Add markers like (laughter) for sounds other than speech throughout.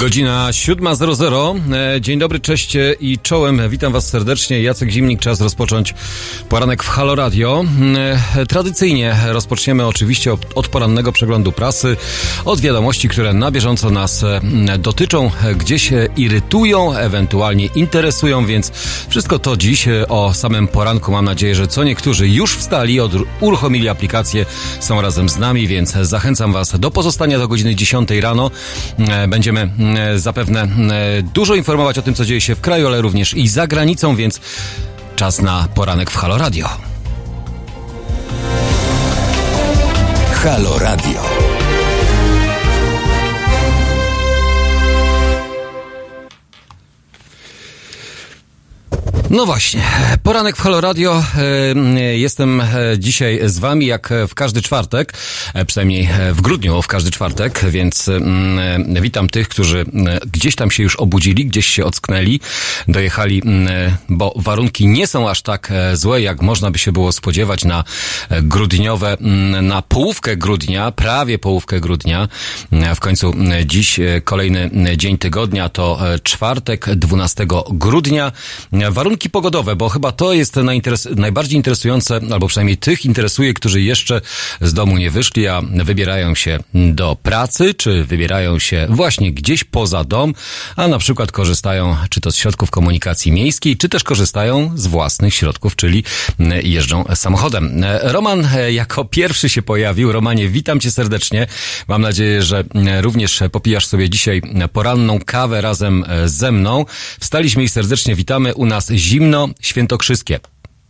Godzina 7.00. E, dzień dobry, cześć i czołem. Witam Was serdecznie. Jacek Zimnik. Czas rozpocząć poranek w Halo Radio. E, tradycyjnie rozpoczniemy oczywiście od porannego przeglądu prasy, od wiadomości, które na bieżąco nas e, dotyczą, gdzieś irytują, ewentualnie interesują, więc wszystko to dziś o samym poranku. Mam nadzieję, że co niektórzy już wstali, od, uruchomili aplikację, są razem z nami, więc zachęcam Was do pozostania do godziny 10 rano. Będziemy E, zapewne e, dużo informować o tym, co dzieje się w kraju, ale również i za granicą, więc czas na poranek w Halo Radio. Halo Radio. No właśnie, poranek w Halo Radio. E, jestem e, dzisiaj z wami jak w każdy czwartek, e, przynajmniej w grudniu w każdy czwartek, więc mm, witam tych, którzy gdzieś tam się już obudzili, gdzieś się ocknęli, dojechali, bo warunki nie są aż tak złe, jak można by się było spodziewać na grudniowe, na połówkę grudnia, prawie połówkę grudnia. W końcu dziś kolejny dzień tygodnia to czwartek, 12 grudnia. Warunki warunki pogodowe, bo chyba to jest najbardziej interesujące, albo przynajmniej tych interesuje, którzy jeszcze z domu nie wyszli, a wybierają się do pracy, czy wybierają się właśnie gdzieś poza dom, a na przykład korzystają czy to z środków komunikacji miejskiej, czy też korzystają z własnych środków, czyli jeżdżą samochodem. Roman jako pierwszy się pojawił. Romanie, witam cię serdecznie. Mam nadzieję, że również popijasz sobie dzisiaj poranną kawę razem ze mną. Wstaliśmy i serdecznie witamy u nas zimno świętokrzyskie.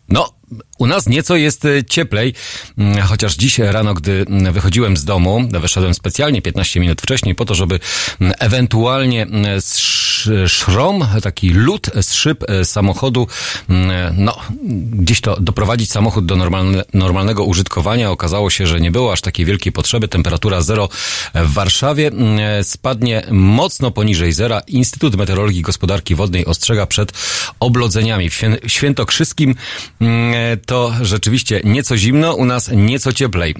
No, u nas nieco jest y, cieplej, mm, chociaż dziś rano, gdy mm, wychodziłem z domu, wyszedłem specjalnie 15 minut wcześniej po to, żeby mm, ewentualnie szrom, taki lód z szyb y, samochodu, no, gdzieś to doprowadzić samochód do normalne, normalnego użytkowania. Okazało się, że nie było aż takiej wielkiej potrzeby. Temperatura zero w Warszawie spadnie mocno poniżej zera. Instytut Meteorologii i Gospodarki Wodnej ostrzega przed oblodzeniami. W Świętokrzyskim to rzeczywiście nieco zimno, u nas nieco cieplej.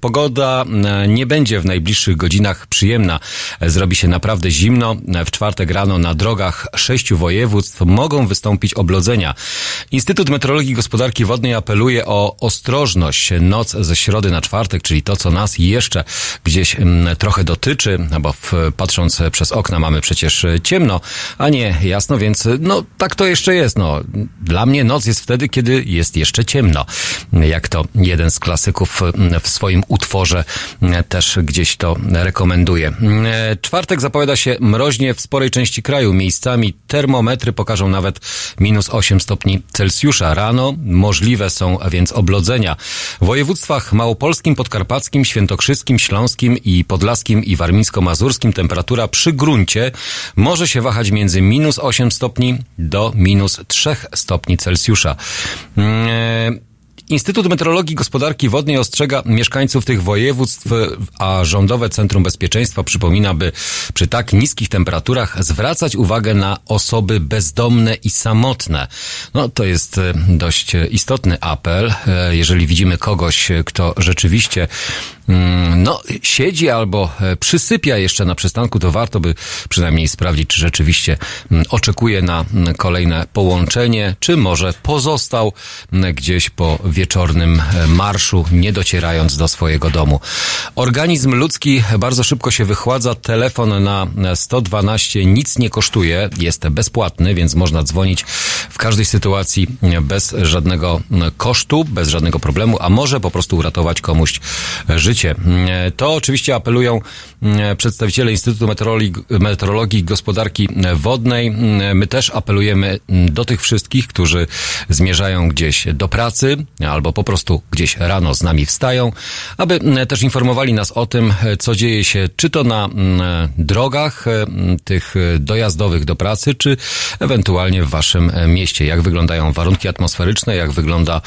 Pogoda e, nie będzie w najbliższych godzinach przyjemna. Zrobi się naprawdę zimno. W czwartek rano na drogach sześciu województw mogą wystąpić oblodzenia. Instytut Meteorologii i Gospodarki Wodnej apeluje o ostrożność. Noc ze środy na czwartek, czyli to, co nas jeszcze gdzieś trochę dotyczy, no bo w, patrząc przez okna mamy przecież ciemno, a nie jasno, więc no tak to jeszcze jest. No, dla mnie noc jest wtedy, kiedy jest jeszcze jeszcze ciemno. Jak to jeden z klasyków w swoim utworze też gdzieś to rekomenduje. Czwartek zapowiada się mroźnie w sporej części kraju. Miejscami termometry pokażą nawet minus 8 stopni Celsjusza. Rano możliwe są więc oblodzenia. W województwach małopolskim, podkarpackim, świętokrzyskim, śląskim i podlaskim i warmińsko-mazurskim temperatura przy gruncie może się wahać między minus 8 stopni do minus 3 stopni Celsjusza. Mm, Instytut Meteorologii Gospodarki Wodnej ostrzega mieszkańców tych województw, a Rządowe Centrum Bezpieczeństwa przypomina, by przy tak niskich temperaturach zwracać uwagę na osoby bezdomne i samotne. No to jest e, dość istotny apel. E, jeżeli widzimy kogoś, kto rzeczywiście Mm, no, siedzi albo e, przysypia jeszcze na przystanku, to warto by przynajmniej sprawdzić, czy rzeczywiście mm, oczekuje na mm, kolejne połączenie, czy może pozostał gdzieś po wieczornym e, marszu, nie docierając do swojego domu. Organizm ludzki bardzo szybko się wychładza. Telefon na 112 nic nie kosztuje, jest bezpłatny, więc można dzwonić w każdej sytuacji bez żadnego kosztu, bez żadnego problemu, a może po prostu uratować komuś życie życie. To oczywiście apelują przedstawiciele Instytutu Meteorologii, i Gospodarki Wodnej. My też apelujemy do tych wszystkich, którzy zmierzają gdzieś do pracy albo po prostu gdzieś rano z nami wstają, aby też informowali nas o tym, co dzieje się czy to na drogach tych dojazdowych do pracy, czy ewentualnie w waszym mieście. Jak wyglądają warunki atmosferyczne, jak wygląda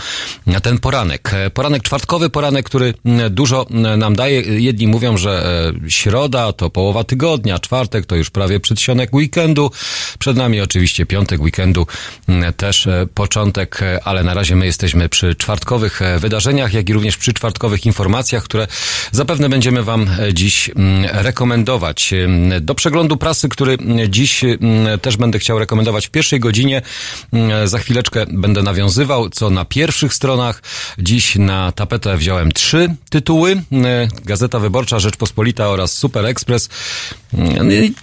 ten poranek. Poranek czwartkowy, poranek, który dużo nam daje. Jedni mówią, że e, środa to połowa tygodnia, czwartek to już prawie przedsionek weekendu. Przed nami oczywiście piątek weekendu, też e, początek, e, ale na razie my jesteśmy przy czwartkowych wydarzeniach, jak i również przy czwartkowych informacjach, które zapewne będziemy Wam dziś mm, rekomendować. Do przeglądu prasy, który dziś też będę chciał rekomendować w pierwszej godzinie, za chwileczkę będę nawiązywał, co na pierwszych stronach. Dziś na tapetę wziąłem trzy tytuły. Gazeta Wyborcza, Rzeczpospolita oraz Super Express.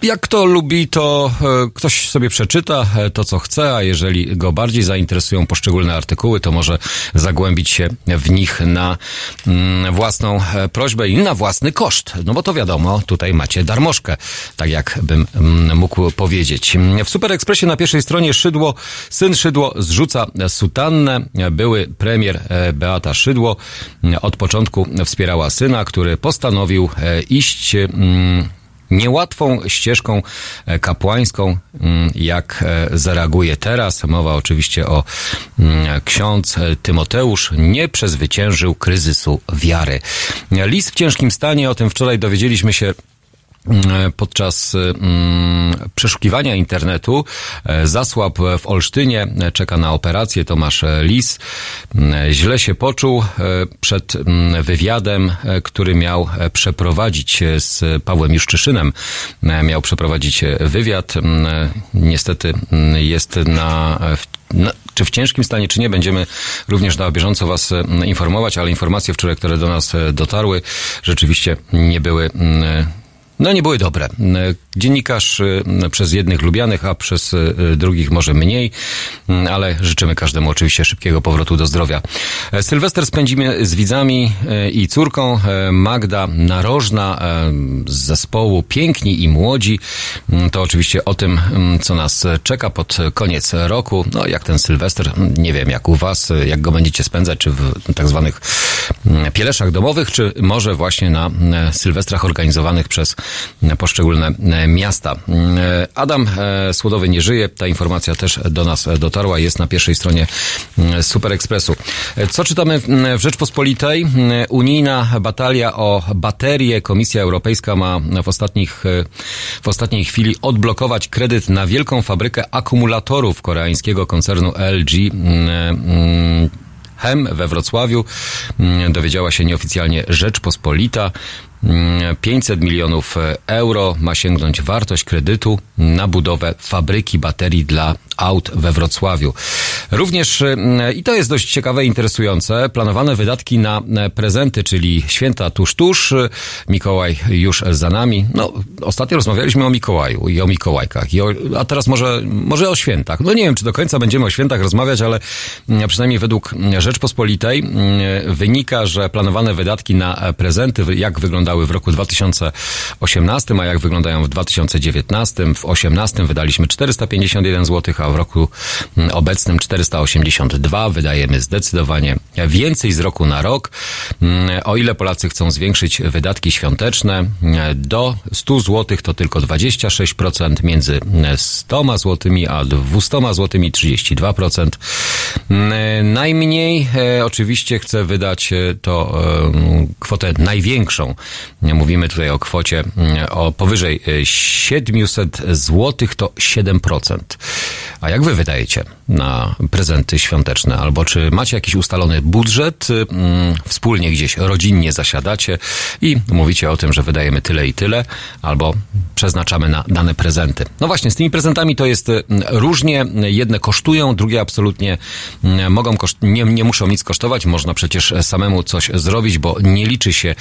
Jak kto lubi, to ktoś sobie przeczyta to, co chce, a jeżeli go bardziej zainteresują poszczególne artykuły, to może zagłębić się w nich na mm, własną e, prośbę i na własny koszt. No bo to wiadomo, tutaj macie darmożkę, tak jak bym mm, mógł powiedzieć. W Super Expressie na pierwszej stronie Szydło, syn Szydło zrzuca sutannę. Były premier e, Beata Szydło od początku wspierała syna, który postanowił e, iść niełatwą ścieżką e, kapłańską, mm, jak e, zareaguje teraz. Mowa oczywiście o mm, ksiądz Tymoteusz nie przezwyciężył kryzysu wiary. Lis w ciężkim stanie, o tym wczoraj dowiedzieliśmy się Mm, podczas mm, przeszukiwania internetu e, zasłab w Olsztynie, e, czeka na operację Tomasz Lis. Mm, źle się poczuł e, przed wywiadem, który miał przeprowadzić z Pawłem Juszczyszynem. Miał przeprowadzić wywiad. Niestety jest na, na czy w ciężkim stanie, czy nie, będziemy również na bieżąco Was informować, ale informacje wczoraj, które do nas dotarły, rzeczywiście nie były no nie były dobre. Dziennikarz y, przez jednych lubianych, a przez y, drugich może mniej, mm, ale życzymy każdemu oczywiście szybkiego powrotu do zdrowia. E, Sylwester spędzimy z widzami e, i córką. E, Magda Narożna z zespołu Piękni i Młodzi. Mm, to oczywiście o tym, mm, co nas czeka pod koniec roku. No jak ten Sylwester, nie wiem jak u Was, jak go będziecie spędzać, czy w tak zwanych pieleszach domowych, czy może właśnie na Sylwestrach organizowanych przez poszczególne e, miasta. E, Adam e, Słodowy nie żyje. Ta informacja też do nas dotarła. Jest na pierwszej stronie Super Expressu. Co czytamy w Rzeczpospolitej? Unijna batalia o baterie. Komisja Europejska ma w ostatnich, w ostatniej chwili odblokować kredyt na wielką fabrykę akumulatorów koreańskiego koncernu LG. HEM we Wrocławiu. Dowiedziała się nieoficjalnie Rzeczpospolita. 500 milionów euro ma sięgnąć wartość kredytu na budowę fabryki baterii dla aut we Wrocławiu. Również, mm, i to jest dość ciekawe i interesujące, planowane wydatki na e, prezenty, czyli święta tuż, tuż, Mikołaj już za nami. No, ostatnio rozmawialiśmy o Mikołaju i o Mikołajkach, i o, a teraz może, może o świętach. No nie wiem, czy do końca będziemy o świętach rozmawiać, ale mm, przynajmniej według Rzeczpospolitej mm, wynika, że planowane wydatki na prezenty, jak wyglądały w roku 2018, a jak wyglądają w 2019, w 2018 wydaliśmy 451 zł, a w roku mm, obecnym 482. Wydajemy zdecydowanie więcej z roku na rok. Mm, o ile Polacy chcą zwiększyć wydatki świąteczne mm, do 100 zł, to tylko 26%, między 100 zł a 200 zł 32%. Najmniej e, oczywiście chcę wydać e, to e, kwotę największą. Mówimy tutaj o kwocie o powyżej 700 zł, to 7%. A jak wy wydajecie na prezenty świąteczne? Albo czy macie jakiś ustalony budżet, mm, wspólnie gdzieś rodzinnie zasiadacie i mówicie o tym, że wydajemy tyle i tyle, albo przeznaczamy na dane prezenty. No właśnie, z tymi prezentami to jest mm, różnie. Jedne kosztują, drugie absolutnie mm, mogą koszt- nie, nie muszą nic kosztować. Można przecież samemu coś zrobić, bo nie liczy się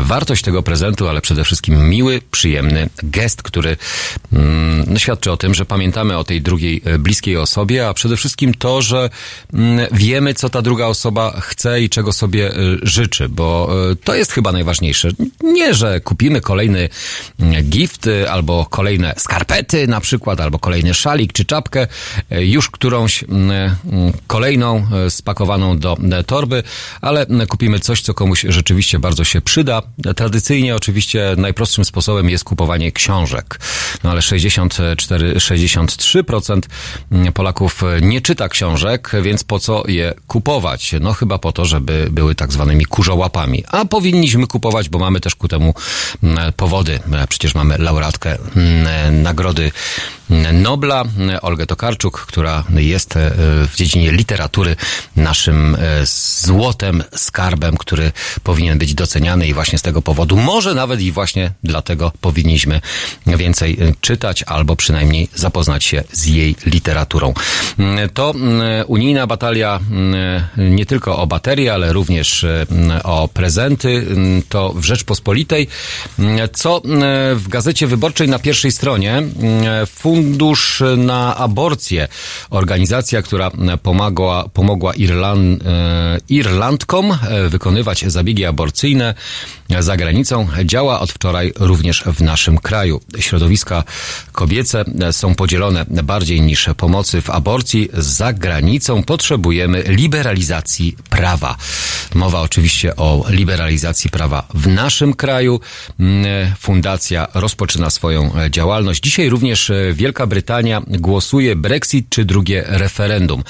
wartość tego prezentu, ale przede wszystkim miły, przyjemny gest, który no, świadczy o tym, że pamiętamy o tej drugiej E, bliskiej osobie, a przede wszystkim to, że mm, wiemy, co ta druga osoba chce i czego sobie e, życzy, bo e, to jest chyba najważniejsze. Nie, że kupimy kolejny mm, gift albo kolejne skarpety na przykład, albo kolejny szalik czy czapkę, już którąś mm, kolejną spakowaną do torby, ale kupimy coś, co komuś rzeczywiście bardzo się przyda. Tradycyjnie oczywiście najprostszym sposobem jest kupowanie książek, no ale 64, 63% Polaków nie czyta książek, więc po co je kupować? No chyba po to, żeby były tak zwanymi kurzołapami. A powinniśmy kupować, bo mamy też ku temu mm, powody. Przecież mamy laureatkę mm, nagrody Nobla, Olgę Tokarczuk, która jest w dziedzinie literatury naszym złotem, skarbem, który powinien być doceniany i właśnie z tego powodu, może nawet i właśnie dlatego powinniśmy więcej czytać albo przynajmniej zapoznać się z jej literaturą. To unijna batalia nie tylko o baterie, ale również o prezenty. To w Rzeczpospolitej, co w Gazecie Wyborczej na pierwszej stronie Fundusz na aborcję, organizacja, która pomagła, pomogła Irland, Irlandkom wykonywać zabiegi aborcyjne za granicą, działa od wczoraj również w naszym kraju. Środowiska kobiece są podzielone bardziej niż pomocy w aborcji za granicą. Potrzebujemy liberalizacji prawa. Mowa oczywiście o liberalizacji prawa w naszym kraju. Fundacja rozpoczyna swoją działalność. Dzisiaj również Wielka Brytania głosuje Brexit czy drugie referendum.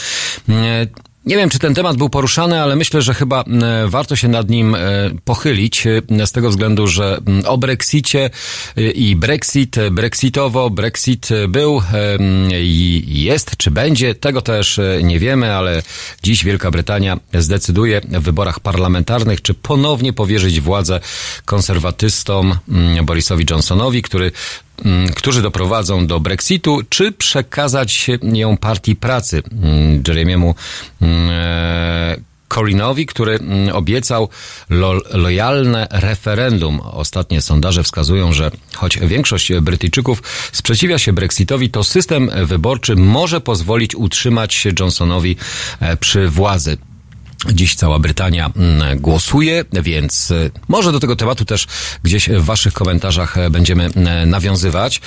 Nie wiem, czy ten temat był poruszany, ale myślę, że chyba e, warto się nad nim e, pochylić e, z tego względu, że o Brexicie i Brexit, Brexitowo, Brexit był i jest, czy będzie, tego też nie wiemy, ale dziś Wielka Brytania zdecyduje w wyborach parlamentarnych, czy ponownie powierzyć władzę konserwatystom Borisowi Johnsonowi, który Mm, którzy doprowadzą do Brexitu, czy przekazać ją partii pracy mm, Jeremiemu mm, e, Corinowi, który obiecał lo lojalne referendum. Ostatnie sondaże wskazują, że choć większość Brytyjczyków sprzeciwia się Brexitowi, to system wyborczy może pozwolić utrzymać się Johnsonowi e, przy władzy. Dziś cała Brytania mm, głosuje, więc y, może do tego tematu też gdzieś w Waszych komentarzach e, będziemy e, nawiązywać.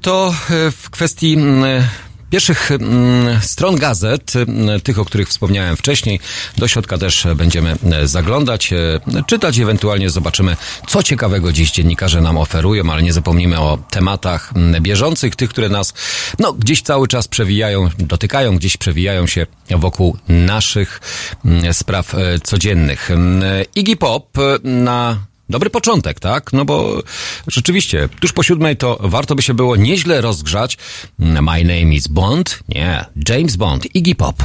To e, w kwestii mm, pierwszych mm, stron gazet, mm, tych, o których wspomniałem wcześniej. Do środka też będziemy e, zaglądać, e, czytać, ewentualnie zobaczymy, co ciekawego dziś dziennikarze nam oferują, ale nie zapomnimy o tematach mm, bieżących, tych, które nas no, gdzieś cały czas przewijają, dotykają, gdzieś przewijają się wokół naszych spraw e, codziennych. Iggy Pop na Dobry początek, tak? No bo rzeczywiście, tuż po siódmej to warto by się było nieźle rozgrzać. My name is Bond? Nie, James Bond, Iggy Pop.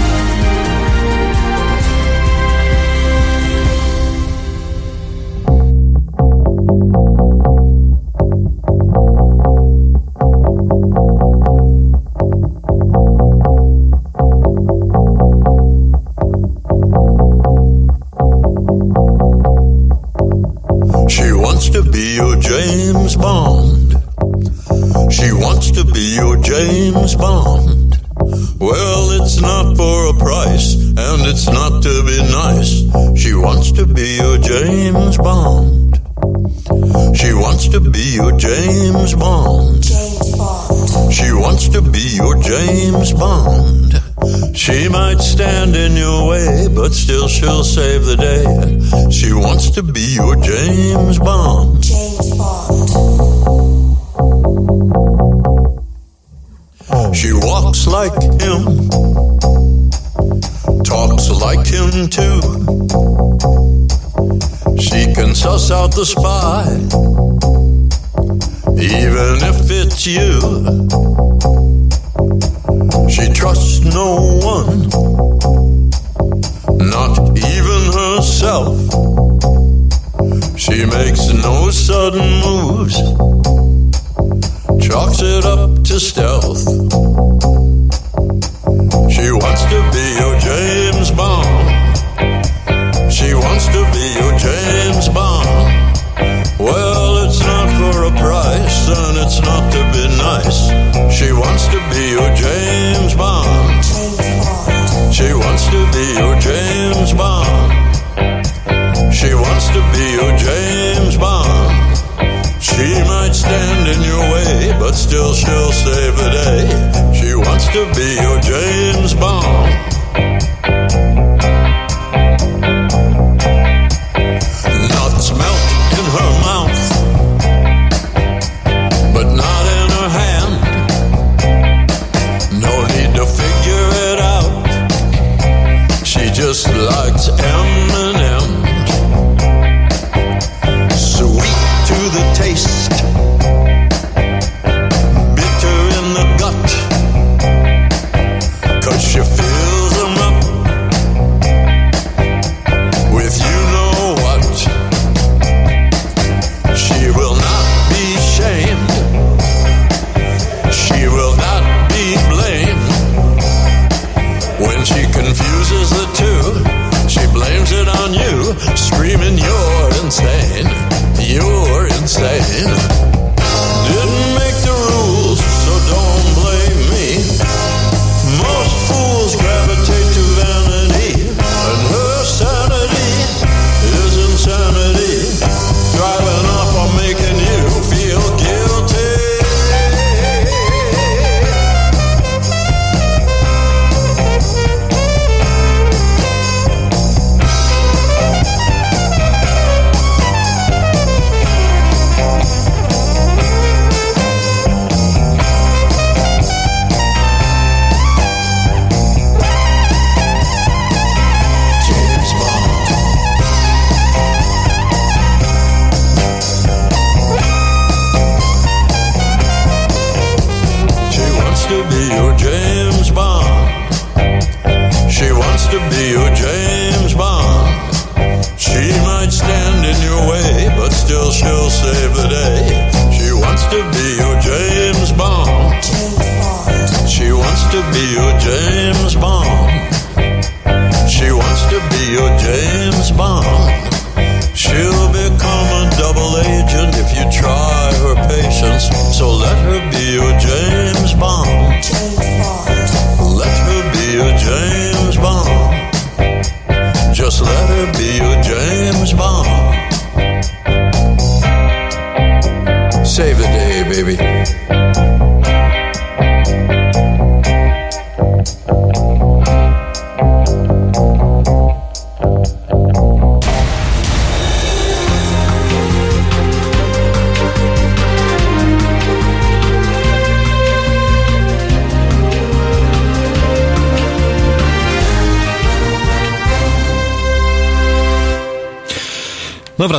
James Bond. She wants to be your James Bond. Well, it's not for a price, and it's not to be nice. She wants to be your James Bond. She wants to be your James Bond. James Bond. She wants to be your James Bond. She might stand in your way, but still she'll save the day. She wants to be your James Bond. James Bond. She walks like him, talks like him too. She can suss out the spy, even if it's you. She trusts no one, not even herself. She makes no sudden moves, chalks it up to stealth. She wants to be your James Bond. She wants to be your James Bond. Well, it's not for a price, and it's not to be nice. She wants to be your James Bond. She wants to be your James Bond. She wants to be your James Bond. She might stand in your way, but still she'll save to be your James Bond. To be your James Bond. She might stand in your way, but still she'll save the day. She wants to be your James Bond. She wants to be your James Bond. She wants to be your James Bond. wanna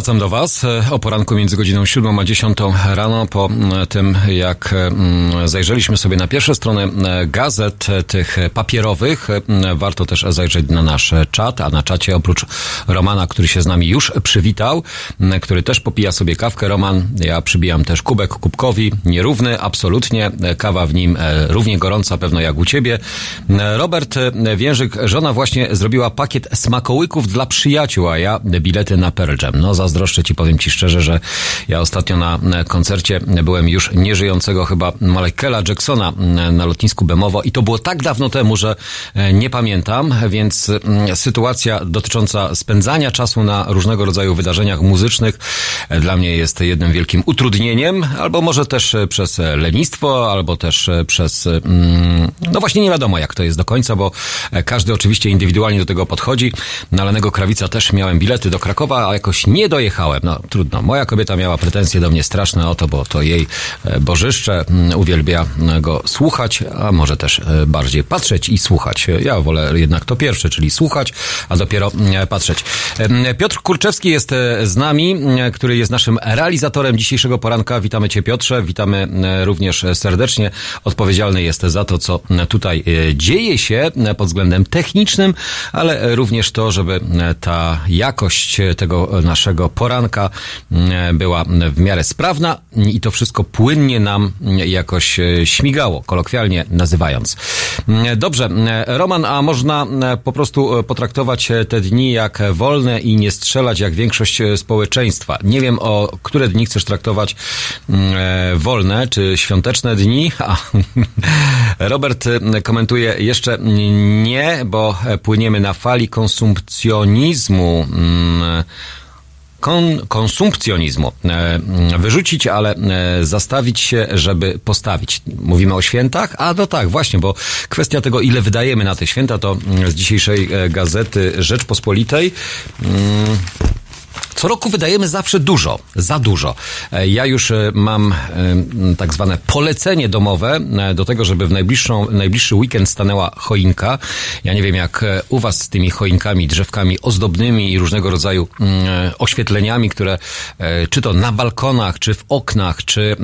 wracam do Was o poranku między godziną 7 a 10 rano po m, tym, jak m, zajrzeliśmy sobie na pierwsze strony e, gazet e, tych papierowych. E, m, Warto też zajrzeć na nasz czat, a na czacie oprócz Romana, który się z nami już przywitał, który też popija sobie kawkę. Roman, ja przybijam też kubek kubkowi, nierówny, absolutnie. Kawa w nim równie gorąca pewno jak u Ciebie. Robert Więżyk, żona właśnie zrobiła pakiet smakołyków dla przyjaciół, a ja bilety na Pearl Jam. No zazdroszczę Ci, powiem Ci szczerze, że ja ostatnio na koncercie byłem już nieżyjącego chyba Michaela Jacksona na lotnisku Bemowo i to było tak dawno temu, że e, nie pamiętam, więc mm, sytuacja dotycząca spędzania czasu na różnego rodzaju wydarzeniach muzycznych e, dla mnie jest jednym wielkim utrudnieniem, albo może też e, przez lenistwo, albo też przez, mm, no właśnie nie wiadomo jak to jest do końca, bo każdy oczywiście indywidualnie do tego podchodzi. Na Lanego Krawica też miałem bilety do Krakowa, a jakoś nie dojechałem. No trudno. Moja kobieta miała pretensje do mnie straszne o to, bo to jej e, bożyszcze mm, uwielbia e, go słuchać, a może też e, bardziej patrzeć i słuchać. Ja wolę jednak to pierwsze, czyli słuchać, a dopiero mm, patrzeć. Piotr Kurczewski jest e, z nami, który jest naszym realizatorem dzisiejszego poranka. Witamy Cię Piotrze, witamy również serdecznie. Odpowiedzialny jest za to, co tutaj dzieje się pod względem technicznym, ale również to, żeby ta jakość tego naszego poranka e, była w miarę sprawna i to wszystko płynnie nam jakoś e, śmigało, kolokwialnie nazywając. E, Dobrze, e, Roman, a można po prostu e, potraktować e, te dni jak wolne i nie strzelać jak większość społeczeństwa. Nie wiem, o które dni chcesz traktować mm, wolne czy świąteczne dni. A, (laughs) Robert komentuje jeszcze nie, bo płyniemy na fali konsumpcjonizmu. Kon, konsumpcjonizmu. E, Wyrzucić, ale e, zastawić się, żeby postawić. Mówimy o świętach? A no tak, właśnie, bo kwestia tego, ile wydajemy na te święta, to z dzisiejszej e, gazety Rzeczpospolitej. mm, co roku wydajemy zawsze dużo, za dużo. E, Ja już e, mam e, tak zwane polecenie domowe do tego, żeby w najbliższą, najbliższy weekend stanęła choinka. Ja nie wiem jak u was z tymi choinkami, drzewkami ozdobnymi i różnego rodzaju mm, oświetleniami, które czy to na balkonach, czy w oknach, czy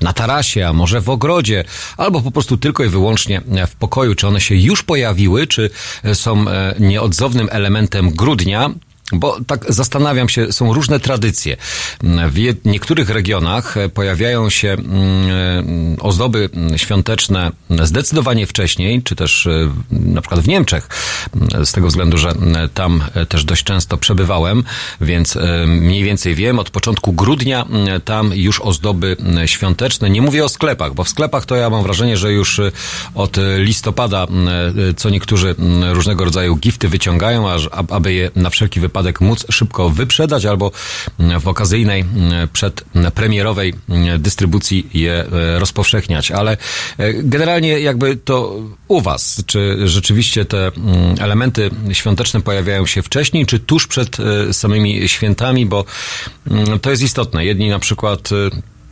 na tarasie, a może w ogrodzie, albo po prostu tylko i wyłącznie w pokoju, czy one się już pojawiły, czy są nieodzownym elementem grudnia. Bo tak zastanawiam się, są różne tradycje. W niektórych regionach pojawiają się mm, e, ozdoby świąteczne zdecydowanie wcześniej, czy też e, na przykład w Niemczech, m, z tego względu, że m, tam e, też dość często przebywałem, więc mniej więcej wiem, od początku grudnia tam już ozdoby świąteczne, nie mówię o sklepach, bo w sklepach to ja mam wrażenie, że już od listopada co niektórzy różnego rodzaju gifty wyciągają, aż, ab- aby je na wszelki wypadek móc szybko wyprzedać albo m, w okazyjnej m, przedpremierowej m, dystrybucji je e, rozpowszechniać. Ale e, generalnie jakby to u Was, czy rzeczywiście te mm, elementy świąteczne pojawiają się wcześniej, czy tuż przed e, samymi świętami, bo mm, to jest istotne. Jedni na przykład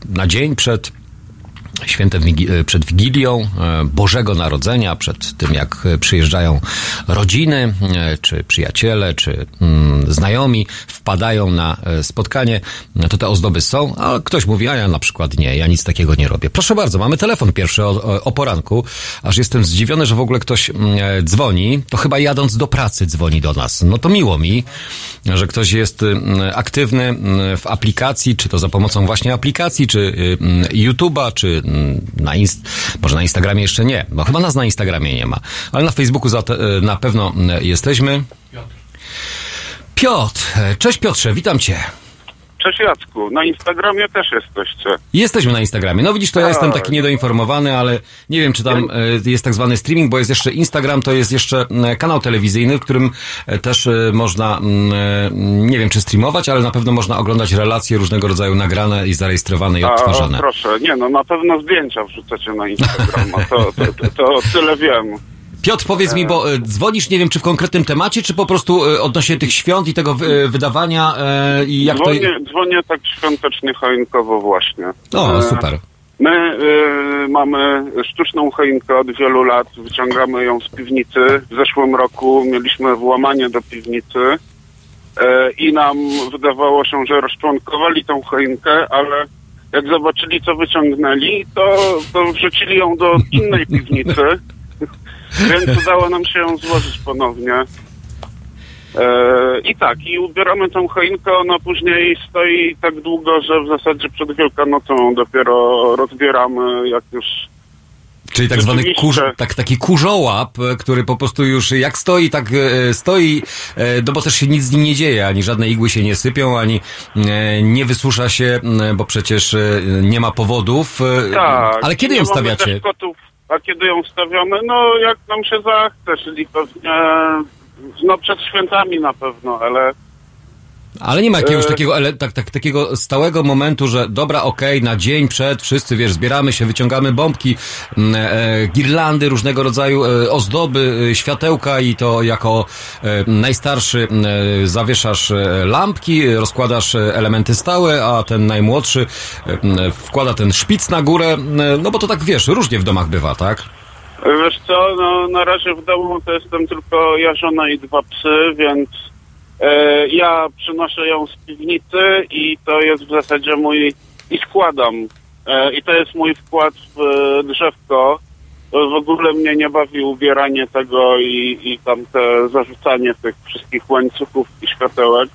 na dzień przed świętem Wigi- e, przed Wigilią e, Bożego Narodzenia, przed tym jak e, przyjeżdżają rodziny, czy przyjaciele, czy mm, znajomi, wpadają na spotkanie, to te ozdoby są, a ktoś mówi, a ja na przykład nie, ja nic takiego nie robię. Proszę bardzo, mamy telefon pierwszy o, o, poranku, aż jestem zdziwiony, że w ogóle ktoś mm, dzwoni, to chyba jadąc do pracy dzwoni do nas. No to miło mi, że ktoś jest mm, aktywny w aplikacji, czy to za pomocą właśnie aplikacji, czy y, YouTube'a, czy na inst może na Instagramie jeszcze nie, bo chyba nas na Instagramie nie ma, ale na Facebooku za y, na pewno y, jesteśmy. Piotr, e, cześć Piotrze, witam cię. Cześć Jacku, na Instagramie też jesteście. Jesteśmy na Instagramie. No widzisz, to ja Tak. jestem taki niedoinformowany, ale nie wiem, czy tam e, jest tak zwany streaming, bo jest jeszcze Instagram, to jest jeszcze e, kanał telewizyjny, w którym e, też można, mm, nie wiem, czy streamować, ale na pewno można oglądać relacje różnego rodzaju nagrane i zarejestrowane i A, odtwarzane. proszę, nie no, na pewno zdjęcia wrzucacie na Instagrama, to, to, to, to tyle wiem. Piotr, powiedz mi, bo e, dzwonisz, nie wiem, czy w konkretnym temacie, czy po prostu e, odnośnie tych świąt i tego e, wydawania i jak to... Dzwonię, dzwonię tak świątecznie, choinkowo właśnie. O, super. My y, mamy sztuczną choinkę od wielu lat, wyciągamy ją z piwnicy. W zeszłym roku mieliśmy włamanie do piwnicy e, i nam wydawało się, że rozczłonkowali tą choinkę, ale jak zobaczyli, co wyciągnęli, to, to wrzucili ją do innej piwnicy, (laughs) więc udało nam się ją złożyć ponownie. E, I tak, i ubieramy tą choinkę, ona później stoi tak długo, że w zasadzie przed Wielkanocą dopiero rozbieramy, jak już... Czyli tak zwany kurz, tak, taki kurzołap, e, który po prostu już jak stoi, tak e, stoi, no bo też się nic z nim nie dzieje, ani żadne igły się nie sypią, ani nie wysusza się, bo przecież nie ma powodów. Tak. Ale kiedy ją stawiacie? Kotów, a kiedy ją stawiamy? No, jak nam się zachce, czyli pewnie... No, przed świętami na pewno, ale... Ale nie ma jakiegoś E, takiego, tak, tak, takiego stałego momentu, że dobra, okej, na dzień przed, wszyscy, wiesz, zbieramy się, wyciągamy bombki, m, e, girlandy, różnego rodzaju e, ozdoby, e, światełka i to jako e, najstarszy m, e, zawieszasz e, lampki, rozkładasz e, elementy stałe, a ten najmłodszy e, m, wkłada ten szpic na górę, e, no bo to tak, wiesz, różnie w domach bywa, tak? Wiesz co, no na razie w domu to jestem tylko ja, żona i dwa psy, więc e, ja przynoszę ją z piwnicy i to jest w zasadzie mój... i składam. E, I to jest mój wkład w e, drzewko. W ogóle mnie nie bawi ubieranie tego i, i tam te zarzucanie tych wszystkich łańcuchów i światełek.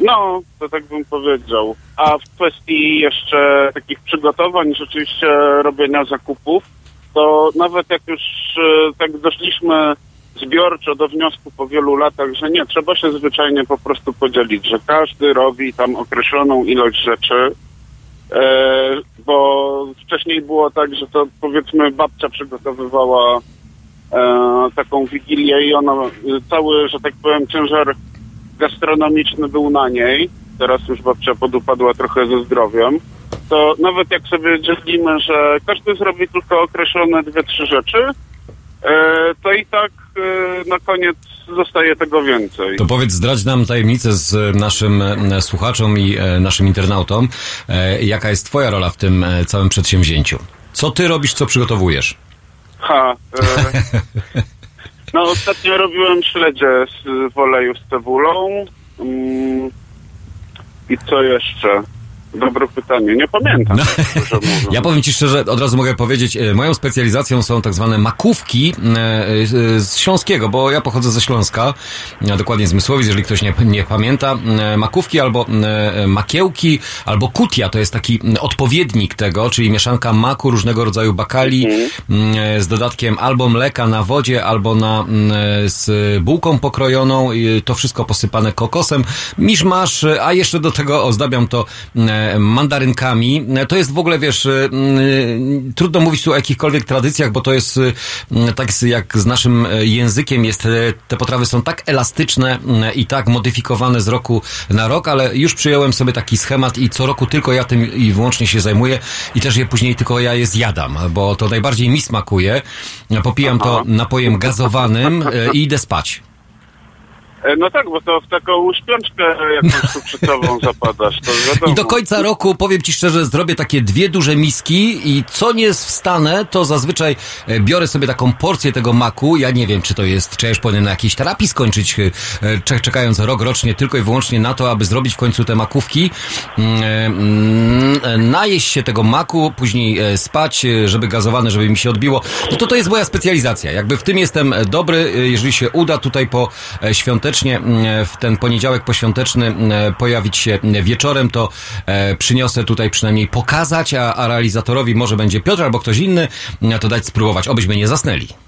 No, to tak bym powiedział. A w kwestii jeszcze takich przygotowań, rzeczywiście robienia zakupów, to nawet jak już e, tak doszliśmy zbiorczo do wniosku po wielu latach, że nie, trzeba się zwyczajnie po prostu podzielić, że każdy robi tam określoną ilość rzeczy, e, bo wcześniej było tak, że to powiedzmy babcia przygotowywała e, taką wigilię i ona cały, że tak powiem, ciężar gastronomiczny był na niej, teraz już babcia podupadła trochę ze zdrowiem, to nawet jak sobie dzielimy, że każdy zrobi tylko określone dwie, trzy rzeczy, to i tak e, na koniec zostaje tego więcej. To powiedz, zdradź nam tajemnicę z e, naszym e, słuchaczom i e, naszym internautom. E, Jaka jest twoja rola w tym e, całym przedsięwzięciu? Co ty robisz, co przygotowujesz? Ha, e, no ostatnio robiłem śledzie z, w oleju z cebulą mm, i co jeszcze? Dobre pytanie. Nie pamiętam. No. (laughs) Ja powiem Ci szczerze, od razu mogę powiedzieć, e, moją specjalizacją są tak zwane makówki e, e, z Śląskiego, bo ja pochodzę ze Śląska, dokładnie z Mysłowic, jeżeli ktoś nie, nie pamięta. Makówki albo makiełki, albo kutia, to jest taki odpowiednik tego, czyli mieszanka maku, różnego rodzaju bakali m, e, z dodatkiem albo mleka na wodzie, albo na, z bułką pokrojoną, i to wszystko posypane kokosem, miszmasz, e, a jeszcze do tego ozdabiam to mandarynkami. E, To jest w ogóle, wiesz, e, mm, trudno mówić tu o jakichkolwiek tradycjach, bo to jest e, mm, tak jak z naszym e, językiem jest, e, te potrawy są tak elastyczne mm, i tak modyfikowane z roku na rok, ale już przyjąłem sobie taki schemat i co roku tylko ja tym i wyłącznie się zajmuję i też je później tylko ja je zjadam, bo to najbardziej mi smakuje. Popijam to napojem gazowanym e, i idę spać. E, No tak, bo to w taką śpiączkę jakąś cukrzycową (laughs) zapadasz, to wiadomo. I do końca roku, powiem Ci szczerze, zrobię takie dwie duże miski i co nie wstanę, to zazwyczaj e, biorę sobie taką porcję tego maku. Ja nie wiem, czy to jest, czy ja już powinien na jakiejś terapii skończyć, e, cze- czekając rok rocznie tylko i wyłącznie na to, aby zrobić w końcu te makówki. Mm, mm, Najeść się tego maku, później spać, żeby gazowane, żeby mi się odbiło. No to to jest moja specjalizacja. Jakby w tym jestem dobry, jeżeli się uda tutaj po e, świątecznie, mm, w ten poniedziałek poświąteczny pojawić się wieczorem, to e, przyniosę tutaj przynajmniej pokazać, a, a realizatorowi może będzie Piotr albo ktoś inny, to dać spróbować, obyśmy nie zasnęli.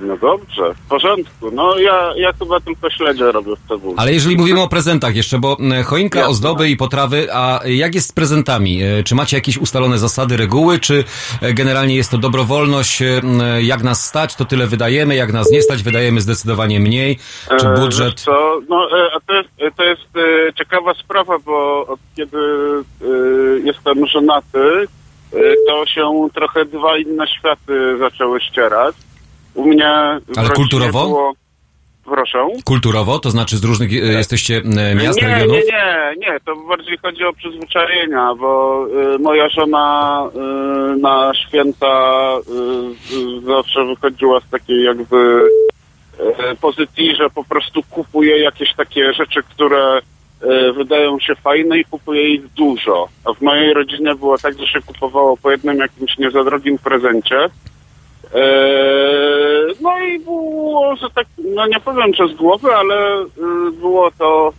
No dobrze, w porządku. No ja, ja chyba tylko śledzie robię w cebuli. Ale jeżeli mówimy o prezentach jeszcze, bo mm, choinka, Jasne. ozdoby i potrawy, a jak jest z prezentami? E, Czy macie jakieś ustalone zasady, reguły, czy e, generalnie jest to dobrowolność? e, Jak nas stać, to tyle wydajemy, jak nas nie stać, wydajemy zdecydowanie mniej? Czy E, budżet? wiesz Co? No, e, a to jest, e, to jest e, ciekawa sprawa, bo od kiedy e, jestem żonaty, e, to się trochę dwa inne światy zaczęły ścierać. U mnie Ale kulturowo? Było... Proszę? Kulturowo, to znaczy z różnych e, jesteście e, miast, nie, regionów? nie, nie, nie, to bardziej chodzi o przyzwyczajenia, bo y, moja żona y, na święta y, zawsze wychodziła z takiej jakby pozycji, że po prostu kupuje jakieś takie rzeczy, które wydają się fajne i kupuje ich dużo. A w mojej rodzinie było tak, że się kupowało po jednym jakimś nie za drogim prezencie. Eee, No i było, że tak, no nie powiem, że z głowy, ale y, było to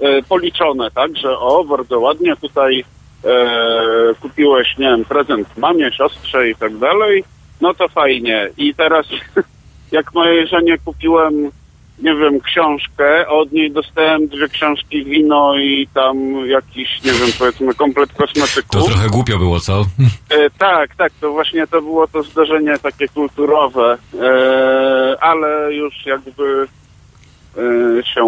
e, policzone, tak, że o, bardzo ładnie tutaj e, kupiłeś, nie wiem, prezent mamie, siostrze i tak dalej, no to fajnie. I teraz, (laughs) jak mojej żonie kupiłem, nie wiem, książkę, a od niej dostałem dwie książki, wino i tam jakiś, nie wiem, powiedzmy, komplet kosmetyków. To trochę głupio było, co? (laughs) E, tak, tak, to właśnie to było to zdarzenie takie kulturowe, e, ale już jakby się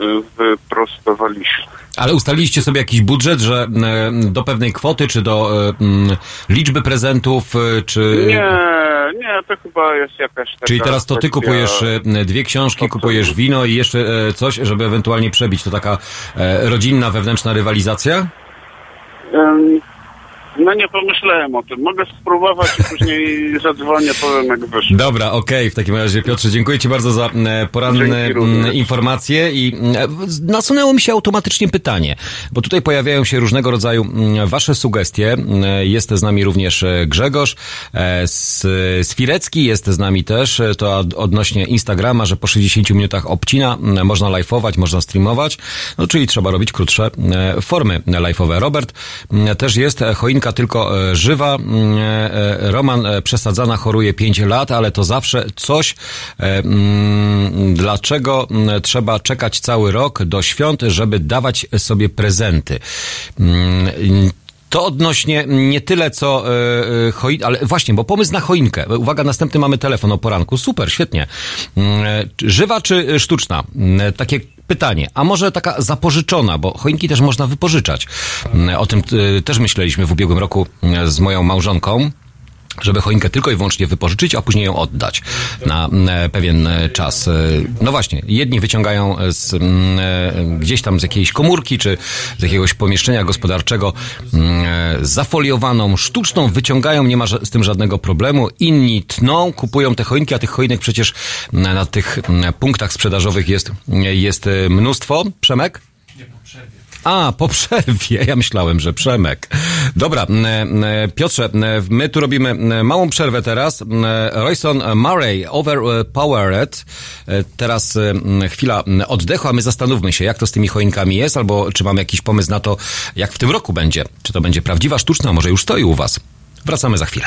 e, wyprostowaliśmy. Ale ustaliliście sobie jakiś budżet, że e, do pewnej kwoty, czy do e, m, liczby prezentów, czy... Nie, nie, to chyba jest jakaś taka... Czyli teraz to ty kupujesz dwie książki, kupujesz wino i jeszcze coś, żeby ewentualnie przebić. To taka e, rodzinna, wewnętrzna rywalizacja? No nie pomyślałem o tym. Mogę spróbować i później (laughs) zadzwonię, powiem jak wyszło. Dobra, okej, w takim razie Piotrze, dziękuję Ci bardzo za e, poranne Dzięki również. m, informacje i e, w- nasunęło mi się automatycznie pytanie, bo tutaj pojawiają się różnego rodzaju Wasze sugestie. E, Jest z nami również e, Grzegorz e, z Swirecki, jest z nami też, e, to od- odnośnie Instagrama, że po 60 minutach obcina można live'ować, można streamować, no czyli trzeba robić krótsze e, formy live'owe. Robert też jest, e, tylko e, żywa, m, e, Roman e, przesadzana choruje 5 lat, ale to zawsze coś. mm, Dlaczego mm, trzeba czekać cały rok do świąt, żeby dawać sobie prezenty? Mm, To odnośnie nie tyle co e, choin, ale właśnie, bo pomysł na choinkę. Uwaga, następny mamy telefon o poranku. Super, świetnie. Mm, Żywa czy sztuczna? Mm, Takie pytanie. A może taka zapożyczona, bo choinki też można wypożyczać. Mm, O tym e, też myśleliśmy w ubiegłym roku e, z moją małżonką żeby choinkę tylko i wyłącznie wypożyczyć, a później ją oddać na e, pewien e, czas. E, No właśnie, jedni wyciągają z, mm, gdzieś tam z jakiejś komórki, czy z jakiegoś pomieszczenia gospodarczego mm, zafoliowaną, sztuczną, wyciągają, nie ma z tym żadnego problemu. Inni tną, kupują te choinki, a tych choinek przecież na, tych mm, punktach sprzedażowych jest, jest mnóstwo. Przemek? A, po przerwie. (laughs) Ja myślałem, że Przemek. Dobra, Piotrze, my tu robimy małą przerwę teraz. Royson Murray, Overpowered. E, Teraz chwila oddechu, a my zastanówmy się, jak to z tymi choinkami jest, albo czy mamy jakiś pomysł na to, jak w tym roku będzie. Czy to będzie prawdziwa, sztuczna, może już stoi u was. Wracamy za chwilę.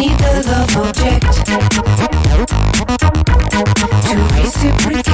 Need the love object to reciprocate.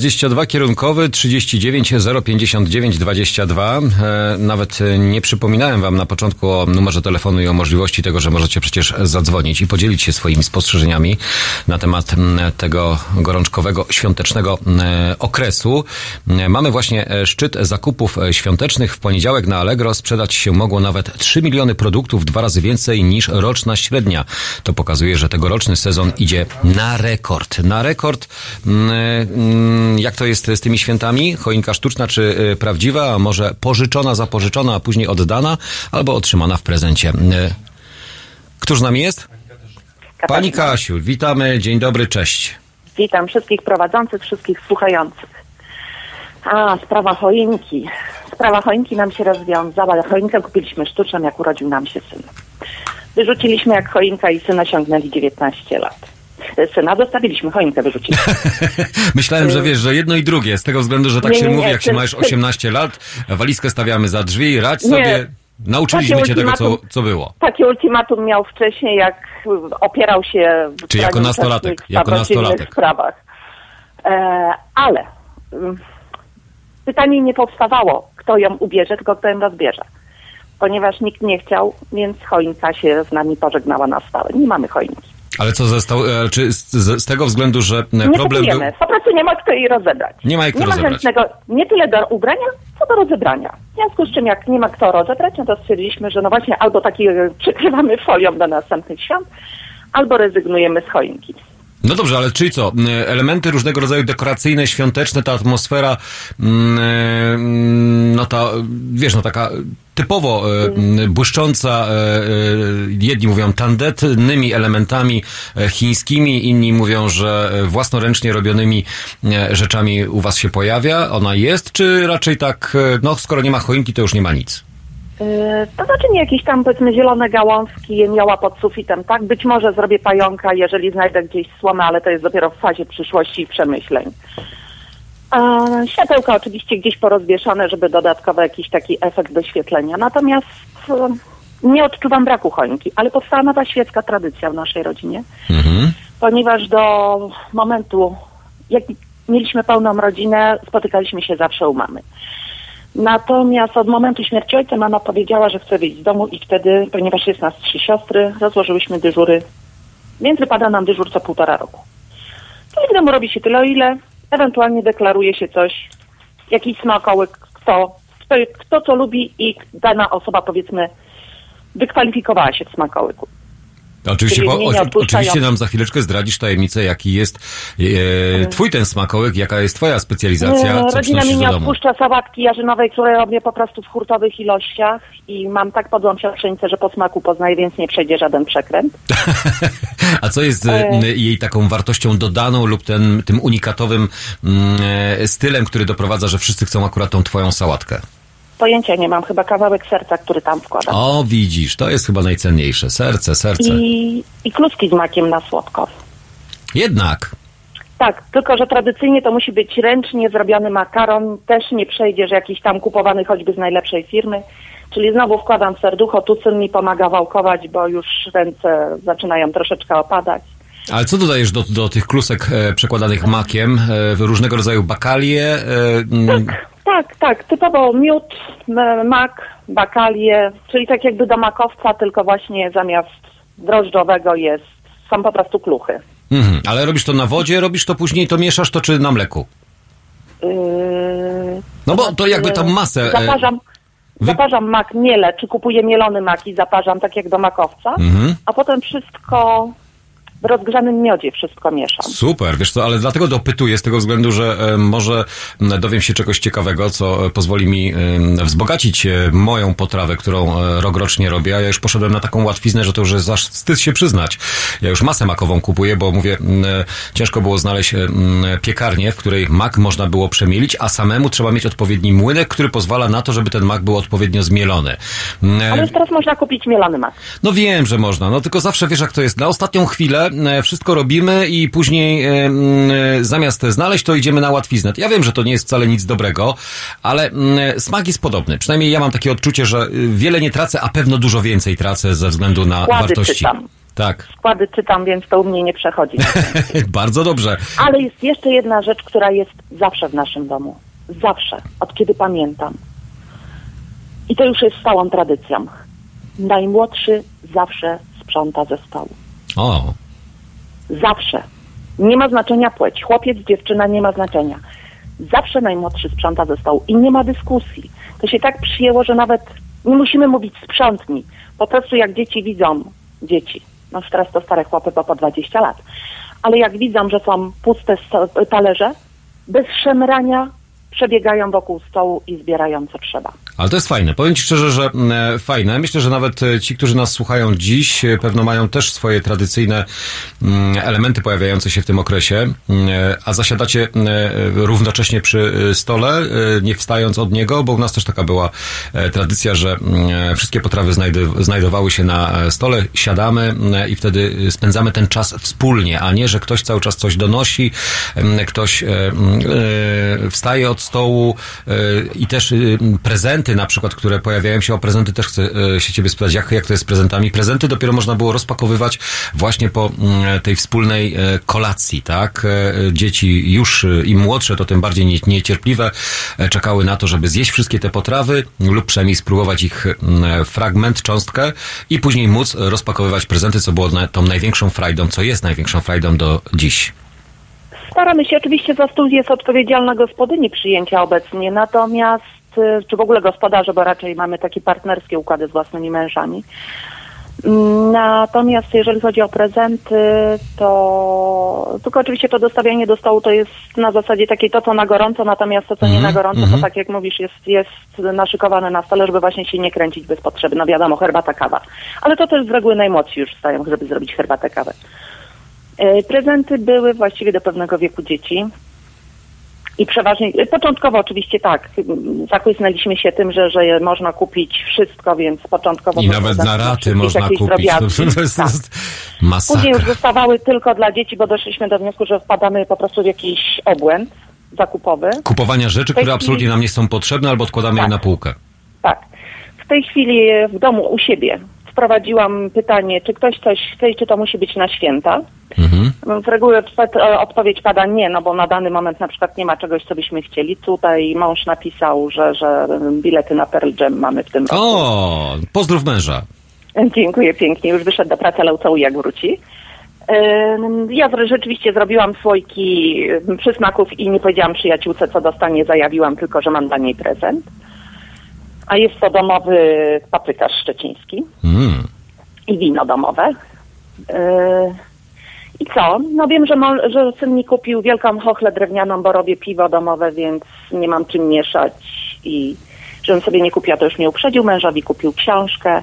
22 kierunkowy 39 059 22. E, nawet e, nie przypominałem wam na początku o numerze telefonu i o możliwości tego, że możecie przecież zadzwonić i podzielić się swoimi spostrzeżeniami na temat tego gorączkowego świątecznego okresu. Mamy właśnie e, szczyt zakupów e, świątecznych. W poniedziałek na Allegro sprzedać się mogło nawet 3 miliony produktów, dwa razy więcej niż roczna średnia. To pokazuje, że tegoroczny sezon idzie na rekord. Na rekord. Mm, mm, Jak to jest z tymi świętami? Choinka sztuczna czy y, prawdziwa, może pożyczona, zapożyczona, a później oddana, albo otrzymana w prezencie. Y, Któż z nami jest? Pani Kasiu, witamy, dzień dobry, cześć. Witam wszystkich prowadzących, wszystkich słuchających. A, sprawa choinki. Sprawa choinki nam się rozwiązała. Choinkę kupiliśmy sztuczną, jak urodził nam się syn. Wyrzuciliśmy jak choinka i syna ciągnęli 19 lat. Syna zostawiliśmy, choinkę wyrzuciliśmy. (laughs) Myślałem, że wiesz, że jedno i drugie, z tego względu, że tak Nie, się nie, mówi, nie, jak się ty- ma już ty- 18 lat, walizkę stawiamy za drzwi, radź sobie. Nauczyliśmy cię tego, co, co było. Takie ultimatum miał wcześniej, jak opierał się w Czy jako nastolatek, jako nastolatek. sprawach. E, ale mm, pytanie nie powstawało, kto ją ubierze, tylko kto ją rozbierze. Ponieważ nikt nie chciał, więc choinka się z nami pożegnała na stałe. Nie mamy choinki. Ale co zostało, e, czy z, z, tego względu, że e, Nie problem był... Po prostu nie ma kto jej rozebrać. Nie ma jak nie ma rozebrać. chętnego nie tyle do ubrania, co do rozebrania. W związku z czym, jak nie ma kto rozebrać, no to stwierdziliśmy, że no właśnie albo taki e, przykrywamy folią do następnych świąt, albo rezygnujemy z choinki. No dobrze, ale czyli co? E, Elementy różnego rodzaju dekoracyjne, świąteczne, ta atmosfera, mm, mm, no ta, wiesz, no taka typowo mm, błyszcząca, jedni mówią tandetnymi elementami e, chińskimi, inni mówią, że własnoręcznie robionymi e, rzeczami u was się pojawia. Ona jest, czy raczej tak, e, no skoro nie ma choinki, to już nie ma nic? Yy, To znaczy nie jakieś tam powiedzmy zielone gałązki je miała pod sufitem, tak? Być może zrobię pająka, jeżeli znajdę gdzieś słomę, ale to jest dopiero w fazie przyszłości i przemyśleń. A światełka oczywiście gdzieś porozwieszone, żeby dodatkowo jakiś taki efekt doświetlenia. Natomiast e, nie odczuwam braku choinki, ale powstała nowa świecka tradycja w naszej rodzinie, Mhm. ponieważ do momentu, jak mieliśmy pełną rodzinę, spotykaliśmy się zawsze u mamy. Natomiast od momentu śmierci ojca mama powiedziała, że chce wyjść z domu i wtedy, ponieważ jest nas trzy siostry, rozłożyłyśmy dyżury, więc wypada nam dyżur co półtora roku. Domu robi się tyle, o ile ewentualnie deklaruje się coś, jakiś smakołyk, kto, kto, kto co lubi i dana osoba powiedzmy wykwalifikowała się w smakołyku. Oczywiście, oczy- odpuszczają. oczywiście nam za chwileczkę zdradzisz tajemnicę, jaki jest e, twój ten smakołyk, jaka jest twoja specjalizacja, co Rodzina mi nie odpuszcza sałatki jarzynowej, które robię po prostu w hurtowych ilościach i mam tak podłą siostrzenicę, że po smaku poznaję, więc nie przejdzie żaden przekręt. (laughs) A co jest e, E. jej taką wartością dodaną lub ten, tym unikatowym mm, e, stylem, który doprowadza, że wszyscy chcą akurat tą twoją sałatkę? Pojęcia nie mam, chyba kawałek serca, który tam wkładam. O, widzisz, to jest chyba najcenniejsze. Serce, serce. I, I kluski z makiem na słodko. Jednak. Tak, tylko że tradycyjnie to musi być ręcznie zrobiony makaron. Też nie przejdzie, że jakiś tam kupowany choćby z najlepszej firmy. Czyli znowu wkładam serducho, tu syn mi pomaga wałkować, bo już ręce zaczynają troszeczkę opadać. Ale co dodajesz do, do tych klusek e, przekładanych makiem? E, różnego rodzaju bakalie? E, mm, Tak, tak, typowo miód, m- mak, bakalie, czyli tak jakby do makowca, tylko właśnie zamiast drożdżowego jest, są po prostu kluchy. mhm. Ale robisz to na wodzie, robisz to później, to mieszasz to czy na mleku? Yy, No bo to jakby tam masę... e, Zaparzam, wy- zaparzam mak, mielę, czy kupuję mielony mak i zaparzam tak jak do makowca, Mhm. a potem wszystko w rozgrzanym miodzie wszystko mieszam. Super, wiesz co, ale dlatego dopytuję z tego względu, że e, może dowiem się czegoś ciekawego, co e, pozwoli mi e, wzbogacić moją potrawę, którą rok rocznie robię, a ja już poszedłem na taką łatwiznę, że to już jest aż wstyd się przyznać. Ja już masę makową kupuję, bo mówię, ciężko było znaleźć piekarnię, w której mak można było przemielić, a samemu trzeba mieć odpowiedni młynek, który pozwala na to, żeby ten mak był odpowiednio zmielony. Ale już teraz można kupić mielony mak. no wiem, że można, no tylko zawsze wiesz jak to jest. Na ostatnią chwilę e, wszystko robimy i później e, e, zamiast znaleźć to idziemy na łatwiznę. Ja wiem, że to nie jest wcale nic dobrego, ale smak jest podobny. Przynajmniej ja mam takie odczucie, że y, wiele nie tracę, a pewno dużo więcej tracę ze względu na Składy wartości. czytam. Tak, Składy czytam, więc to u mnie nie przechodzi. (laughs) bardzo dobrze. Ale jest jeszcze jedna rzecz, która jest zawsze w naszym domu. Zawsze, od kiedy pamiętam. I to już jest stałą tradycją. Najmłodszy zawsze sprząta ze stołu. O, Zawsze. Nie ma znaczenia płeć. Chłopiec, dziewczyna, nie ma znaczenia. Zawsze najmłodszy sprząta ze stołu i nie ma dyskusji. To się tak przyjęło, że nawet nie musimy mówić sprzątnij. Po prostu jak dzieci widzą, dzieci, no teraz to stare chłopy, bo po 20 lat, ale jak widzą, że są puste talerze, bez szemrania przebiegają wokół stołu i zbierają co trzeba. Ale to jest fajne. Powiem Ci szczerze, że mm, fajne. Myślę, że nawet e, ci, którzy nas słuchają dziś, e, pewno mają też swoje tradycyjne mm, elementy pojawiające się w tym okresie, Mm, e, a zasiadacie e, równocześnie przy e, stole, e, nie wstając od niego, bo u nas też taka była e, tradycja, że e, wszystkie potrawy znajdowały się na e, stole, siadamy i wtedy e, spędzamy ten czas wspólnie, a nie, że ktoś cały czas coś donosi, ktoś e, e, wstaje od stołu e, i też e, prezenty na przykład, które pojawiają się, o prezenty też chcę e, się ciebie spytać, jak, jak to jest z prezentami. Prezenty dopiero można było rozpakowywać właśnie po mm, tej wspólnej e, kolacji, tak? E, Dzieci już im młodsze, to tym bardziej nie- niecierpliwe czekały na to, żeby zjeść wszystkie te potrawy lub przynajmniej spróbować ich mm, fragment, cząstkę i później móc rozpakowywać prezenty, co było tą największą frajdą, co jest największą frajdą do dziś. Staramy się, oczywiście za stół jest odpowiedzialna gospodyni przyjęcia obecnie, natomiast, czy w ogóle gospodarze, bo raczej mamy takie partnerskie układy z własnymi mężami. Mm, Natomiast jeżeli chodzi o prezenty, to tylko oczywiście to dostawianie do stołu to jest na zasadzie takiej to, co na gorąco, natomiast to, co nie na gorąco, to tak jak mówisz, jest, jest naszykowane na stole, żeby właśnie się nie kręcić bez potrzeby. No wiadomo, herbata, kawa. Ale to też z reguły najmłodsi już wstają, żeby zrobić herbatę, kawę. E, Prezenty były właściwie do pewnego wieku dzieci. I przeważnie, początkowo oczywiście tak, zachłysnęliśmy się tym, że, że można kupić wszystko, więc początkowo... I nawet na raty można kupić. To, jest, Tak. jest Później już masakra. zostawały tylko dla dzieci, bo doszliśmy do wniosku, że wpadamy po prostu w jakiś obłęd zakupowy. Kupowania rzeczy, które tej absolutnie chwili- nam nie są potrzebne, albo odkładamy je Tak. na półkę. Tak. W tej chwili w domu u siebie wprowadziłam pytanie, czy ktoś coś chce i czy to musi być na święta. Mhm. Z reguły odpowiedź- e, odpowiedź pada nie, no bo na dany moment na przykład nie ma czegoś, co byśmy chcieli. Tutaj mąż napisał, że, że bilety na Pearl Jam mamy w tym roku. O, pozdrów męża. Dziękuję pięknie. Już wyszedł do pracy, ale ucałuję jak wróci. Ja rzeczywiście zrobiłam słoiki przysmaków i nie powiedziałam przyjaciółce, co dostanie, zajawiłam tylko, że mam dla niej prezent. A jest to domowy paprykarz szczeciński Mm. i wino domowe. Yy, I co? No wiem, że, że syn mi kupił wielką chochlę drewnianą, bo robię piwo domowe, więc nie mam czym mieszać i żebym sobie nie kupiła, to już mnie uprzedził. Mężowi kupił książkę.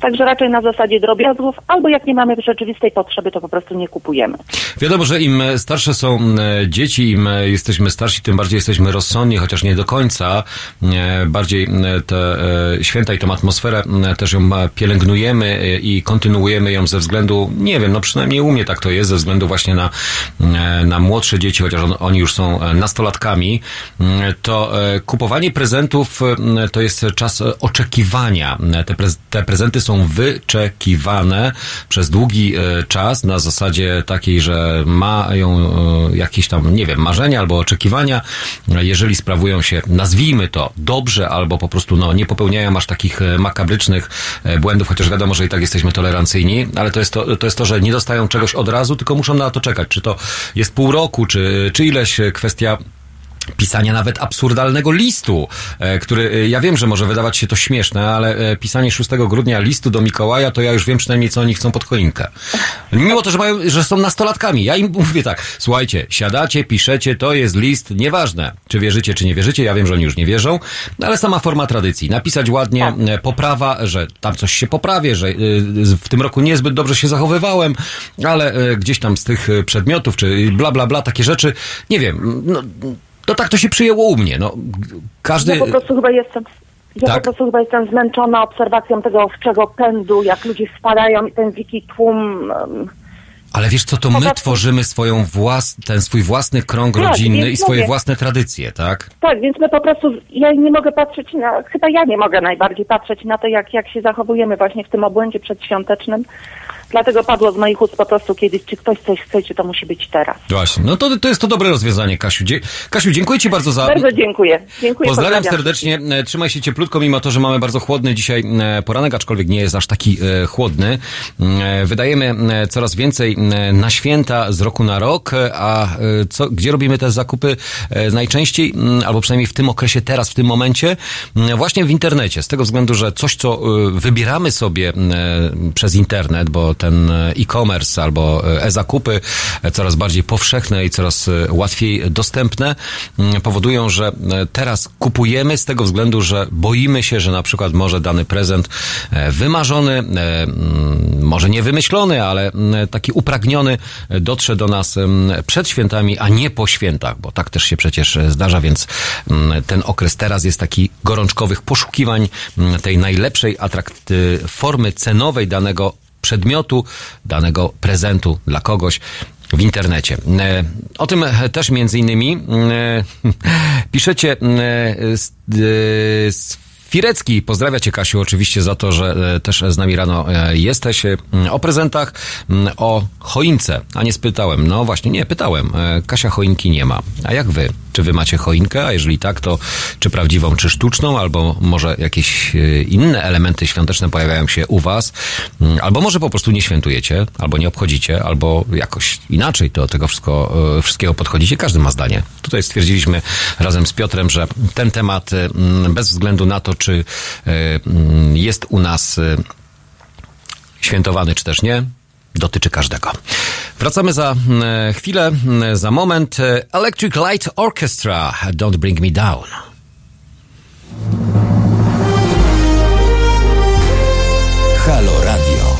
Także raczej na zasadzie drobiazgów, albo jak nie mamy rzeczywistej potrzeby, to po prostu nie kupujemy. Wiadomo, że im starsze są e, dzieci, im jesteśmy starsi, tym bardziej jesteśmy rozsądni, chociaż nie do końca. Bardziej e, te e, święta i tą atmosferę e, też ją pielęgnujemy e, i kontynuujemy ją ze względu, nie wiem, no przynajmniej u mnie tak to jest, ze względu właśnie na, na młodsze dzieci, chociaż on, oni już są e, nastolatkami, Mm, to kupowanie prezentów to jest czas oczekiwania. Te, prez, te prezenty są wyczekiwane przez długi e, czas na zasadzie takiej, że mają e, jakieś tam, nie wiem, marzenia albo oczekiwania. Jeżeli sprawują się, nazwijmy to, dobrze albo po prostu no, nie popełniają aż takich e, makabrycznych błędów, chociaż wiadomo, że i tak jesteśmy tolerancyjni, ale to jest to, to jest to, że nie dostają czegoś od razu, tylko muszą na to czekać. Czy to jest pół roku, czy, czy ileś kwestia pisania nawet absurdalnego listu, e, który, e, ja wiem, że może wydawać się to śmieszne, ale e, pisanie 6 grudnia listu do Mikołaja, to ja już wiem przynajmniej, co oni chcą pod choinkę. Mimo to, że mają, że są nastolatkami. Ja im mówię tak, słuchajcie, siadacie, piszecie, to jest list, nieważne, czy wierzycie, czy nie wierzycie, ja wiem, że oni już nie wierzą, ale sama forma tradycji. Napisać ładnie, e, poprawa, że tam coś się poprawię, że w tym roku niezbyt dobrze się zachowywałem, ale gdzieś tam z tych przedmiotów, czy bla, bla, bla, takie rzeczy, nie wiem, no, to tak to się przyjęło u mnie. No, każdy. Ja po prostu chyba jestem... Ja Tak? po prostu chyba jestem zmęczona obserwacją tego owczego pędu, jak ludzie wpadają i ten dziki tłum... Ale wiesz co, to my tworzymy swoją włas... ten swój własny krąg Tak, rodzinny i swoje mówię. własne tradycje, tak? Tak, więc my po prostu, ja nie mogę patrzeć na, chyba ja nie mogę najbardziej patrzeć na to, jak, jak się zachowujemy właśnie w tym obłędzie przedświątecznym. Dlatego padło z moich ust po prostu kiedyś, czy ktoś coś chce, czy to musi być teraz. Właśnie, no to, to jest to dobre rozwiązanie, Kasiu. Dzie- Kasiu, dziękuję Ci bardzo za... Bardzo dziękuję. Dziękuję. Pozdrawiam pozdrawiam. serdecznie. E, Trzymaj się cieplutko, mimo to, że mamy bardzo chłodny dzisiaj e, poranek, aczkolwiek nie jest aż taki e, chłodny. Wydajemy coraz więcej na święta z roku na rok, a co, gdzie robimy te zakupy najczęściej, m, albo przynajmniej w tym okresie, teraz, w tym momencie? M, Właśnie w internecie, z tego względu, że coś, co wybieramy sobie e, przez internet, bo ten e, e-commerce albo e, e-zakupy e, coraz bardziej powszechne i coraz łatwiej dostępne m, powodują, że teraz kupujemy z tego względu, że boimy się, że na przykład może dany prezent wymarzony, mm, może nie wymyślony, ale mm, taki upragniony dotrze do nas przed świętami, a nie po świętach, bo tak też się przecież zdarza, więc mm, ten okres teraz jest taki gorączkowych poszukiwań mm, tej najlepszej atrakty formy cenowej danego przedmiotu, danego prezentu dla kogoś w internecie. E, O tym też między innymi e, (laughs) piszecie e, Firecki, pozdrawia Cię Kasiu oczywiście za to, że też z nami rano jesteś. O prezentach, o choince. A nie spytałem. No właśnie, nie, pytałem. Kasia choinki nie ma. A jak Wy? Czy Wy macie choinkę? A jeżeli tak, to czy prawdziwą, czy sztuczną? Albo może jakieś e, inne elementy świąteczne pojawiają się u Was? Mm, Albo może po prostu nie świętujecie, albo nie obchodzicie, albo jakoś inaczej do tego wszystko, e, wszystkiego podchodzicie. Każdy ma zdanie. Tutaj stwierdziliśmy razem z Piotrem, że ten temat, e, mm, bez względu na to, czy mm, jest u nas świętowany, czy też nie, dotyczy każdego. Wracamy za mm, chwilę, mm, za moment. E, Electric Light Orchestra, Don't Bring Me Down.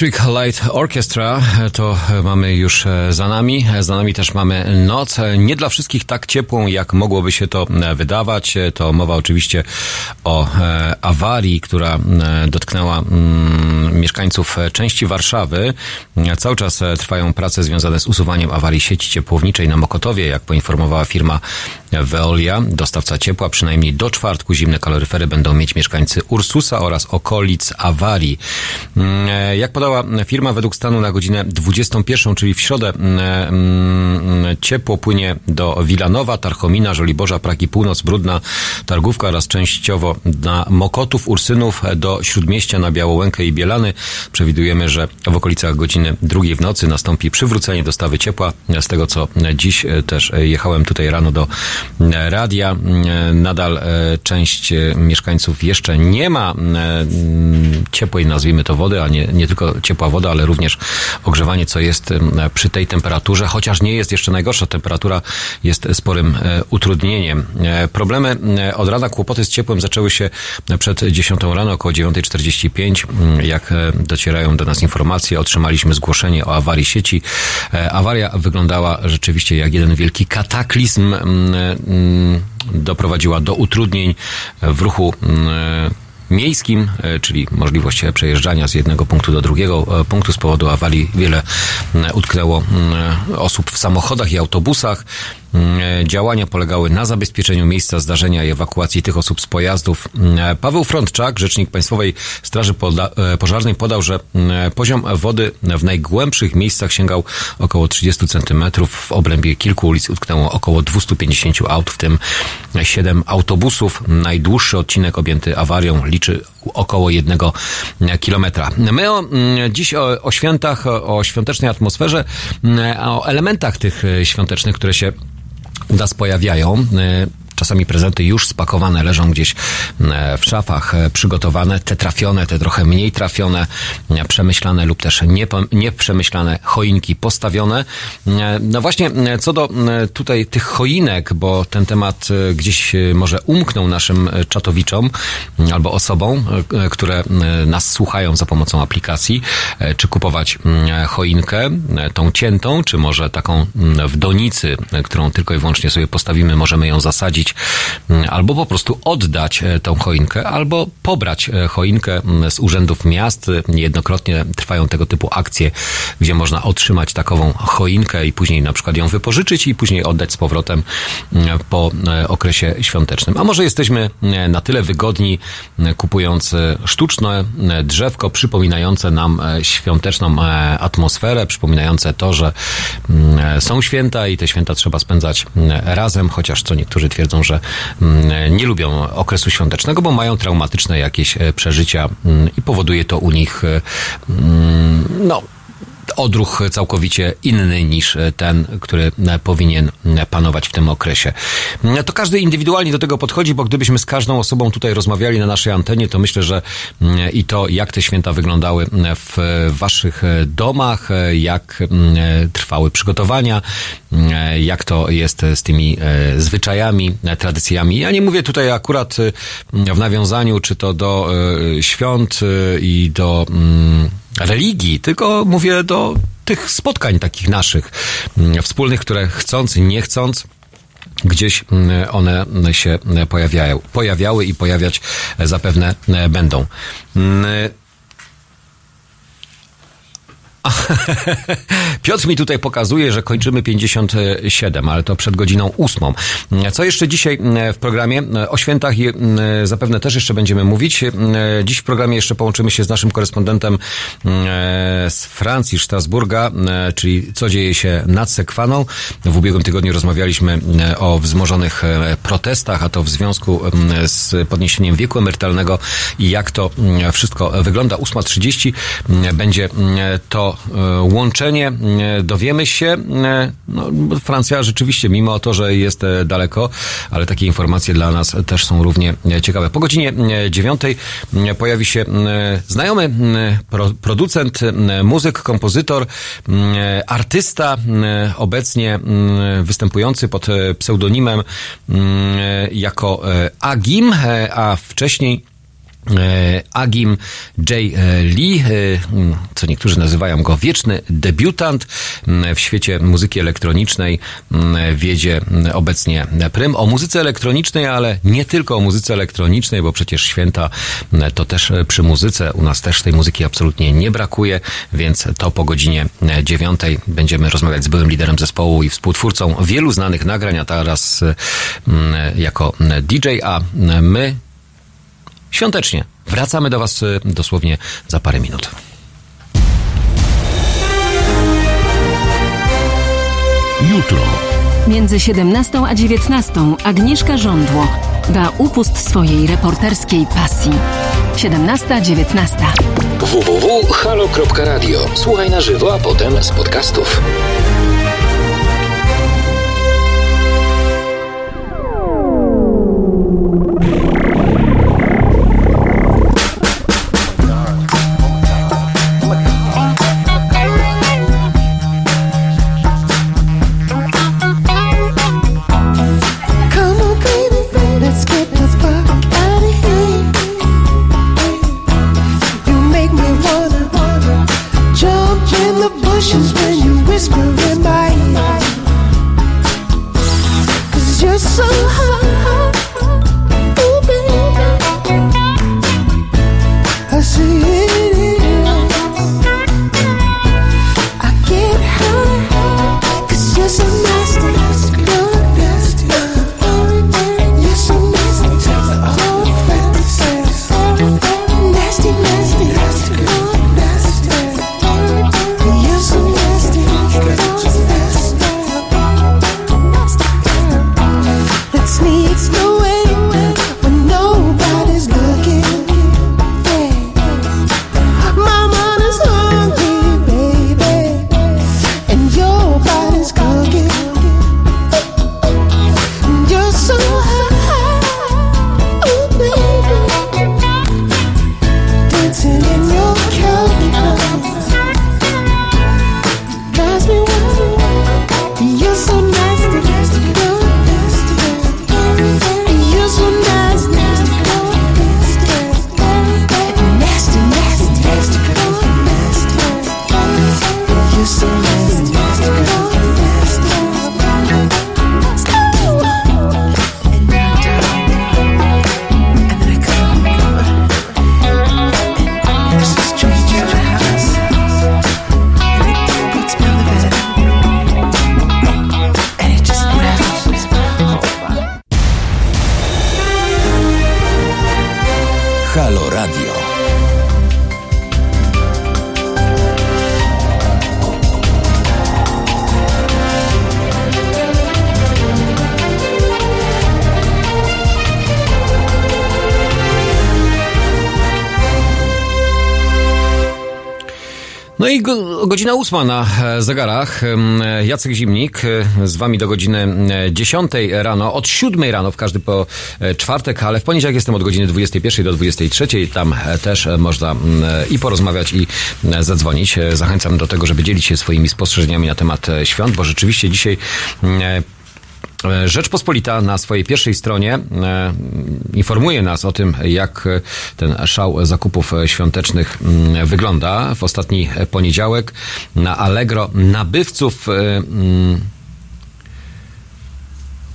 Electric Light Orchestra to mamy już e, za nami. Za nami też mamy noc. Nie dla wszystkich tak ciepłą, jak mogłoby się to e, wydawać. To mowa oczywiście o e, awarii, która e, dotknęła mm, mieszkańców e, części Warszawy. E, Cały czas e, trwają prace związane z usuwaniem awarii sieci ciepłowniczej na Mokotowie, jak poinformowała firma Veolia, dostawca ciepła. Przynajmniej do czwartku zimne kaloryfery będą mieć mieszkańcy Ursusa oraz okolic awarii. Mm, e, Jak podała firma, według stanu na godzinę 21, czyli w środę, mm, mm, ciepło płynie do Wilanowa, Tarchomina, Żoliborza, Pragi Północ, Brudna, Targówka oraz częściowo na Mokotów, Ursynów, do Śródmieścia, na Białołękę i Bielany. Przewidujemy, że w okolicach godziny drugiej w nocy nastąpi przywrócenie dostawy ciepła. Z tego, co dziś e, też e, jechałem tutaj rano do radia, nadal e, część mieszkańców jeszcze nie ma ciepłej, nazwijmy to wody, a nie, nie tylko ciepła woda, ale również ogrzewanie, co jest przy tej temperaturze, chociaż nie jest jeszcze najgorsza temperatura, jest sporym e, utrudnieniem. E, Problemy e, od rana, kłopoty z ciepłem zaczęły się przed 10 rano, około 9.45. Mm, Jak docierają do nas informacje, otrzymaliśmy zgłoszenie o awarii sieci. Awaria wyglądała rzeczywiście jak jeden wielki kataklizm. mm, mm, Doprowadziła do utrudnień w ruchu miejskim, e, czyli możliwość przejeżdżania z jednego punktu do drugiego e, punktu z powodu awarii. Wiele utknęło osób w samochodach i autobusach. M, Działania polegały na zabezpieczeniu miejsca zdarzenia i ewakuacji tych osób z pojazdów. M, Paweł Frontczak, rzecznik Państwowej Straży e, Pożarnej podał, że m, poziom wody w najgłębszych miejscach sięgał około 30 centymetrów. W obrębie kilku ulic utknęło około 250 aut, w tym 7 autobusów. Najdłuższy odcinek objęty awarią liczy około jednego kilometra. My o, mm, dziś o, o świętach, o, świątecznej atmosferze, mm, o elementach tych e, świątecznych, które się u nas pojawiają. Czasami prezenty już spakowane leżą gdzieś e, w szafach, e, przygotowane, te trafione, te trochę mniej trafione, e, przemyślane lub też nieprzemyślane choinki postawione. No właśnie, co do tutaj tych choinek, bo ten temat gdzieś może umknął naszym czatowiczom m, albo osobom, które nas słuchają za pomocą aplikacji, czy kupować m, choinkę, tą ciętą, czy może taką m, w donicy, którą tylko i wyłącznie sobie postawimy, możemy ją zasadzić, m, albo po prostu oddać e, tą choinkę, albo pobrać e, choinkę m, z urzędów miast. Niejednokrotnie trwają tego typu akcje, gdzie można otrzymać takową choinkę i później na przykład ją wypożyczyć i później oddać z powrotem m, po e, okresie świątecznym. A może jesteśmy na tyle wygodni, kupując sztuczne drzewko przypominające nam świąteczną atmosferę, przypominające to, że mm, są święta i te święta trzeba spędzać mm, razem, chociaż co niektórzy twierdzą, że mm, nie lubią okresu świątecznego, bo mają traumatyczne jakieś e, przeżycia mm, i powoduje to u nich e, mm, no odruch całkowicie inny niż ten, który powinien panować w tym okresie. To każdy indywidualnie do tego podchodzi, bo gdybyśmy z każdą osobą tutaj rozmawiali na naszej antenie, to myślę, że i to, jak te święta wyglądały w waszych domach, jak trwały przygotowania, jak to jest z tymi zwyczajami, tradycjami. Ja nie mówię tutaj akurat w nawiązaniu, czy to do świąt i do religii, tylko mówię do tych spotkań takich naszych, mm, wspólnych, które chcąc, nie chcąc, gdzieś mm, one się pojawiają, pojawiały i pojawiać zapewne będą. (laughs) Piotr mi tutaj pokazuje, że kończymy 57, ale to przed godziną 8. Co jeszcze dzisiaj w programie? O świętach i zapewne też jeszcze będziemy mówić. Dziś w programie jeszcze połączymy się z naszym korespondentem z Francji, Strasburga, czyli co dzieje się nad Sekwaną. W ubiegłym tygodniu rozmawialiśmy o wzmożonych protestach, a to w związku z podniesieniem wieku emerytalnego i jak to wszystko wygląda. 8.30 będzie to e, łączenie. E, Dowiemy się. e, No, Francja rzeczywiście, mimo to, że jest e, daleko, ale takie informacje dla nas też są równie e, ciekawe. Po godzinie e, dziewiątej e, pojawi się e, znajomy e, pro, producent, e, muzyk, kompozytor, e, artysta, e, obecnie e, występujący pod e, pseudonimem e, jako e, Agim, e, a wcześniej E, Agim J. Lee, e, co niektórzy nazywają go wieczny debiutant w świecie muzyki elektronicznej, wiedzie obecnie prym o muzyce elektronicznej, ale nie tylko o muzyce elektronicznej, bo przecież święta to też e, przy muzyce, u nas też tej muzyki absolutnie nie brakuje, więc to po godzinie e, dziewiątej będziemy rozmawiać z byłym liderem zespołu i współtwórcą wielu znanych nagrań, a teraz e, jako DJ, a my świątecznie. Wracamy do Was y, dosłownie za parę minut. Jutro. Między 17 a 19 Agnieszka Żądło da upust swojej reporterskiej pasji. 17-19. www.halo.radio. Słuchaj na żywo, a potem z podcastów. Ósma na e, zegarach. E, Jacek Zimnik e, z wami do godziny e, 10 rano, od 7 rano w każdy po czwartek, ale w poniedziałek jestem od godziny 21 do 23. Tam też można m, e, i porozmawiać i zadzwonić. Zachęcam do tego, żeby dzielić się swoimi spostrzeżeniami na temat świąt, bo rzeczywiście dzisiaj m, E, Rzeczpospolita na swojej pierwszej stronie e, informuje nas o tym, jak e, ten szał zakupów e, świątecznych mm, wygląda. W ostatni e, poniedziałek na Allegro nabywców e, mm,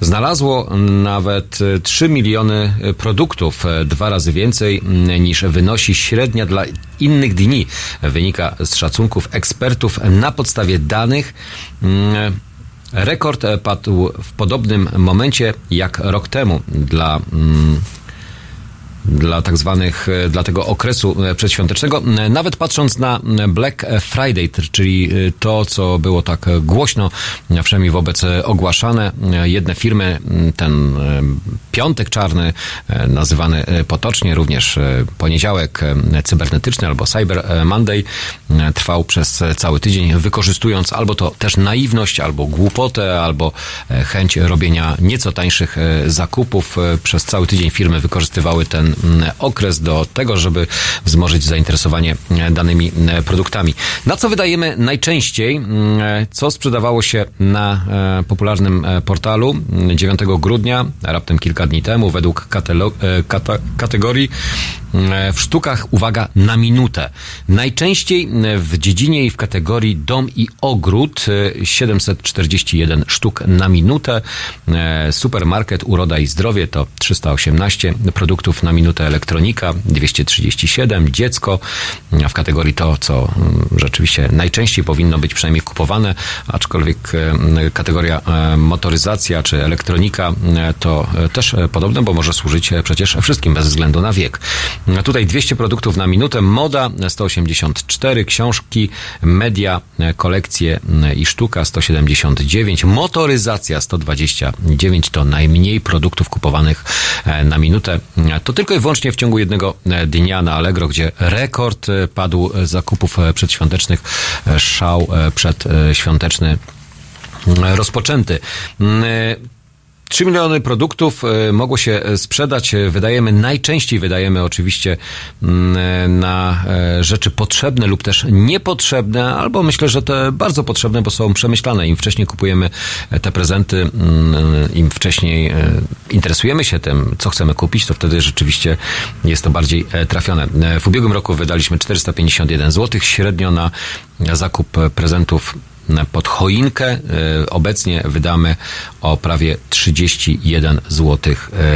Znalazło nawet e, 3 miliony e, produktów, e, dwa razy więcej mm, niż wynosi średnia dla innych dni. Wynika z szacunków ekspertów na podstawie danych. Mm, Rekord padł w podobnym momencie jak rok temu dla. Dla tak zwanych, e, dla tego okresu e, przedświątecznego. E, Nawet patrząc na Black Friday, czyli to, co było tak głośno, przynajmniej wobec ogłaszane, jedne firmy, ten piątek czarny, nazywany potocznie również poniedziałek cybernetyczny albo Cyber Monday, trwał przez cały tydzień, wykorzystując albo to też naiwność, albo głupotę, albo chęć robienia nieco tańszych zakupów. Przez cały tydzień firmy wykorzystywały ten mm, okres do tego, żeby wzmożyć zainteresowanie e, danymi e, produktami. Na co wydajemy najczęściej? Mm, e, Co sprzedawało się na popularnym portalu mm, 9 grudnia, raptem kilka dni temu, według kategorii mm, w sztukach, uwaga, na minutę. Najczęściej w dziedzinie i w kategorii dom i ogród e, 741 sztuk na minutę. Supermarket Uroda i Zdrowie to 318 produktów na minutę, elektronika 237, dziecko w kategorii to, co mm, rzeczywiście najczęściej powinno być przynajmniej kupowane, aczkolwiek e, kategoria e, motoryzacja czy elektronika e, to też podobne, bo może służyć przecież wszystkim bez względu na wiek. E, Tutaj 200 produktów na minutę, moda e, 184, książki, media, kolekcje i sztuka 179, motoryzacja 129 to najmniej produktów kupowanych na minutę. To tylko i wyłącznie w ciągu jednego e, dnia na Allegro, gdzie rekord e, padł e, zakupów przedświątecznych, szał przedświąteczny e, rozpoczęty. Mm, e, 3 miliony produktów e, mogło się e, sprzedać. E, Wydajemy, najczęściej wydajemy oczywiście mm, na rzeczy potrzebne lub też niepotrzebne, albo myślę, że te bardzo potrzebne, bo są przemyślane. Im wcześniej kupujemy te prezenty, mm, im wcześniej interesujemy się tym, co chcemy kupić, to wtedy rzeczywiście jest to bardziej trafione. W ubiegłym roku wydaliśmy 451 zł średnio na zakup prezentów pod choinkę. E, Obecnie wydamy o prawie 31 zł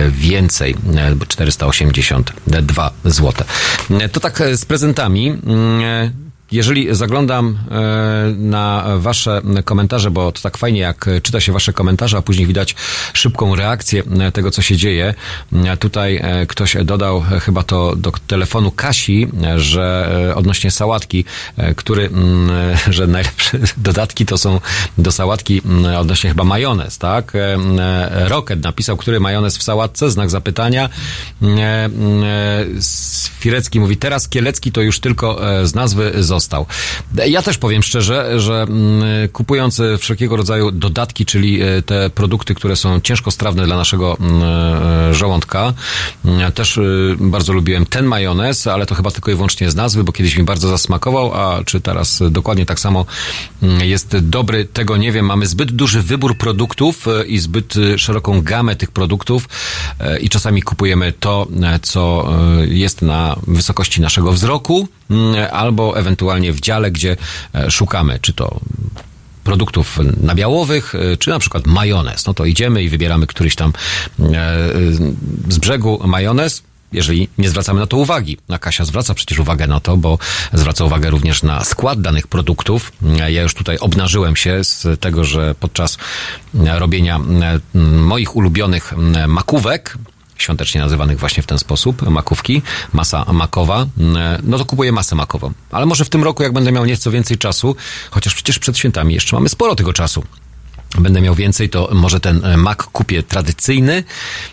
więcej, e, bo 482 zł. E, To tak z prezentami. Mm, Jeżeli zaglądam e, na Wasze komentarze, bo to tak fajnie, jak czyta się Wasze komentarze, a później widać szybką reakcję e, tego, co się dzieje. E, Tutaj ktoś dodał chyba to do telefonu Kasi, że odnośnie sałatki, który, mm, że najlepsze (laughs) dodatki to są do sałatki mm, odnośnie chyba majonez, tak? E, Rocket napisał, który majonez w sałatce, znak zapytania. Firecki mówi, teraz Kielecki to już tylko z nazwy został. Ja też powiem szczerze, że mm, kupując e, wszelkiego rodzaju dodatki, czyli e, te produkty, które są ciężko strawne dla naszego mm, e, żołądka, mm, też bardzo lubiłem ten majonez, ale to chyba tylko i wyłącznie z nazwy, bo kiedyś mi bardzo zasmakował, a czy teraz dokładnie tak samo jest dobry, tego nie wiem. Mamy zbyt duży wybór produktów i zbyt szeroką gamę tych produktów i czasami kupujemy to, co jest na wysokości naszego wzroku, albo ewentualnie w dziale, gdzie e, szukamy, czy to produktów nabiałowych, e, czy na przykład majonez. No to idziemy i wybieramy któryś tam e, z brzegu majonez. Jeżeli nie zwracamy na to uwagi, a Kasia zwraca przecież uwagę na to, bo zwraca uwagę również na skład danych produktów. Ja już tutaj obnażyłem się z tego, że podczas robienia moich ulubionych makówek, świątecznie nazywanych właśnie w ten sposób, makówki, masa makowa, e, no to kupuję masę makową. Ale może w tym roku, jak będę miał nieco więcej czasu, chociaż przecież przed świętami jeszcze mamy sporo tego czasu. Będę miał więcej, to może ten e, mak kupię tradycyjny,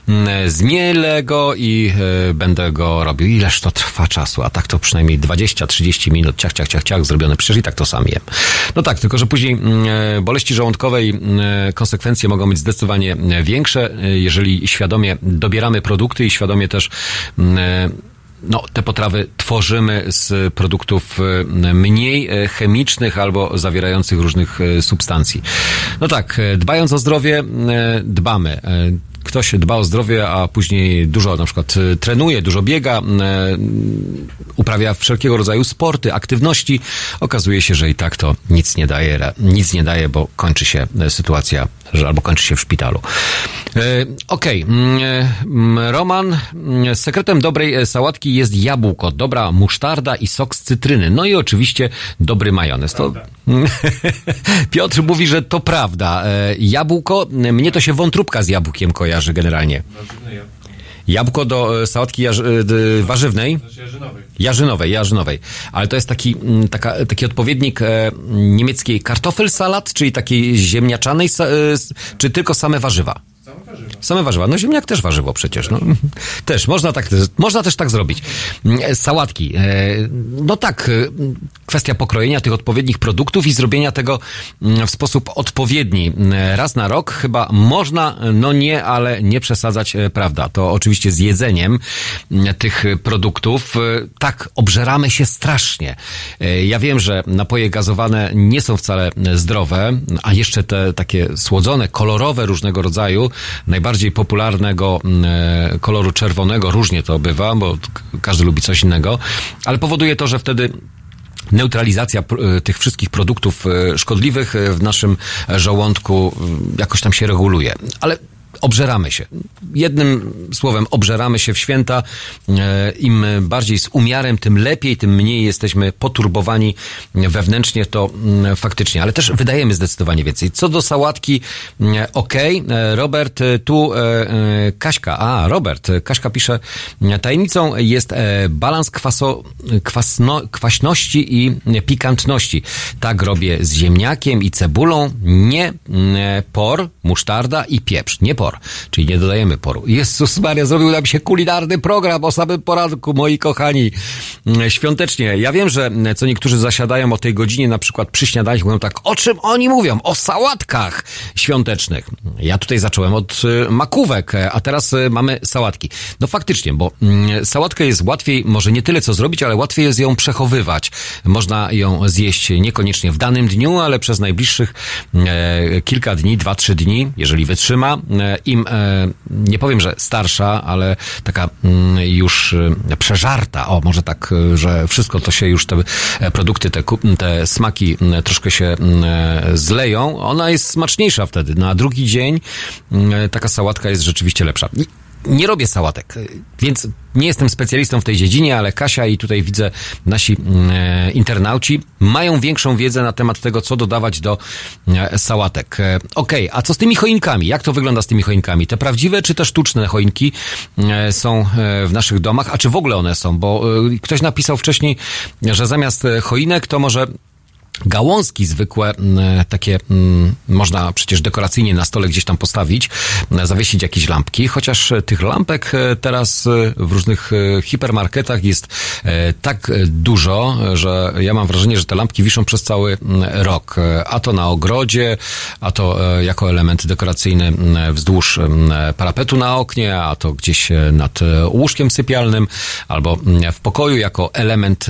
mm, zmielę go i e, będę go robił. Ileż to trwa czasu, a tak to przynajmniej 20-30 minut, ciach, ciach, ciach, ciach, zrobione. Przecież i tak to sam jem. No tak, tylko że później mm, e, boleści żołądkowe i mm, e, konsekwencje mogą być zdecydowanie e, większe, e, jeżeli świadomie dobieramy produkty i świadomie też e, no, te potrawy tworzymy z produktów e, mniej e, chemicznych albo zawierających różnych e, substancji. No tak, dbając o zdrowie, dbamy. Ktoś dba o zdrowie, a później dużo na przykład trenuje, dużo biega, uprawia wszelkiego rodzaju sporty, aktywności. Okazuje się, że i tak to nic nie daje, nic nie daje, bo kończy się sytuacja, że albo kończy się w szpitalu. E, Okej, mm, e, mm, Roman, mm, sekretem dobrej e, sałatki jest jabłko, dobra musztarda i sok z cytryny. No i oczywiście dobry majonez. To... (laughs) Piotr mówi, że to prawda. E, Jabłko, mnie to się wątróbka z jabłkiem kojarzy generalnie. Jabłko do e, sałatki jarz, e, warzywnej. Jarzynowej, jarzynowej. Ale to jest taki, mm, taka, taki odpowiednik e, niemieckiej kartofelsalat, czyli takiej ziemniaczanej, czy tylko same warzywa? Same warzywa. No ziemniak też warzywo przecież. No. (laughs) Też, można, tak, można też tak zrobić. Mm, Sałatki. E, No tak, e, kwestia pokrojenia tych odpowiednich produktów i zrobienia tego mm, w sposób odpowiedni. E, Raz na rok chyba można, no nie, ale nie przesadzać, e, prawda? To oczywiście z jedzeniem mm, tych produktów. E, Tak, obżeramy się strasznie. E, Ja wiem, że napoje gazowane nie są wcale zdrowe, a jeszcze te takie słodzone, kolorowe różnego rodzaju, najbardziej popularnego mm, e, koloru czerwonego, różnie to bywa, bo każdy lubi coś innego, ale powoduje to, że wtedy neutralizacja e, tych wszystkich produktów e, szkodliwych w naszym żołądku e, jakoś tam się reguluje. Ale obżeramy się. Jednym słowem, obżeramy się w święta. E, Im bardziej z umiarem, tym lepiej, tym mniej jesteśmy poturbowani wewnętrznie, to mm, faktycznie. Ale też wydajemy zdecydowanie więcej. Co do sałatki, mm, okej. E, Robert, e, tu Kaśka, a Robert, Kaśka pisze, tajemnicą jest balans kwaso, kwasno, kwaśności i pikantności. Tak robię z ziemniakiem i cebulą, nie mm, por, musztarda i pieprz, nie por, czyli nie dodajemy poru. Jezus Maria, zrobił nam się kulinarny program o samym poranku, moi kochani. Mm, Świątecznie. Ja wiem, że mm, co niektórzy zasiadają o tej godzinie, na przykład przy śniadaniu, mówią tak, o czym oni mówią? O sałatkach świątecznych. Ja tutaj zacząłem od y, makówek, e, a teraz y, mamy sałatki. No faktycznie, bo mm, sałatkę jest łatwiej, może nie tyle co zrobić, ale łatwiej jest ją przechowywać. Można ją zjeść niekoniecznie w danym dniu, ale przez najbliższych e, kilka dni, dwa, trzy dni, jeżeli wytrzyma. Im, e, nie powiem, że starsza, ale taka mm, już e, przeżarta, o może tak, e, że wszystko to się już, te produkty, te, te smaki troszkę się zleją, ona jest smaczniejsza wtedy. Na drugi dzień taka sałatka jest rzeczywiście lepsza. Nie robię sałatek, e, więc nie jestem specjalistą w tej dziedzinie, ale Kasia i tutaj widzę nasi mm, e, internauci mają większą wiedzę na temat tego, co dodawać do e, sałatek. E, Okej, a co z tymi choinkami? Jak to wygląda z tymi choinkami? Te prawdziwe czy te sztuczne choinki e, są e, w naszych domach? A czy w ogóle one są? Bo e, ktoś napisał wcześniej, że zamiast e, choinek to może Gałązki zwykłe, m, takie m, można przecież dekoracyjnie na stole gdzieś tam postawić, m, zawiesić jakieś lampki, chociaż e, tych lampek e, teraz e, w różnych hipermarketach jest tak dużo, że ja mam wrażenie, że te lampki wiszą przez cały rok. A to na ogrodzie, a to jako element dekoracyjny wzdłuż parapetu na oknie, a to gdzieś nad łóżkiem sypialnym, albo w pokoju jako element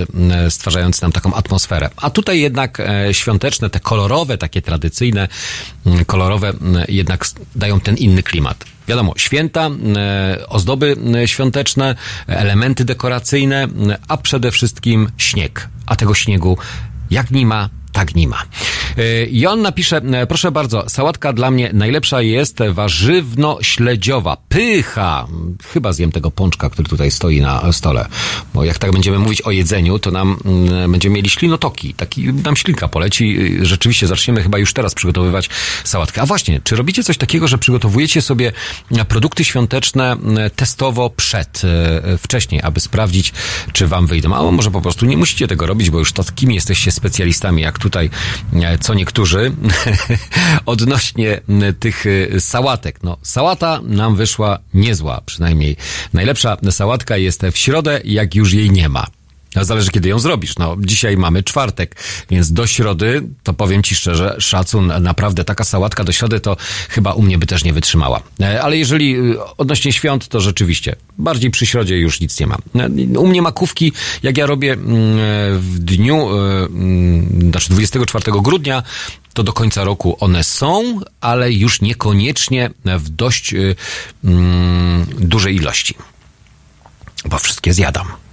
stwarzający nam taką atmosferę. A tutaj jednak e, świąteczne, te kolorowe, takie tradycyjne, m, kolorowe m, jednak dają ten inny klimat. Wiadomo, święta, e, ozdoby świąteczne, elementy dekoracyjne, a przede wszystkim śnieg. A tego śniegu jak nie ma, tak nie ma. E, I on napisze, e, proszę bardzo, sałatka dla mnie najlepsza jest warzywno-śledziowa. Pycha! Chyba zjem tego pączka, który tutaj stoi na stole. Bo jak tak będziemy mówić o jedzeniu, to nam mm, będziemy mieli ślinotoki. Taki nam ślinka poleci. Y, Rzeczywiście zaczniemy chyba już teraz przygotowywać sałatkę. A właśnie, czy robicie coś takiego, że przygotowujecie sobie e, produkty świąteczne e, testowo przed, e, wcześniej, aby sprawdzić, czy wam wyjdą? A może po prostu nie musicie tego robić, bo już takimi jesteście specjalistami, jak tutaj e, co niektórzy (laughs) odnośnie m, tych e, sałatek. No, sałata nam wyszła niezła, przynajmniej. Najlepsza sałatka jest w środę, jak już jej nie ma. No, zależy, kiedy ją zrobisz. No, dzisiaj mamy czwartek, więc do środy, to powiem ci szczerze, szacun, naprawdę taka sałatka do środy to chyba u mnie by też nie wytrzymała. E, Ale jeżeli y, odnośnie świąt, to rzeczywiście, bardziej przy środzie już nic nie ma. E, U mnie makówki, jak ja robię mm, w dniu, mm, znaczy 24 grudnia, to do końca roku one są, ale już niekoniecznie w dość y, mm, dużej ilości. Bo wszystkie zjadam.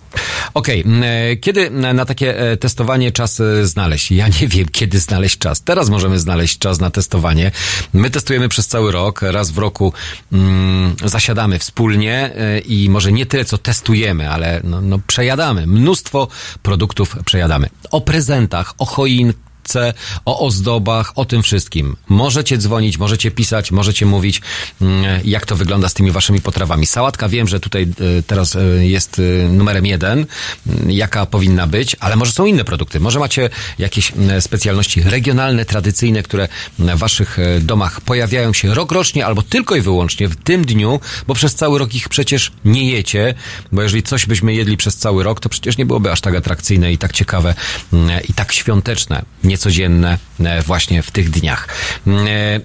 Okej, m, e, kiedy na takie e, testowanie czas e, znaleźć? Ja nie wiem, (laughs) kiedy znaleźć czas. Teraz możemy znaleźć czas na testowanie. My testujemy przez cały rok. Raz w roku mm, zasiadamy wspólnie i może nie tyle, co testujemy, ale no, no, przejadamy. Mnóstwo produktów przejadamy. O prezentach, o choinkach, sałatce, o ozdobach, o tym wszystkim. Możecie dzwonić, możecie pisać, możecie mówić, mm, jak to wygląda z tymi waszymi potrawami. Sałatka wiem, że tutaj e, teraz e, jest e, numerem jeden, mm, jaka powinna być, ale może są inne produkty. Może macie jakieś mm, specjalności regionalne, tradycyjne, które w waszych domach pojawiają się rokrocznie albo tylko i wyłącznie w tym dniu, bo przez cały rok ich przecież nie jecie, bo jeżeli coś byśmy jedli przez cały rok, to przecież nie byłoby aż tak atrakcyjne i tak ciekawe i tak świąteczne, niecodzienne e, właśnie w tych dniach. Mm, e,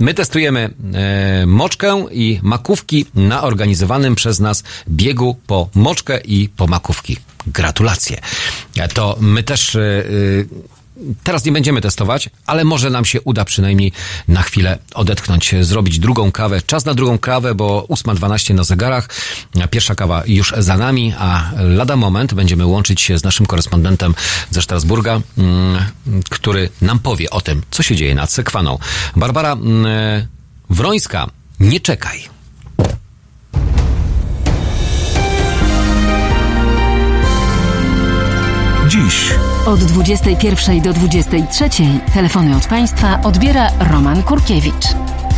My testujemy e, moczkę i makówki na organizowanym przez nas biegu po moczkę i po makówki. Gratulacje. To my też Teraz nie będziemy testować, ale może nam się uda przynajmniej na chwilę odetchnąć, zrobić drugą kawę. Czas na drugą kawę, bo 8.12 na zegarach. Pierwsza kawa już za nami, a lada moment będziemy łączyć się z naszym korespondentem ze Strasburga, mm, który nam powie o tym, co się dzieje nad Sekwaną. Barbara mm, Wrońska, nie czekaj. Dziś Od 21 do 23 telefony od Państwa odbiera Roman Kurkiewicz.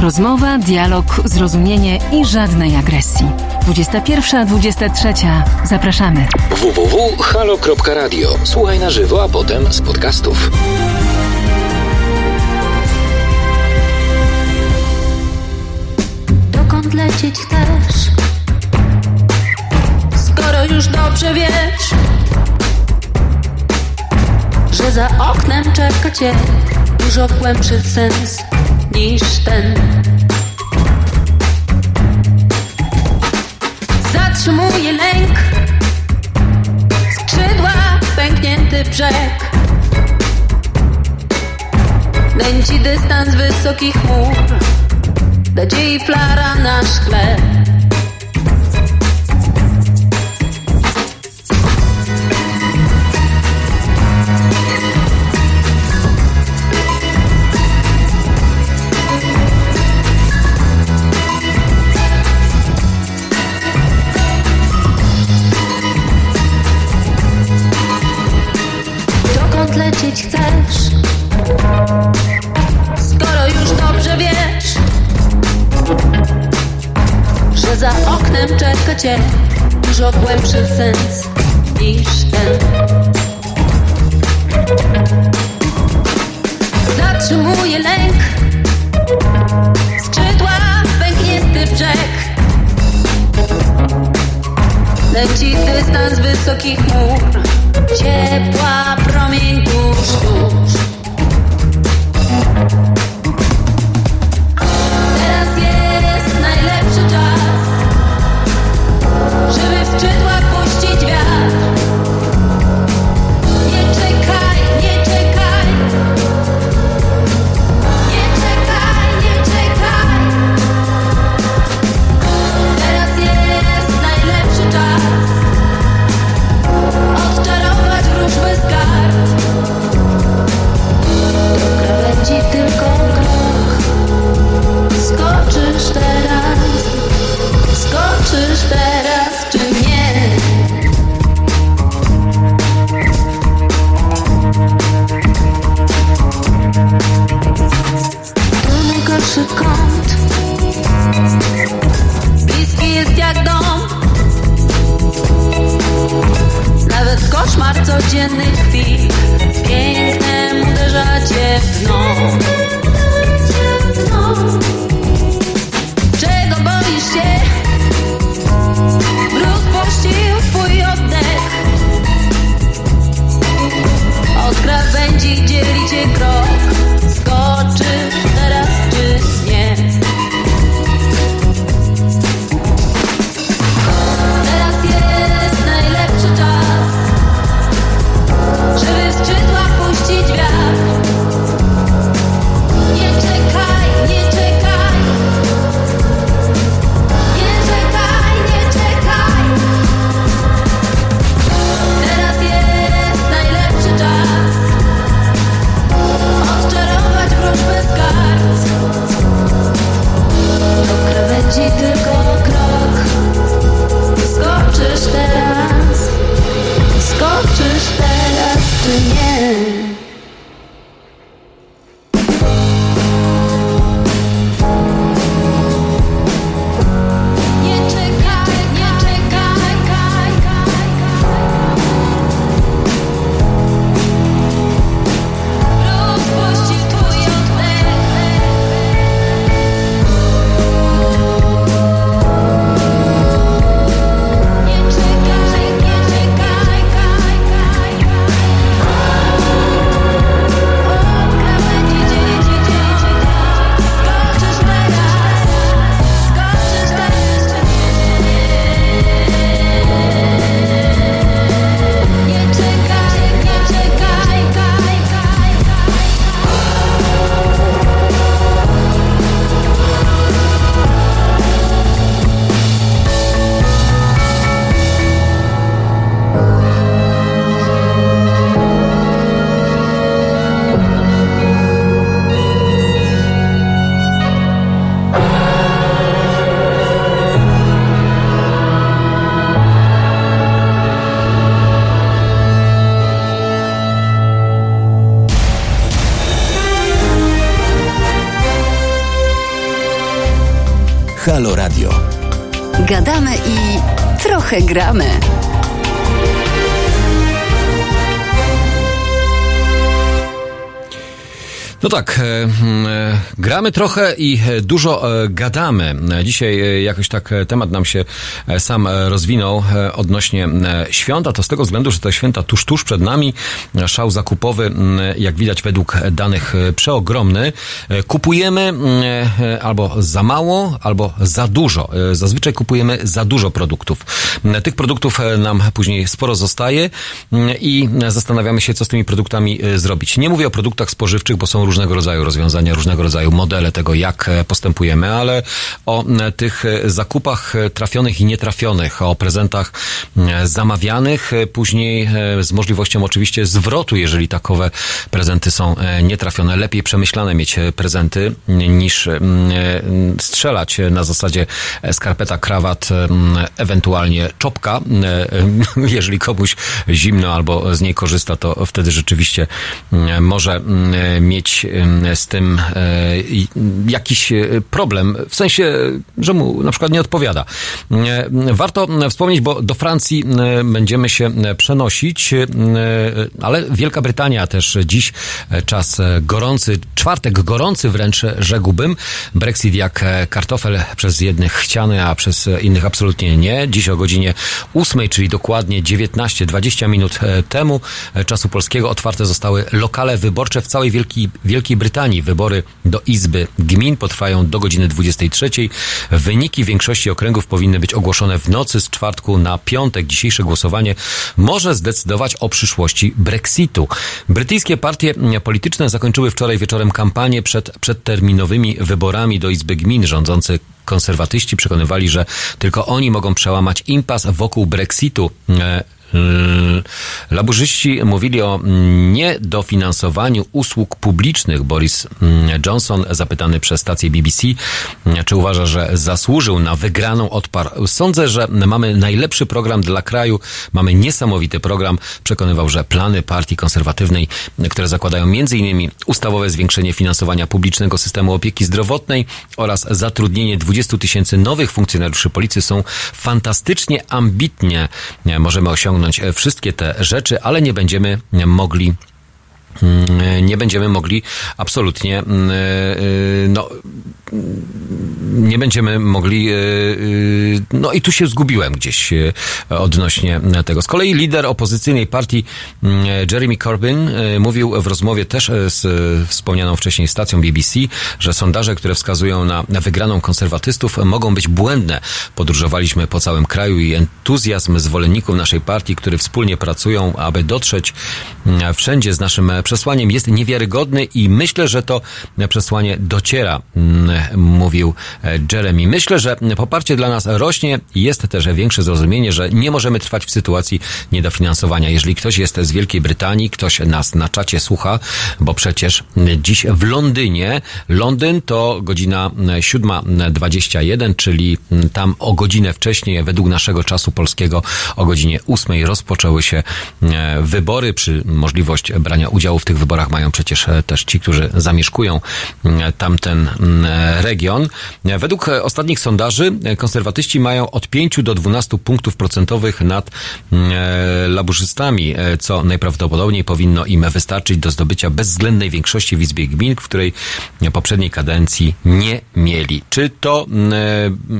Rozmowa, dialog, zrozumienie i żadnej agresji. 21-23. Zapraszamy. www.halo.radio. Słuchaj na żywo, a potem z podcastów. Dokąd lecieć chcesz? Skoro już dobrze wiesz, że za oknem czeka cię dużo głębszy sens niż ten. Zatrzymuje lęk, skrzydła, pęknięty brzeg. Nęci dystans wysokich chmur nadziei flara na szkle. Dużo głębszy sens niż ten. Halo Radio. Gadamy i trochę gramy. No tak, e, mm, gramy trochę i e, dużo e, gadamy. E, Dzisiaj jakoś tak temat nam się sam rozwinął odnośnie e, świąt, a to z tego względu, że te święta tuż, tuż przed nami. Szał zakupowy, jak widać według danych przeogromny. Kupujemy albo za mało, albo za dużo. Zazwyczaj kupujemy za dużo produktów. Tych produktów e, nam później sporo zostaje m, i zastanawiamy się, co z tymi produktami e, zrobić. Nie mówię o produktach spożywczych, bo są różnego rodzaju rozwiązania, różnego rodzaju modele tego, jak e, postępujemy, ale o tych zakupach trafionych i nietrafionych, o prezentach m, zamawianych, później z możliwością oczywiście zwrotu, jeżeli takowe prezenty są nietrafione. Lepiej przemyślane mieć prezenty niż m, e, strzelać na zasadzie skarpeta, krawat, ewentualnie czopka. E, e, (laughs) Jeżeli komuś zimno albo z niej korzysta, to wtedy rzeczywiście m, może mieć z tym e, jakiś e, problem, w sensie, że mu na przykład nie odpowiada. E, Warto wspomnieć, bo do Francji e, będziemy się e, przenosić, e, ale Wielka Brytania też dziś e, czas e, gorący, czwartek gorący wręcz e, rzekłbym. Brexit jak e, kartofel przez jednych chciany, a przez e, innych absolutnie nie. Dziś o godzinie 8, czyli dokładnie 19-20 minut e, temu e, czasu polskiego otwarte zostały lokale wyborcze w całej Wielkiej, Wielkiej Brytanii. Wybory do Izby Gmin potrwają do godziny 23. Wyniki większości okręgów powinny być ogłoszone w nocy z czwartku na piątek. Dzisiejsze głosowanie może zdecydować o przyszłości Brexitu. Brytyjskie partie polityczne zakończyły wczoraj wieczorem kampanię przed przedterminowymi wyborami do Izby Gmin. Rządzący konserwatyści przekonywali, że tylko oni mogą przełamać impas wokół Brexitu. E, Laburzyści mówili o niedofinansowaniu usług publicznych. Boris mm, Johnson, zapytany przez stację BBC, mm, czy uważa, że zasłużył na wygraną, odparł. Sądzę, że mamy najlepszy program dla kraju, mamy niesamowity program. Przekonywał, że plany partii konserwatywnej, które zakładają m.in. ustawowe zwiększenie finansowania publicznego systemu opieki zdrowotnej oraz zatrudnienie 20 tysięcy nowych funkcjonariuszy policji są fantastycznie ambitnie. Możemy osiągnąć e, wszystkie te rzeczy, ale nie będziemy mogli nie będziemy mogli absolutnie mm, y, no nie będziemy mogli y, y, no i tu się zgubiłem gdzieś odnośnie tego. Z kolei lider opozycyjnej partii mm, Jeremy Corbyn mówił w rozmowie też z wspomnianą wcześniej stacją BBC, że sondaże, które wskazują na wygraną konserwatystów mogą być błędne. Podróżowaliśmy po całym kraju i entuzjazm zwolenników naszej partii, którzy wspólnie pracują, aby dotrzeć mm, wszędzie z naszym przesłaniem jest niewiarygodny i myślę, że to przesłanie dociera, mm, mówił e, Jeremy. Myślę, że poparcie dla nas rośnie jest też większe zrozumienie, że nie możemy trwać w sytuacji niedofinansowania. Jeżeli ktoś jest z Wielkiej Brytanii, ktoś nas na czacie słucha, bo przecież dziś w Londynie, Londyn to godzina 7.21, czyli tam o godzinę wcześniej, według naszego czasu polskiego, o godzinie 8 rozpoczęły się e, wybory. Przy możliwość brania udziału w tych wyborach mają przecież e, też ci, którzy zamieszkują e, tamten mm, region. E, Według e, ostatnich sondaży e, konserwatyści mają od 5 do 12 punktów procentowych nad mm, e, laburzystami, e, co najprawdopodobniej powinno im wystarczyć do zdobycia bezwzględnej większości w Izbie Gmin, w której poprzedniej kadencji nie mieli. Czy to mm, e,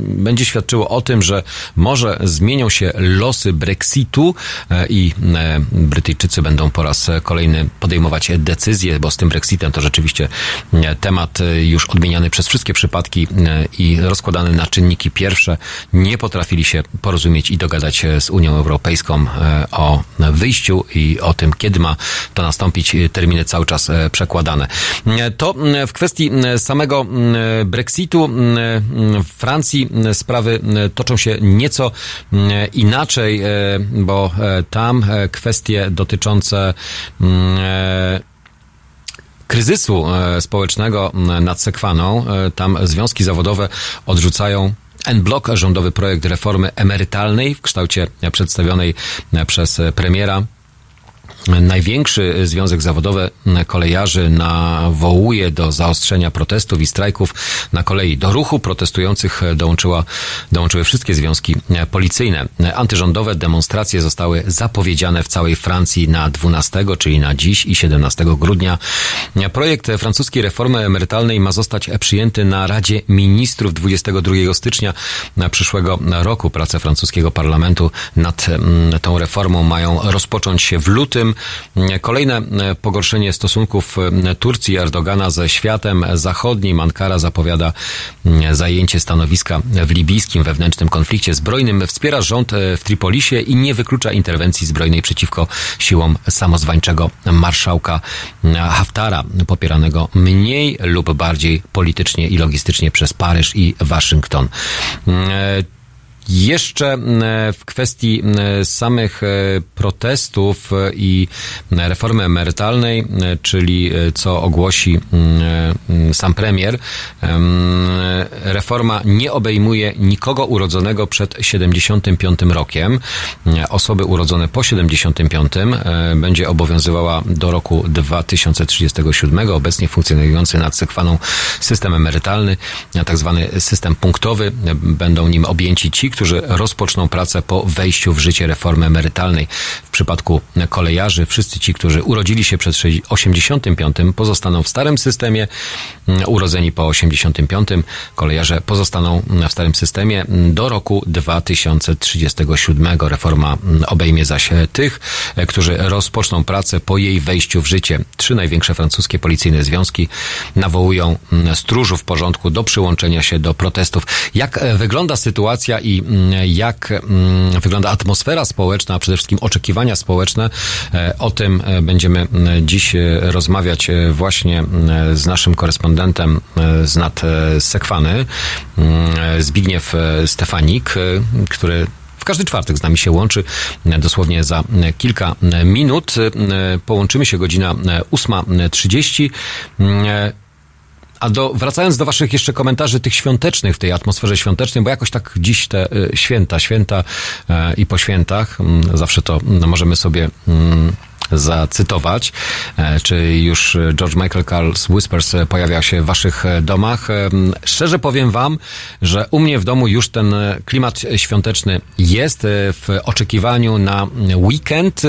będzie świadczyło o tym, że może zmienią się losy Brexitu e, i e, Brytyjczycy będą po raz kolejny podejmować decyzje, bo z tym Brexitem to rzeczywiście e, temat e, już odmieniany przez wszystkie przypadki e, i rozkładany na czynniki pierwsze nie potrafili się porozumieć i dogadać z Unią Europejską o wyjściu i o tym, kiedy ma to nastąpić. Terminy cały czas przekładane. To w kwestii samego Brexitu w Francji sprawy toczą się nieco inaczej, bo tam kwestie dotyczące kryzysu e, społecznego nad Sekwaną. E, Tam związki zawodowe odrzucają N-Blok, rządowy projekt reformy emerytalnej w kształcie przedstawionej e, przez premiera Największy związek zawodowy kolejarzy nawołuje do zaostrzenia protestów i strajków na kolei. Do ruchu protestujących dołączyła, dołączyły wszystkie związki policyjne. Antyrządowe demonstracje zostały zapowiedziane w całej Francji na 12, czyli na dziś i 17 grudnia. Projekt francuskiej reformy emerytalnej ma zostać przyjęty na Radzie Ministrów 22 stycznia przyszłego roku. Prace francuskiego parlamentu nad mm, tą reformą mają rozpocząć się w lutym. Kolejne e, pogorszenie stosunków e, Turcji i Erdogana ze światem zachodnim. Ankara zapowiada mm, zajęcie stanowiska w libijskim wewnętrznym konflikcie zbrojnym. Wspiera rząd e, w Tripolisie i nie wyklucza interwencji zbrojnej przeciwko siłom samozwańczego marszałka Haftara, popieranego mniej lub bardziej politycznie i logistycznie przez Paryż i Waszyngton. Jeszcze e, w kwestii e, samych e, protestów i reformy emerytalnej, czyli co ogłosi sam premier, reforma nie obejmuje nikogo urodzonego przed 75 rokiem. Osoby urodzone po 75 będzie obowiązywała do roku 2037. Obecnie funkcjonujący nad sekwaną system emerytalny, tak zwany system punktowy. Będą nim objęci ci, którzy rozpoczną pracę po wejściu w życie reformy emerytalnej. W przypadku kolejarzy, wszyscy ci, którzy urodzili się przed 85, pozostaną w starym systemie, urodzeni po 85, kolejarze pozostaną w starym systemie do roku 2037. Reforma obejmie zaś tych, którzy rozpoczną pracę po jej wejściu w życie. Trzy największe francuskie policyjne związki nawołują stróżów porządku do przyłączenia się do protestów. Jak wygląda sytuacja i jak mm, wygląda atmosfera społeczna, a przede wszystkim oczekiwania społeczne. E, o tym e, będziemy dziś e, rozmawiać właśnie z naszym korespondentem z nad Sekwany, Zbigniew Stefanik, który każdy czwartek z nami się łączy. Dosłownie za kilka minut. Połączymy się godzina 8.30. A do, wracając do waszych jeszcze komentarzy tych świątecznych, w tej atmosferze świątecznej, bo jakoś tak dziś te y, święta, święta y, i po świętach, y, zawsze to y, możemy sobie zacytować, e, czy już George Michael Carl's Whispers pojawia się w waszych domach. E, szczerze powiem wam, że u mnie w domu już ten klimat świąteczny jest. E, w oczekiwaniu na weekend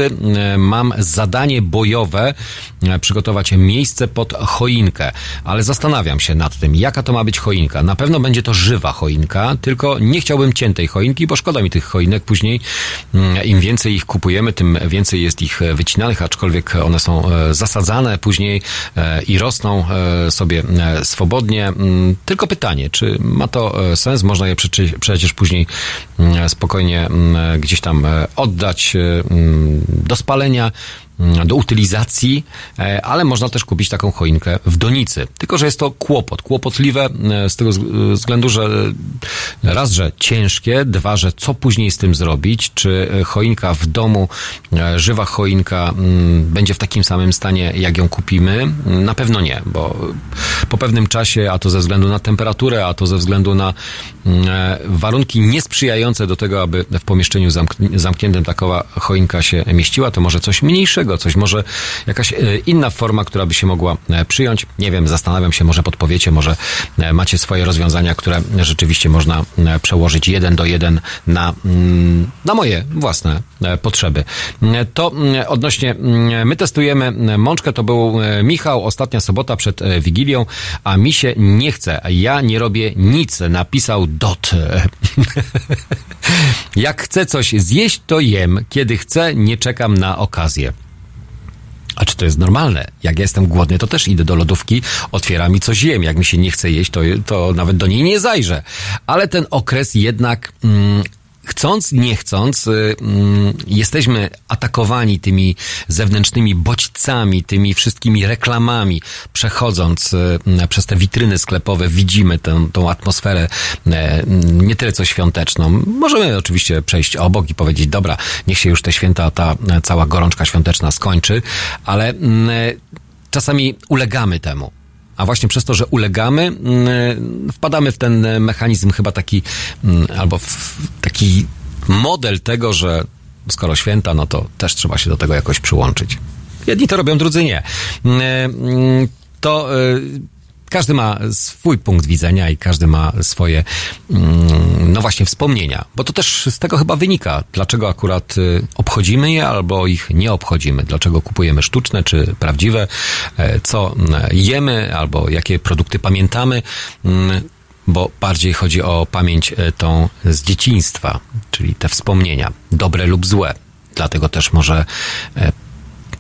mam zadanie bojowe przygotować miejsce pod choinkę, ale zastanawiam się nad tym, jaka to ma być choinka. Na pewno będzie to żywa choinka, tylko nie chciałbym ciętej choinki, bo szkoda mi tych choinek. Później im więcej ich kupujemy, tym więcej jest ich wycinanych, aczkolwiek one są e, zasadzane później e, i rosną e, sobie swobodnie. Mm, tylko pytanie, czy ma to sens? Można je przecież później mm, spokojnie mm, gdzieś tam oddać do spalenia do utylizacji, e, ale można też kupić taką choinkę w donicy. Tylko, że jest to kłopot. Kłopotliwe e, z tego względu, że raz, że ciężkie, dwa, że co później z tym zrobić, czy choinka w domu, e, żywa choinka będzie w takim samym stanie, jak ją kupimy? Na pewno nie, bo po pewnym czasie, a to ze względu na temperaturę, a to ze względu na warunki niesprzyjające do tego, aby w pomieszczeniu zamkniętym takowa choinka się mieściła, to może coś mniejszego innego, coś może jakaś e, inna forma, która by się mogła e, przyjąć. Nie wiem, zastanawiam się, może podpowiecie, może e, macie swoje rozwiązania, które rzeczywiście można przełożyć jeden do jeden na, mm, na moje własne potrzeby. To mm, odnośnie, mm, my testujemy mączkę, to był Michał, ostatnia sobota przed Wigilią, a mi się nie chce, ja nie robię nic, napisał Dot. (laughs) Jak chcę coś zjeść, to jem, kiedy chcę, nie czekam na okazję. A czy to jest normalne? Jak ja jestem głodny, to też idę do lodówki, otwieram i coś jem. Jak mi się nie chce jeść, to, to nawet do niej nie zajrzę. Ale ten okres jednak mm, chcąc, nie chcąc, y, mm, jesteśmy atakowani tymi zewnętrznymi bodźcami, tymi wszystkimi reklamami. Przechodząc y, przez te witryny sklepowe, widzimy tę, tą atmosferę e, nie tyle co świąteczną. Możemy oczywiście przejść obok i powiedzieć, dobra, niech się już te święta, ta cała gorączka świąteczna skończy, ale mm, e, czasami ulegamy temu. A właśnie przez to, że ulegamy, mm, wpadamy w ten mechanizm chyba taki, mm, albo w taki model tego, że skoro święta, no to też trzeba się do tego jakoś przyłączyć. Jedni to robią, drudzy nie. Mm, To y, każdy ma swój punkt widzenia i każdy ma swoje, mm, no właśnie, wspomnienia. Bo to też z tego chyba wynika, dlaczego akurat y, obchodzimy je albo ich nie obchodzimy. Dlaczego kupujemy sztuczne czy prawdziwe, e, co mm, jemy albo jakie produkty pamiętamy. Mm, Bo bardziej chodzi o pamięć e, tą z dzieciństwa, czyli te wspomnienia, dobre lub złe. Dlatego też może e,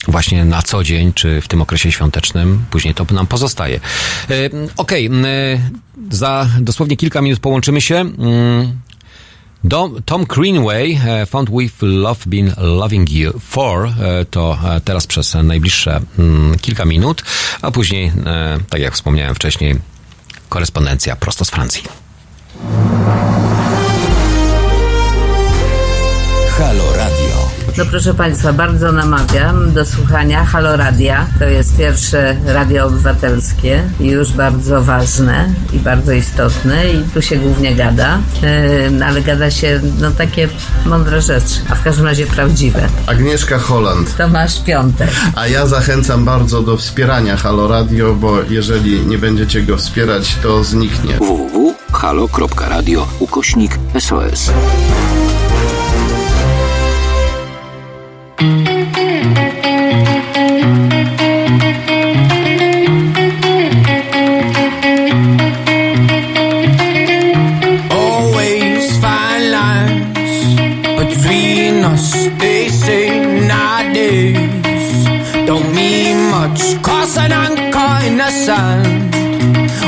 właśnie na co dzień, czy w tym okresie świątecznym, później to nam pozostaje. E, Okej, m, e, za dosłownie kilka minut połączymy się. Mm, Tom Greenway, e, Found We've Love Been Loving You For, to teraz przez najbliższe mm, kilka minut, a później, tak jak wspomniałem wcześniej, korespondencja prosto z Francji. No proszę Państwa, bardzo namawiam do słuchania Halo Radia. To jest pierwsze radio obywatelskie i już bardzo ważne i bardzo istotne i tu się głównie gada, yy, ale gada się no takie mądre rzeczy, a w każdym razie prawdziwe. Agnieszka Holland. Tomasz Piątek. A ja zachęcam bardzo do wspierania Halo Radio, bo jeżeli nie będziecie go wspierać, to zniknie. www.halo.radio ukośnik SOS.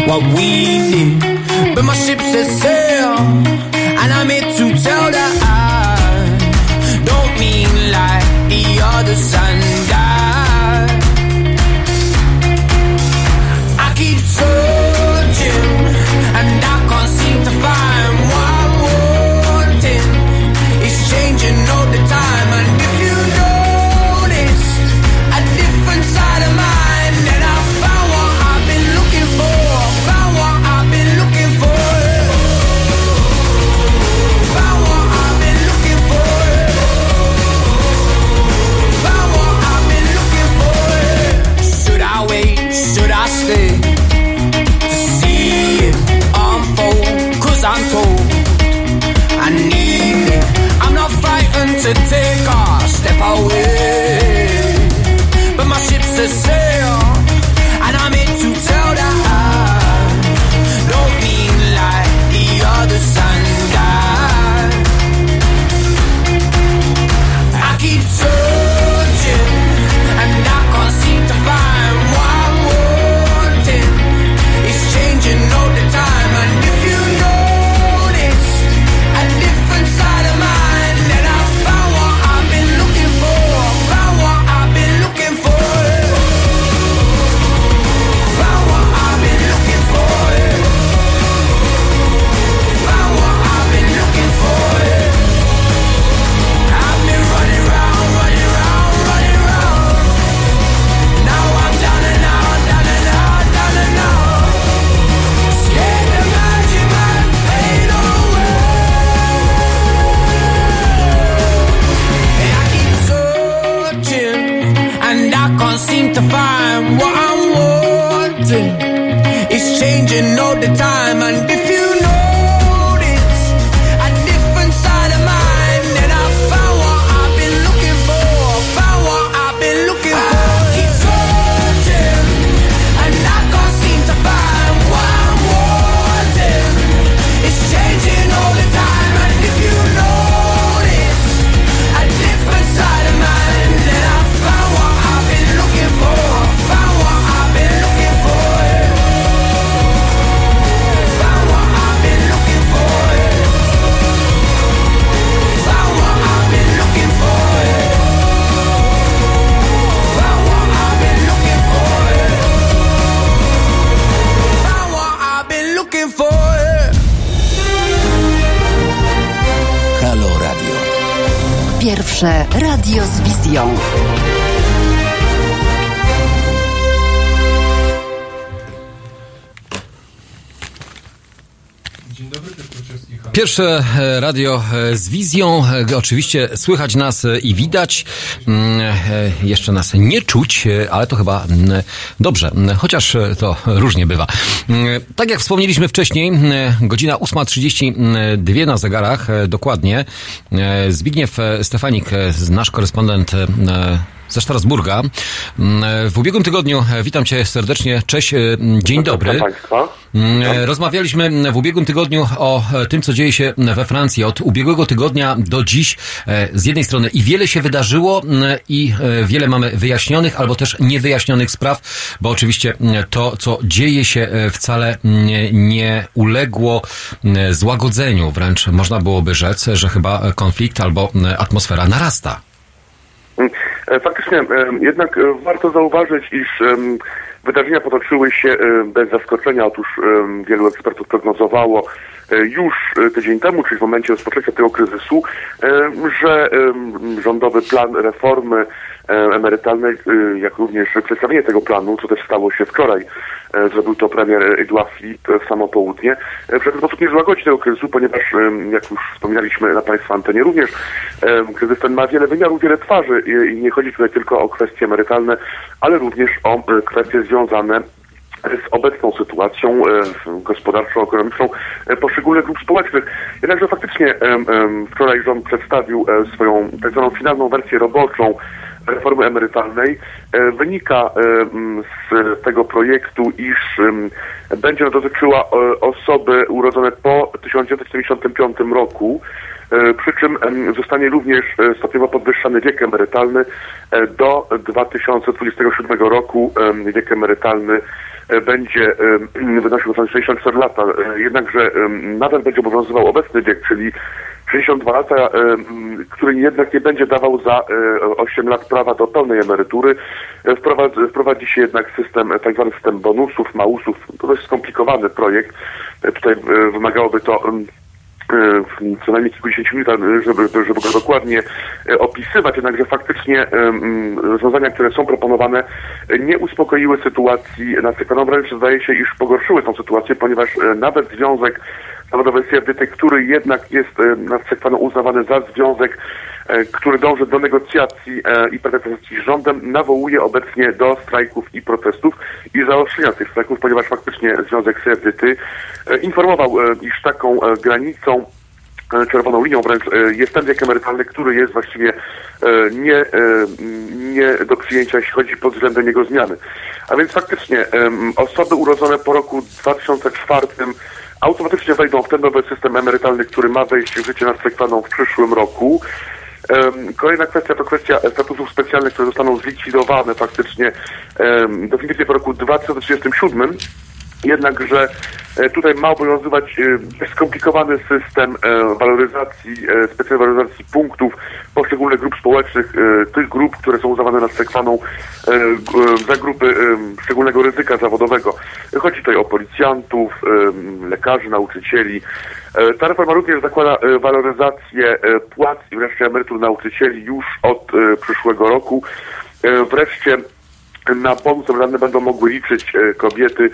What we did. But my ship says sail, and I'm here to tell that the sun. Pierwsze e, radio e, z wizją. E, Oczywiście słychać nas i widać. Mm, Jeszcze nas nie czuć, ale to chyba mm, dobrze, chociaż to różnie bywa. Mm, Tak jak wspomnieliśmy wcześniej, godzina 8.32 na zegarach, dokładnie. Zbigniew Stefanik, nasz korespondent ze Strasburga. W ubiegłym tygodniu, witam cię serdecznie, cześć, dzień dobry. Państwa. Mm, e, Rozmawialiśmy w ubiegłym tygodniu o e, tym, co dzieje się we Francji. Od ubiegłego tygodnia do dziś e, z jednej strony i wiele się wydarzyło mm, i wiele mamy wyjaśnionych albo też niewyjaśnionych spraw, bo oczywiście mm, to, co dzieje się wcale nie, uległo złagodzeniu. Wręcz można byłoby rzec, że chyba konflikt albo atmosfera narasta. Faktycznie, jednak warto zauważyć, iż wydarzenia potoczyły się e, bez zaskoczenia. Otóż em, wielu ekspertów prognozowało już e, tydzień temu, czyli w momencie rozpoczęcia tego kryzysu, e, że rządowy plan reformy e, emerytalnej, e, jak również przedstawienie tego planu, co też stało się wczoraj, e, zrobił to premier Edouard w samo południe, e, w żaden sposób nie złagodzi tego kryzysu, ponieważ, jak już wspominaliśmy na Państwa antenie również, kryzys ten ma wiele wymiarów, wiele twarzy i, nie chodzi tutaj tylko o kwestie emerytalne, ale również o e, kwestie związane z obecną sytuacją e, gospodarczą, ekonomiczną e, poszczególnych grup społecznych. Jednakże faktycznie wczoraj rząd przedstawił e, swoją tak zwaną finalną wersję roboczą reformy emerytalnej. Wynika z tego projektu, iż będzie ona dotyczyła osoby urodzone po 1975 roku. Przy czym zostanie również stopniowo podwyższany wiek emerytalny do 2027 roku. Wiek emerytalny będzie em, wynosił 64 lata. E, Jednakże nadal będzie obowiązywał obecny wiek, czyli 62 lata, który jednak nie będzie dawał za e, 8 lat prawa do pełnej emerytury. E, Wprowadzi, wprowadzi się jednak system, e, tak zwany system bonusów, małusów. To dość skomplikowany projekt. E, Tutaj e, wymagałoby to e, co najmniej kilkudziesięciu minut, e, żeby, żeby go dokładnie e, opisywać, jednakże faktycznie em, rozwiązania, które są proponowane, e, nie uspokoiły sytuacji na Cyklaną, wręcz zdaje się, iż pogorszyły tą sytuację, ponieważ e, nawet Związek Zawodowy CFDT, który jednak jest e, na Cyklaną uznawany za związek, e, który dąży do negocjacji e, i pretensji z rządem, nawołuje obecnie do strajków i protestów i zaostrzenia tych strajków, ponieważ faktycznie Związek CFDT e, informował, e, iż taką e, granicą e, czerwoną linią wręcz e, jest ten wiek emerytalny, który jest właściwie e, nie, e, nie do przyjęcia, jeśli chodzi pod względem jego zmiany. A więc faktycznie osoby urodzone po roku 2004 automatycznie wejdą w ten nowy system emerytalny, który ma wejść w życie następną w przyszłym roku. Kolejna kwestia to kwestia statusów specjalnych, które zostaną zlikwidowane faktycznie definitywnie po roku 2037. Jednakże e, tutaj ma obowiązywać e, skomplikowany system e, waloryzacji, specjalnej waloryzacji punktów poszczególnych grup społecznych, tych grup, które są uznawane nad sekwaną e, za grupy szczególnego ryzyka zawodowego. Chodzi tutaj o policjantów, lekarzy, nauczycieli. E, Ta reforma również zakłada e, waloryzację e, płac i wreszcie emerytur nauczycieli już od przyszłego roku. Wreszcie na bonus emerytalny będą mogły liczyć kobiety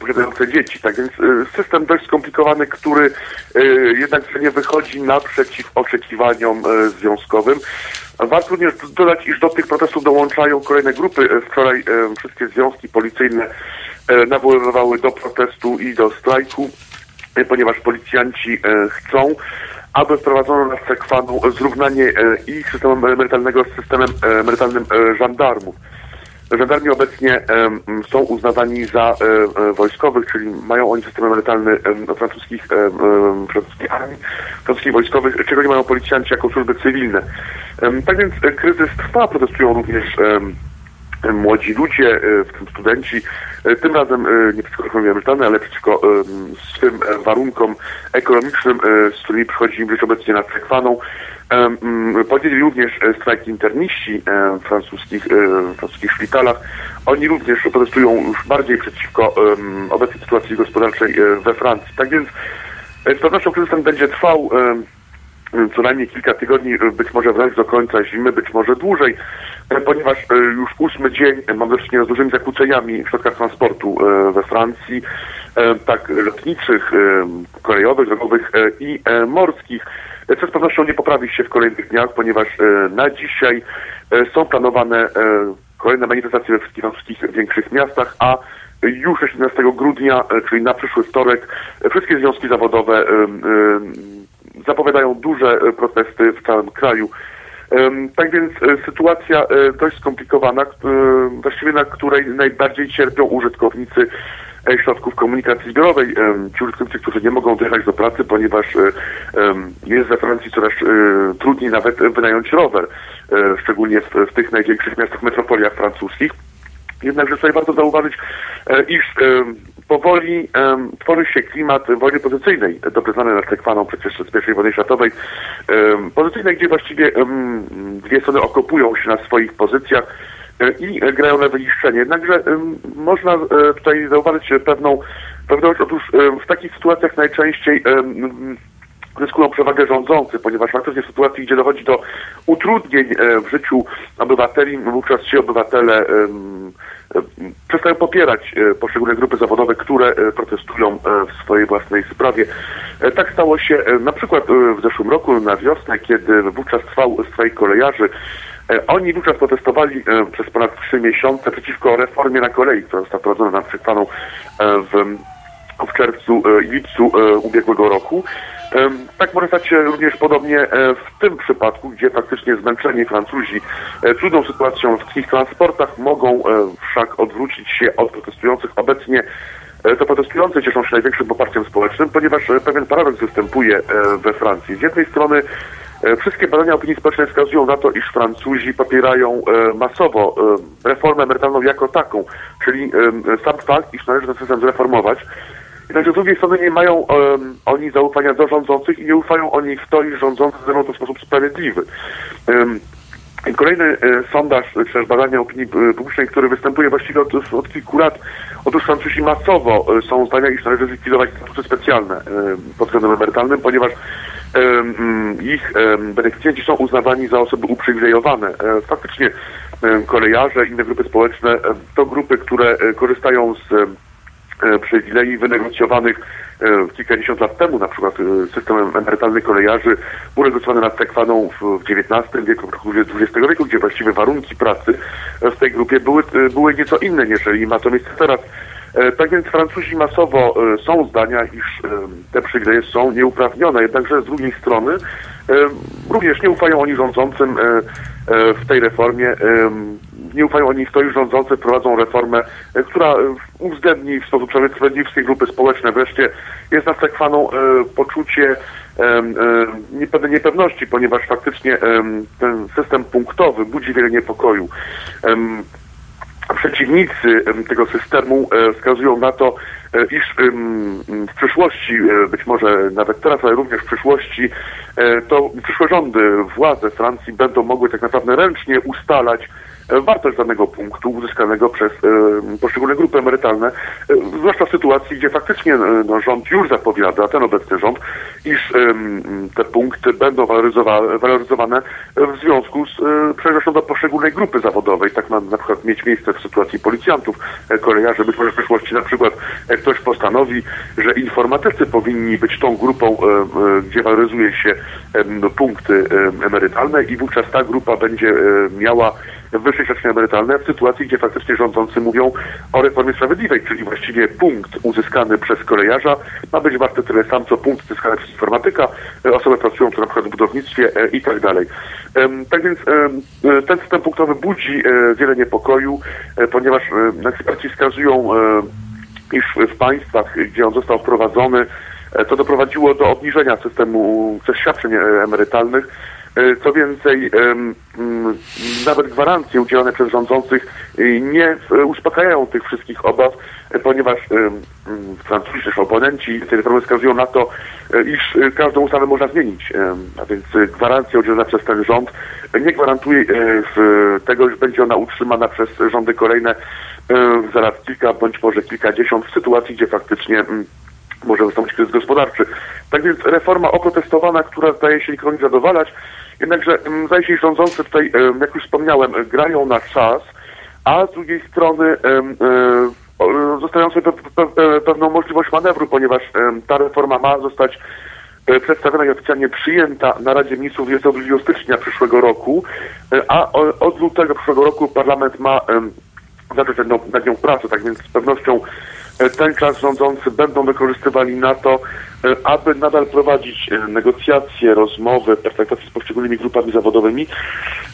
posiadające dzieci. Tak więc system dość skomplikowany, który jednak nie wychodzi naprzeciw oczekiwaniom związkowym. Warto również dodać, iż do tych protestów dołączają kolejne grupy. Wczoraj wszystkie związki policyjne nawoływały do protestu i do strajku, ponieważ policjanci e, chcą, aby wprowadzono na sekwanu zrównanie e, ich systemu emerytalnego z systemem e, emerytalnym e, żandarmów. Żandarmi obecnie są uznawani za e, e, wojskowych, czyli mają oni system emerytalny em, francuskich, francuskiej armii, francuskich wojskowych, czego nie mają policjanci jako służby cywilne. Tak więc e, kryzys trwa, protestują również młodzi ludzie, e, w tym studenci, e, tym razem e, nie przeciwko reformie emerytalnej, ale przeciwko swym e, warunkom ekonomicznym, e, z którymi przychodzi im żyć obecnie nad Sekwaną. Mm, Podjęli również e, strajk interniści e, w francuskich, e, w francuskich szpitalach. Oni również protestują już bardziej przeciwko obecnej sytuacji gospodarczej e, we Francji. Tak więc e, z pewnością kryzys ten będzie trwał. Mm, co najmniej kilka tygodni, e, być może wręcz do końca zimy, być może dłużej, e, ponieważ e, już ósmy dzień e, mamy do czynienia z dużymi zakłóceniami w środkach transportu we Francji, tak lotniczych, kolejowych, drogowych i morskich. Co z pewnością nie poprawi się w kolejnych dniach, ponieważ na dzisiaj są planowane kolejne manifestacje we wszystkich francuskich większych miastach, a już 17 grudnia, czyli na przyszły wtorek, wszystkie związki zawodowe zapowiadają duże e, protesty w całym kraju. Tak więc e, sytuacja e, dość skomplikowana, właściwie na której najbardziej cierpią użytkownicy środków komunikacji zbiorowej. Ci użytkownicy, którzy nie mogą dojechać do pracy, ponieważ jest we Francji coraz trudniej nawet wynająć rower, szczególnie w tych największych miastach, metropoliach francuskich. Jednakże tutaj warto zauważyć, e, iż e, powoli e, tworzy się klimat wojny pozycyjnej, dobrze znany nas faną przecież z I wojny światowej, pozycyjnej, gdzie właściwie dwie strony okopują się na swoich pozycjach i grają na wyniszczenie. Jednakże można tutaj zauważyć pewną pewność. Otóż w takich sytuacjach najczęściej zyskują przewagę rządzący, ponieważ faktycznie w sytuacji, gdzie dochodzi do utrudnień e, w życiu obywateli, wówczas ci obywatele przestają popierać e, poszczególne grupy zawodowe, które e, protestują w swojej własnej sprawie. Tak stało się na przykład w zeszłym roku na wiosnę, kiedy wówczas trwał strajk kolejarzy. Oni wówczas protestowali przez ponad trzy miesiące przeciwko reformie na kolei, która została wprowadzona na przykładą w w czerwcu i lipcu ubiegłego roku. Tak może stać się również podobnie e, w tym przypadku, gdzie faktycznie zmęczeni Francuzi e, trudną sytuacją w ich transportach mogą e, wszak odwrócić się od protestujących. Obecnie e, to protestujący cieszą się największym poparciem społecznym, ponieważ e, pewien paradoks występuje e, we Francji. Z jednej strony e, wszystkie badania opinii społecznej wskazują na to, iż Francuzi popierają e, masowo e, reformę emerytalną jako taką, czyli e, sam fakt, iż należy ten system zreformować. Jednakże z drugiej strony nie mają em, oni zaufania do rządzących i nie ufają oni w to, iż rządzący zrobią to w sposób sprawiedliwy. I Kolejny e, sondaż, czy też badanie opinii e, publicznej, który występuje właściwie od, od kilku lat. Otóż Francuzi masowo e, są zdania, iż należy zlikwidować statuty specjalne e, pod względem emerytalnym, ponieważ ich beneficjenci są uznawani za osoby uprzywilejowane. E, Faktycznie kolejarze, inne grupy społeczne to grupy, które korzystają z przywilei wynegocjowanych e, kilkadziesiąt lat temu, na przykład e, system emerytalny kolejarzy był negocjowany nad Tekwaną w XIX wieku, w roku XX wieku, gdzie właściwie warunki pracy e, w tej grupie były, e, były nieco inne, niżeli ma to miejsce teraz. E, Tak więc Francuzi masowo e, są zdania, iż e, te przywileje są nieuprawnione, jednakże z drugiej strony e, również nie ufają oni rządzącym e, e, w tej reformie. Nie ufają oni w to, iż rządzący prowadzą reformę, e, która e, uwzględni w sposób sprawiedliwy wszystkie grupy społeczne. Wreszcie jest nacechowaną e, poczucie niepe- niepewności, ponieważ faktycznie ten system punktowy budzi wiele niepokoju. Przeciwnicy tego systemu wskazują na to, iż w przyszłości, być może nawet teraz, ale również w przyszłości, to przyszłe rządy, władze Francji będą mogły tak naprawdę ręcznie ustalać wartość danego punktu uzyskanego przez e, poszczególne grupy emerytalne, e, zwłaszcza w sytuacji, gdzie faktycznie e, no, rząd już zapowiada, ten obecny rząd, iż te punkty będą waloryzowa- waloryzowane w związku z e, przenoszą do poszczególnej grupy zawodowej. Tak ma na przykład mieć miejsce w sytuacji policjantów, e, kolejarzy. Być może w przyszłości na przykład e, ktoś postanowi, że informatycy powinni być tą grupą, e, e, gdzie waloryzuje się punkty em, emerytalne i wówczas ta grupa będzie e, miała wyższe świadczenia emerytalne w sytuacji, gdzie faktycznie rządzący mówią o reformie sprawiedliwej, czyli właściwie punkt uzyskany przez kolejarza ma być warty tyle sam, co punkt uzyskany przez informatyka, e, osoby pracujące na przykład w budownictwie e, i tak dalej. Tak więc e, ten system punktowy budzi wiele niepokoju, ponieważ eksperci wskazują, iż w państwach, gdzie on został wprowadzony, to doprowadziło do obniżenia systemu ze świadczeń emerytalnych. E, Co więcej, nawet gwarancje udzielane przez rządzących e, nie e, uspokajają tych wszystkich obaw, ponieważ też oponenci tej reformy wskazują na to, iż każdą ustawę można zmienić. A więc gwarancja udzielona przez ten rząd nie gwarantuje tego, iż będzie ona utrzymana przez rządy kolejne za lat kilka bądź może kilkadziesiąt w sytuacji, gdzie faktycznie może wystąpić kryzys gospodarczy. Tak więc reforma oprotestowana, która zdaje się nikogo nie zadowalać, jednakże że rządzący tutaj, jak już wspomniałem, e, grają na czas, a z drugiej strony e, zostawiają sobie pe, pewną możliwość manewru, ponieważ ta reforma ma zostać e, przedstawiona i oficjalnie przyjęta na Radzie Ministrów 22 stycznia przyszłego roku, e, a od lutego przyszłego roku parlament ma zacząć nad nią, pracę, tak więc z pewnością e, ten czas rządzący będą wykorzystywali na to, e, aby nadal prowadzić e, negocjacje, rozmowy, pertraktacje z poszczególnymi grupami zawodowymi,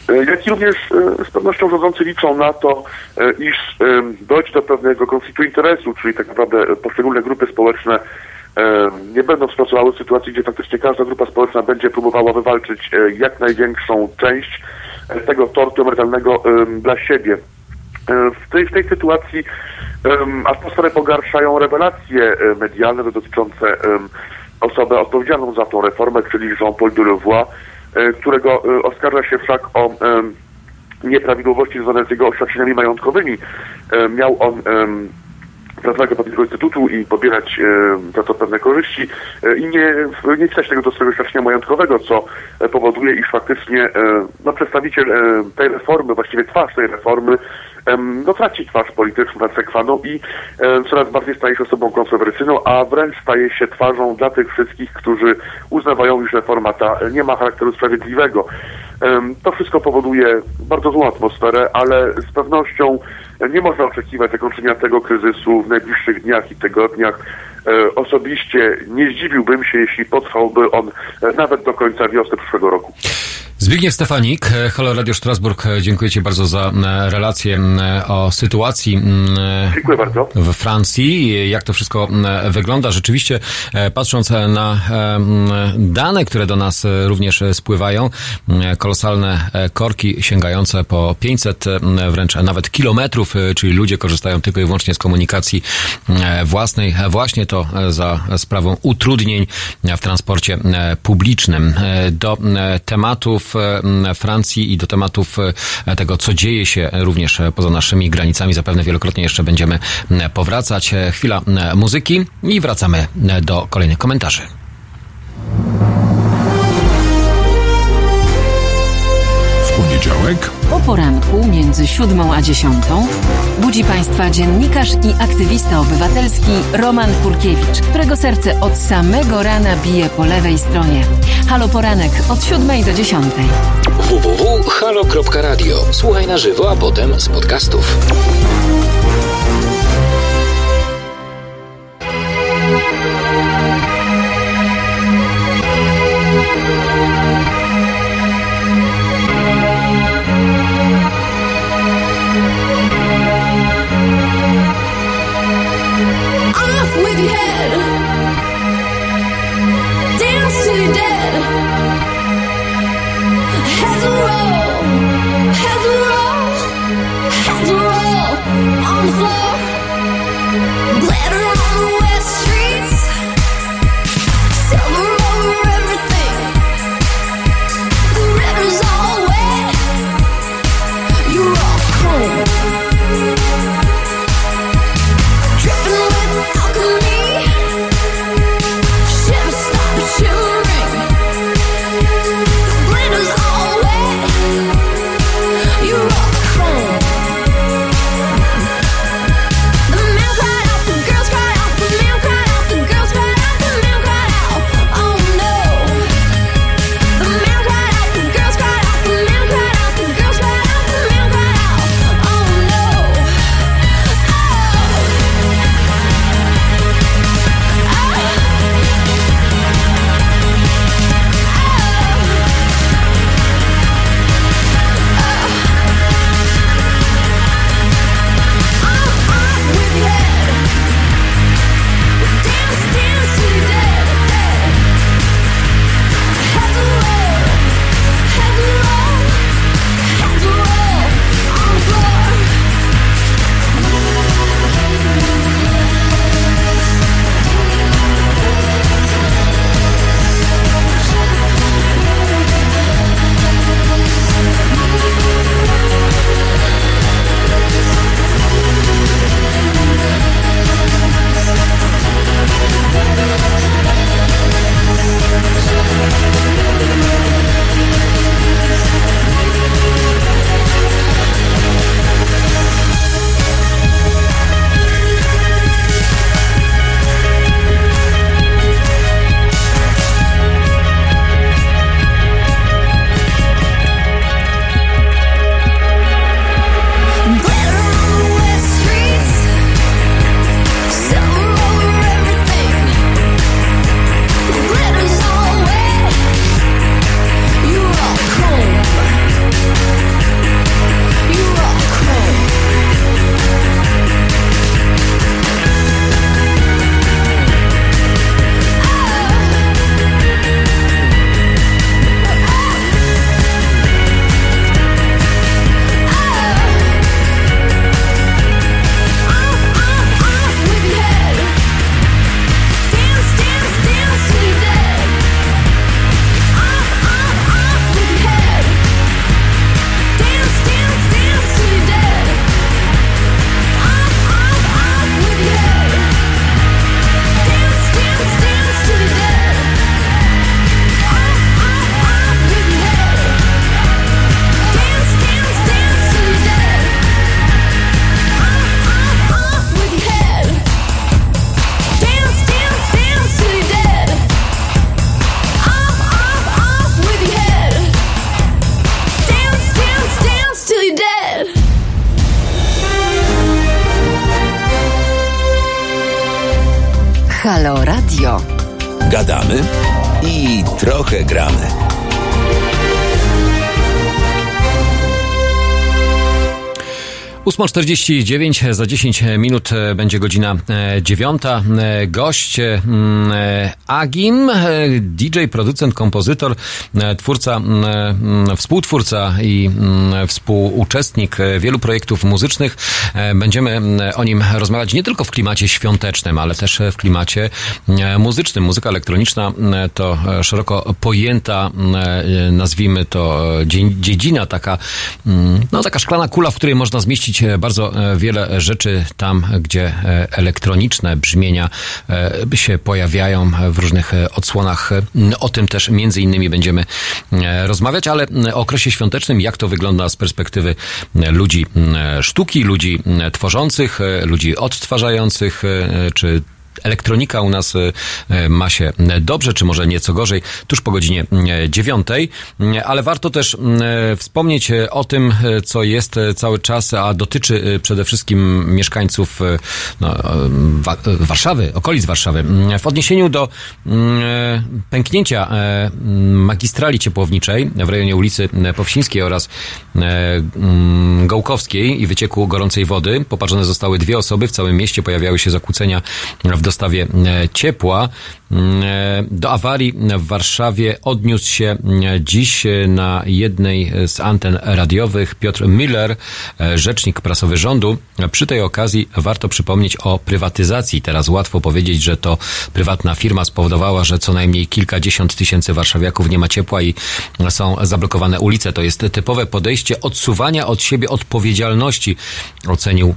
e, jak i również e, z pewnością rządzący liczą na to, e, iż e, dojdzie do pewnego konfliktu interesu, czyli tak naprawdę e, poszczególne grupy społeczne e, nie będą współpracowały w sytuacji, gdzie faktycznie każda grupa społeczna będzie próbowała wywalczyć e, jak największą część e, tego tortu emerytalnego e, dla siebie. E, W tej, w tej sytuacji atmosferę pogarszają rewelacje e, medialne dotyczące em, osoby odpowiedzialną za tą reformę, czyli Jean-Paul Delevoye, e, którego e, oskarża się wszak o nieprawidłowości związane z jego oświadczeniami majątkowymi. Miał on do pewnego instytutu i pobierać e, za to pewne korzyści e, i nie, nie wstać tego do swojego świadczenia majątkowego, co e, powoduje, iż faktycznie e, no, przedstawiciel e, tej reformy, właściwie twarz tej reformy, no, traci twarz polityczną, nadsekwaną i e, coraz bardziej staje się osobą kontrowersyjną, a wręcz staje się twarzą dla tych wszystkich, którzy uznawają, iż reforma ta nie ma charakteru sprawiedliwego. To wszystko powoduje bardzo złą atmosferę, ale z pewnością nie można oczekiwać zakończenia tego kryzysu w najbliższych dniach i tygodniach. E, Osobiście nie zdziwiłbym się, jeśli potrwałby on e, nawet do końca wiosny przyszłego roku. Zbigniew Stefanik, e, Halo Radio Strasburg, e, dziękuję Ci bardzo za e, relację o sytuacji Dziękuję bardzo. w Francji, jak to wszystko wygląda. Rzeczywiście, patrząc na dane, które do nas również spływają, kolosalne korki sięgające po 500 m, wręcz nawet kilometrów, czyli ludzie korzystają tylko i wyłącznie z komunikacji własnej, właśnie to za sprawą utrudnień w transporcie publicznym. Do e, e, Francji i do tematów e, tego, co dzieje się również e, poza naszymi granicami, zapewne wielokrotnie jeszcze będziemy powracać. Chwila muzyki i wracamy do kolejnych komentarzy. Poniedziałek O poranku między siódmą a dziesiątą budzi Państwa dziennikarz i aktywista obywatelski Roman Kurkiewicz, którego serce od samego rana bije po lewej stronie. Halo Poranek od siódmej do dziesiątej. www.halo.radio. Słuchaj na żywo, a potem z podcastów. Off 祖国。8.49, za 10 minut e, będzie godzina e, 9. E, gość Agim, DJ, producent, kompozytor, twórca, współtwórca i współuczestnik wielu projektów muzycznych. Będziemy o nim rozmawiać nie tylko w klimacie świątecznym, ale też w klimacie muzycznym. Muzyka elektroniczna to szeroko pojęta, nazwijmy to dziedzina, taka, no, taka szklana kula, w której można zmieścić bardzo e, wiele rzeczy tam, gdzie e, elektroniczne brzmienia e, się pojawiają w różnych odsłonach. O tym też między innymi będziemy rozmawiać, ale o okresie świątecznym, jak to wygląda z perspektywy ludzi sztuki, ludzi tworzących, ludzi odtwarzających, czy Elektronika u nas e, e, ma się dobrze, czy może nieco gorzej, tuż po godzinie dziewiątej, ale warto też wspomnieć o tym, co jest cały czas, a dotyczy przede wszystkim mieszkańców no, Wa- Warszawy, okolic Warszawy. W odniesieniu do pęknięcia magistrali ciepłowniczej w rejonie ulicy Powsińskiej oraz mm, Gołkowskiej i wycieku gorącej wody poparzone zostały dwie osoby. W całym mieście pojawiały się zakłócenia w dostawie e, ciepła. E, Do awarii w Warszawie odniósł się e, dziś na jednej z anten radiowych Piotr Miller, rzecznik prasowy rządu. Przy tej okazji warto przypomnieć o prywatyzacji. Teraz łatwo powiedzieć, że to prywatna firma spowodowała, że co najmniej kilkadziesiąt tysięcy warszawiaków nie ma ciepła i są zablokowane ulice. To jest typowe podejście odsuwania od siebie odpowiedzialności, ocenił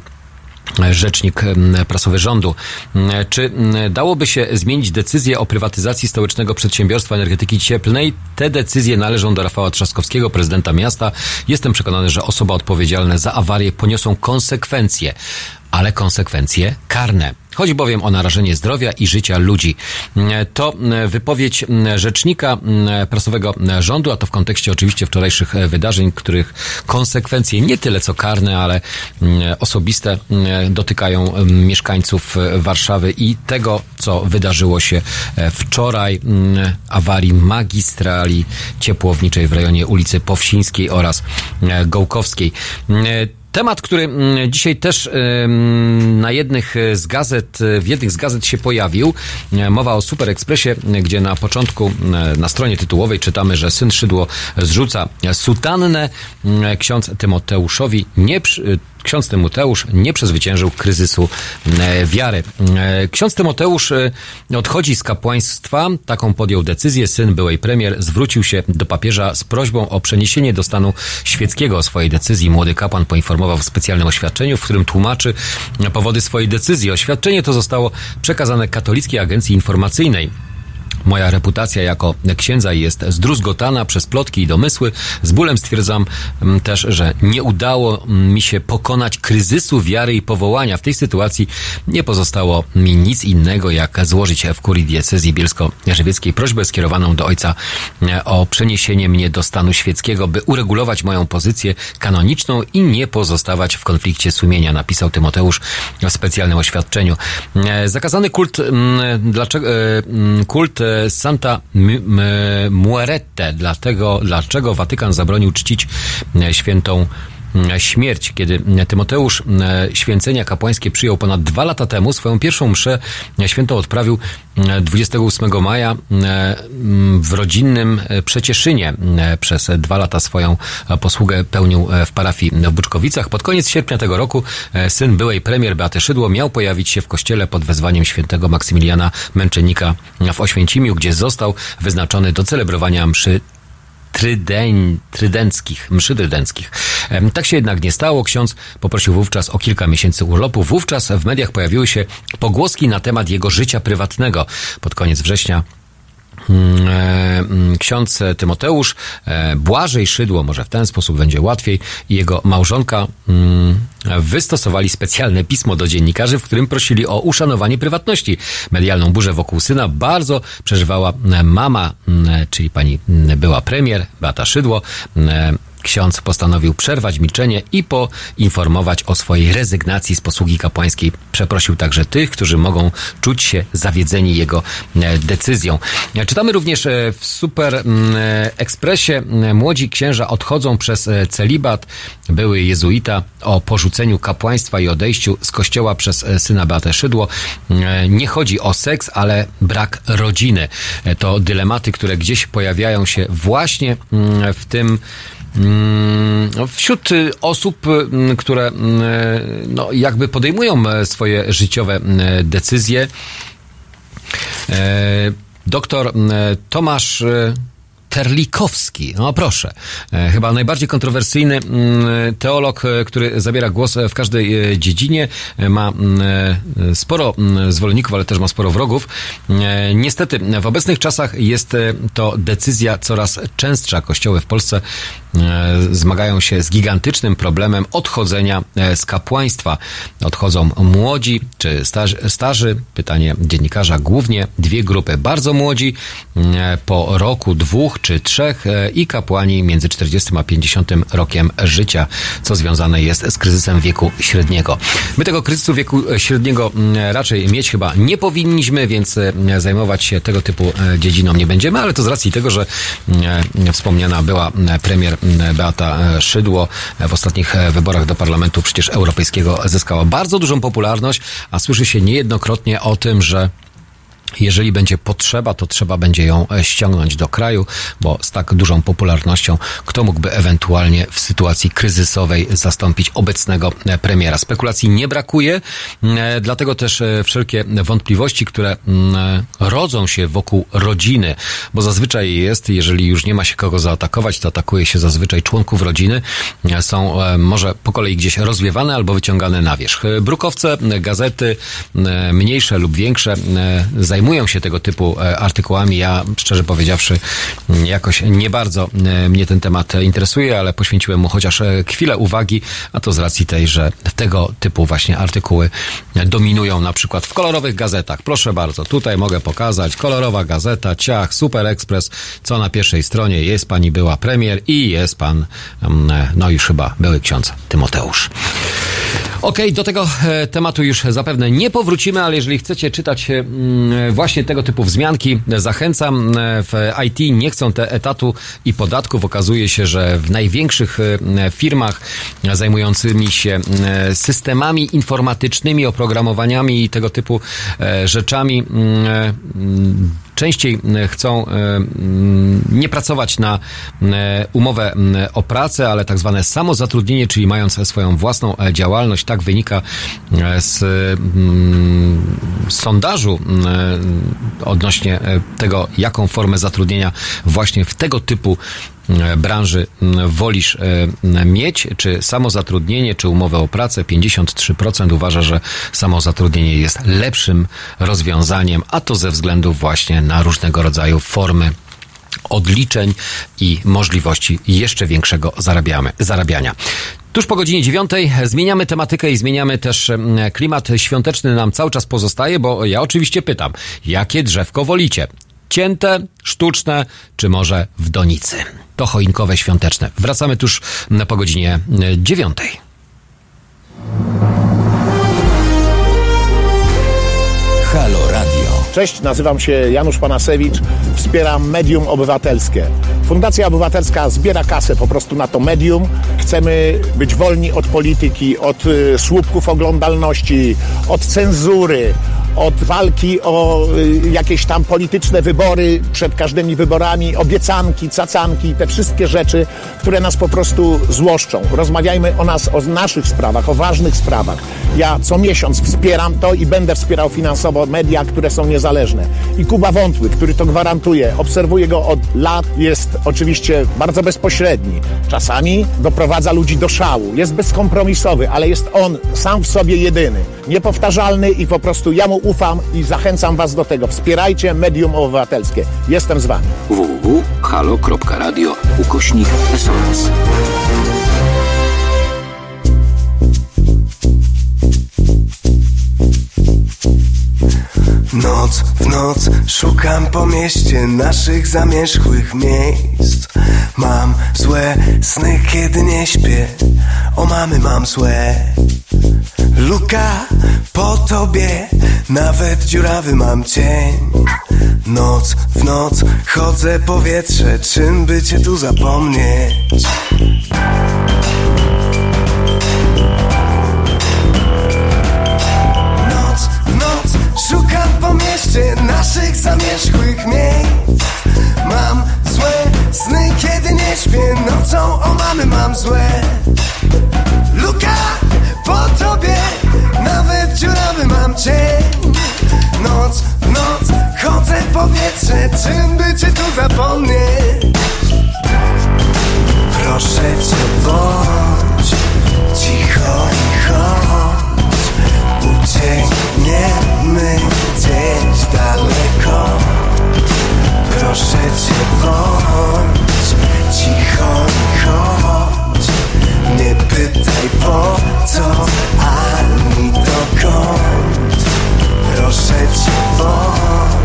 rzecznik prasowy rządu. Mm, Czy mm, dałoby się zmienić decyzję o prywatyzacji stołecznego przedsiębiorstwa energetyki cieplnej? Te decyzje należą do Rafała Trzaskowskiego, prezydenta miasta. Jestem przekonany, że osoby odpowiedzialne za awarię poniosą konsekwencje, ale konsekwencje karne. Chodzi bowiem o narażenie zdrowia i życia ludzi. Mm, To mm, wypowiedź mm, rzecznika prasowego rządu, a to w kontekście oczywiście wczorajszych e, wydarzeń, których konsekwencje nie tyle co karne, ale osobiste dotykają mieszkańców e, Warszawy i tego, co wydarzyło się e, wczoraj, awarii magistrali ciepłowniczej w rejonie ulicy Powsińskiej oraz Gołkowskiej. Temat, który mm, dzisiaj też na jednych z gazet, w jednych z gazet się pojawił. E, Mowa o Super Expressie, e, gdzie na początku e, na stronie tytułowej czytamy, że syn Szydło zrzuca sutannę. Ksiądz Tymoteuszowi nie przy- Ksiądz Tymoteusz nie przezwyciężył kryzysu e, wiary. E, Ksiądz Tymoteusz e, odchodzi z kapłaństwa. Taką podjął decyzję. Syn byłej premier zwrócił się do papieża z prośbą o przeniesienie do stanu świeckiego o swojej decyzji. Młody kapłan poinformował w specjalnym oświadczeniu, w którym tłumaczy powody swojej decyzji. Oświadczenie to zostało przekazane Katolickiej Agencji Informacyjnej. Moja reputacja jako księdza jest zdruzgotana przez plotki i domysły. Z bólem stwierdzam mm, też, że nie udało mi się pokonać kryzysu wiary i powołania. W tej sytuacji nie pozostało mi nic innego, jak złożyć w kurii diecezji bielsko-żywieckiej prośbę skierowaną do ojca e, o przeniesienie mnie do stanu świeckiego, by uregulować moją pozycję kanoniczną i nie pozostawać w konflikcie sumienia, napisał Tymoteusz w specjalnym oświadczeniu. E, Zakazany kult, mm, dlaczego, e, mm, kult e, Santa Muerette, dlatego, dlaczego Watykan zabronił czcić e, świętą śmierć. Kiedy Tymoteusz e, święcenia kapłańskie przyjął ponad dwa lata temu, swoją pierwszą mszę świętą odprawił e, 28 maja e, w rodzinnym e, Przecieszynie. E, Przez dwa lata swoją e, posługę pełnił e, w parafii w Buczkowicach. Pod koniec sierpnia tego roku e, syn byłej premier Beaty Szydło miał pojawić się w kościele pod wezwaniem świętego Maksymiliana Męczennika w Oświęcimiu, gdzie został wyznaczony do celebrowania mszy trydeń, trydenckich, mszy trydenckich. Tak się jednak nie stało. Ksiądz poprosił wówczas o kilka miesięcy urlopu. Wówczas w mediach pojawiły się pogłoski na temat jego życia prywatnego. Pod koniec września ksiądz Tymoteusz e, Błażej Szydło, może w ten sposób będzie łatwiej, i jego małżonka mm, wystosowali specjalne pismo do dziennikarzy, w którym prosili o uszanowanie prywatności. Medialną burzę wokół syna bardzo przeżywała e, mama, mm, czyli pani mm, była premier, Beata Szydło. Ksiądz postanowił przerwać milczenie i poinformować o swojej rezygnacji z posługi kapłańskiej. Przeprosił także tych, którzy mogą czuć się zawiedzeni jego e, decyzją. E, Czytamy również e, w Super mm, Ekspresie młodzi księża odchodzą przez celibat. Były jezuita o porzuceniu kapłaństwa i odejściu z kościoła przez syna Beatę Szydło. Nie chodzi o seks, ale brak rodziny. To dylematy, które gdzieś pojawiają się właśnie mm, w tym Wśród y, osób, y, które y, no, jakby podejmują e, swoje życiowe decyzje, e, doktor e, Tomasz e, Terlikowski, no proszę, e, chyba najbardziej kontrowersyjny mm, teolog, e, który zabiera głos w każdej e, dziedzinie, e, ma mm, e, sporo mm, zwolenników, ale też ma sporo wrogów. E, Niestety, w obecnych czasach jest e, to decyzja coraz częstsza. Kościoły w Polsce e, zmagają się z gigantycznym problemem odchodzenia e, z kapłaństwa. Odchodzą młodzi czy starzy, starzy. Pytanie dziennikarza głównie dwie grupy. Bardzo młodzi e, po roku, dwóch czy trzech e, i kapłani między 40 a 50 rokiem życia, co związane jest z kryzysem wieku średniego. My tego kryzysu wieku średniego mm, raczej mieć chyba nie powinniśmy, więc e, zajmować się tego typu e, dziedziną nie będziemy, ale to z racji tego, że wspomniana była premier Beata e, Szydło e, w ostatnich e, wyborach do Parlamentu przecież Europejskiego zyskała bardzo dużą popularność, a słyszy się niejednokrotnie o tym, że jeżeli będzie potrzeba, to trzeba będzie ją e, ściągnąć do kraju, bo z tak dużą popularnością, kto mógłby ewentualnie w sytuacji kryzysowej zastąpić obecnego e, premiera. Spekulacji nie brakuje, e, dlatego też wszelkie wątpliwości, które rodzą się wokół rodziny, bo zazwyczaj jest, jeżeli już nie ma się kogo zaatakować, to atakuje się zazwyczaj członków rodziny, są może po kolei gdzieś rozwiewane albo wyciągane na wierzch. Brukowce, gazety, mniejsze lub większe, e, zajmują się tego typu e, artykułami. Ja, szczerze powiedziawszy, m, jakoś nie bardzo e, mnie ten temat interesuje, ale poświęciłem mu chociaż e, chwilę uwagi, a to z racji tej, że tego typu właśnie artykuły dominują na przykład w kolorowych gazetach. Proszę bardzo, tutaj mogę pokazać kolorowa gazeta, ciach, Super Express, co na pierwszej stronie jest pani była premier i jest pan, mm, no już chyba były ksiądz Tymoteusz. Okej, do tego tematu już zapewne nie powrócimy, ale jeżeli chcecie czytać mm, właśnie tego typu wzmianki, zachęcam. E, W IT nie chcą te etatu i podatków. Okazuje się, że w największych e, firmach zajmującymi się e, systemami informatycznymi, oprogramowaniami i tego typu rzeczami mm, częściej e, chcą e, mm, nie pracować na e, umowę o pracę, ale tak zwane samozatrudnienie, czyli mając swoją własną działalność. Tak wynika e, z mm, sondażu odnośnie tego, jaką formę zatrudnienia właśnie w tego typu branży m, wolisz e, mieć, czy samozatrudnienie, czy umowę o pracę. 53% uważa, że samozatrudnienie jest lepszym rozwiązaniem, a to ze względu właśnie na różnego rodzaju formy odliczeń i możliwości jeszcze większego zarabiamy, zarabiania. Tuż po godzinie dziewiątej zmieniamy tematykę i zmieniamy też klimat świąteczny nam cały czas pozostaje, bo ja oczywiście pytam, jakie drzewko wolicie? Cięte, sztuczne, czy może w donicy? To choinkowe świąteczne. Wracamy tuż po godzinie e, dziewiątej. Halo Radio. Cześć, nazywam się Janusz Panasewicz, wspieram Medium Obywatelskie. Fundacja Obywatelska zbiera kasę po prostu na to medium. Chcemy być wolni od polityki, od y, słupków oglądalności, od cenzury, od walki o y, jakieś tam polityczne wybory przed każdymi wyborami, obiecanki, cacanki, te wszystkie rzeczy, które nas po prostu złoszczą. Rozmawiajmy o nas, o naszych sprawach, o ważnych sprawach. Ja co miesiąc wspieram to i będę wspierał finansowo media, które są niezależne. I Kuba Wątły, który to gwarantuje, obserwuję go od lat, jest oczywiście bardzo bezpośredni. Czasami doprowadza ludzi do szału, jest bezkompromisowy, ale jest on sam w sobie jedyny, niepowtarzalny i po prostu ja mu ufam i zachęcam was do tego. Wspierajcie medium obywatelskie. Jestem z wami. www.halo.radio ukośnik SOS. Noc w noc szukam po mieście naszych zamierzchłych miejsc Mam złe sny, kiedy nie śpię O mamy mam złe Luka po tobie Nawet dziurawy mam cień. Noc w noc chodzę powietrze Czym by cię tu zapomnieć? Noc w noc szukam po mieście Naszych zamierzchłych miejsc. Mam złe sny, kiedy nie śpię Nocą o mamy mam złe powietrze Czym by cię tu zapomnieć? Proszę cię bądź Cicho i chodź. Uciekniemy gdzieś daleko. Proszę cię bądź Cicho i chodź. Nie pytaj po co Ani dokąd. Proszę cię bądź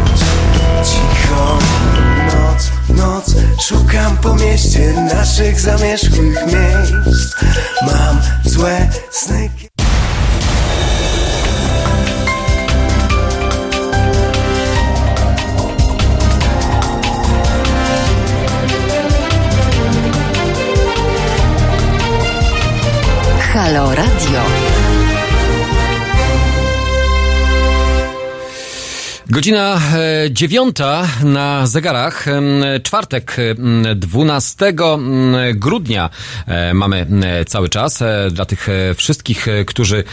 Cicho Noc, noc Szukam po mieście Naszych zamierzchłych miejsc Mam złe sny Halo Radio. Godzina e, dziewiąta na zegarach. Czwartek, em, 12 em, grudnia e, mamy cały czas. E, Dla tych wszystkich, którzy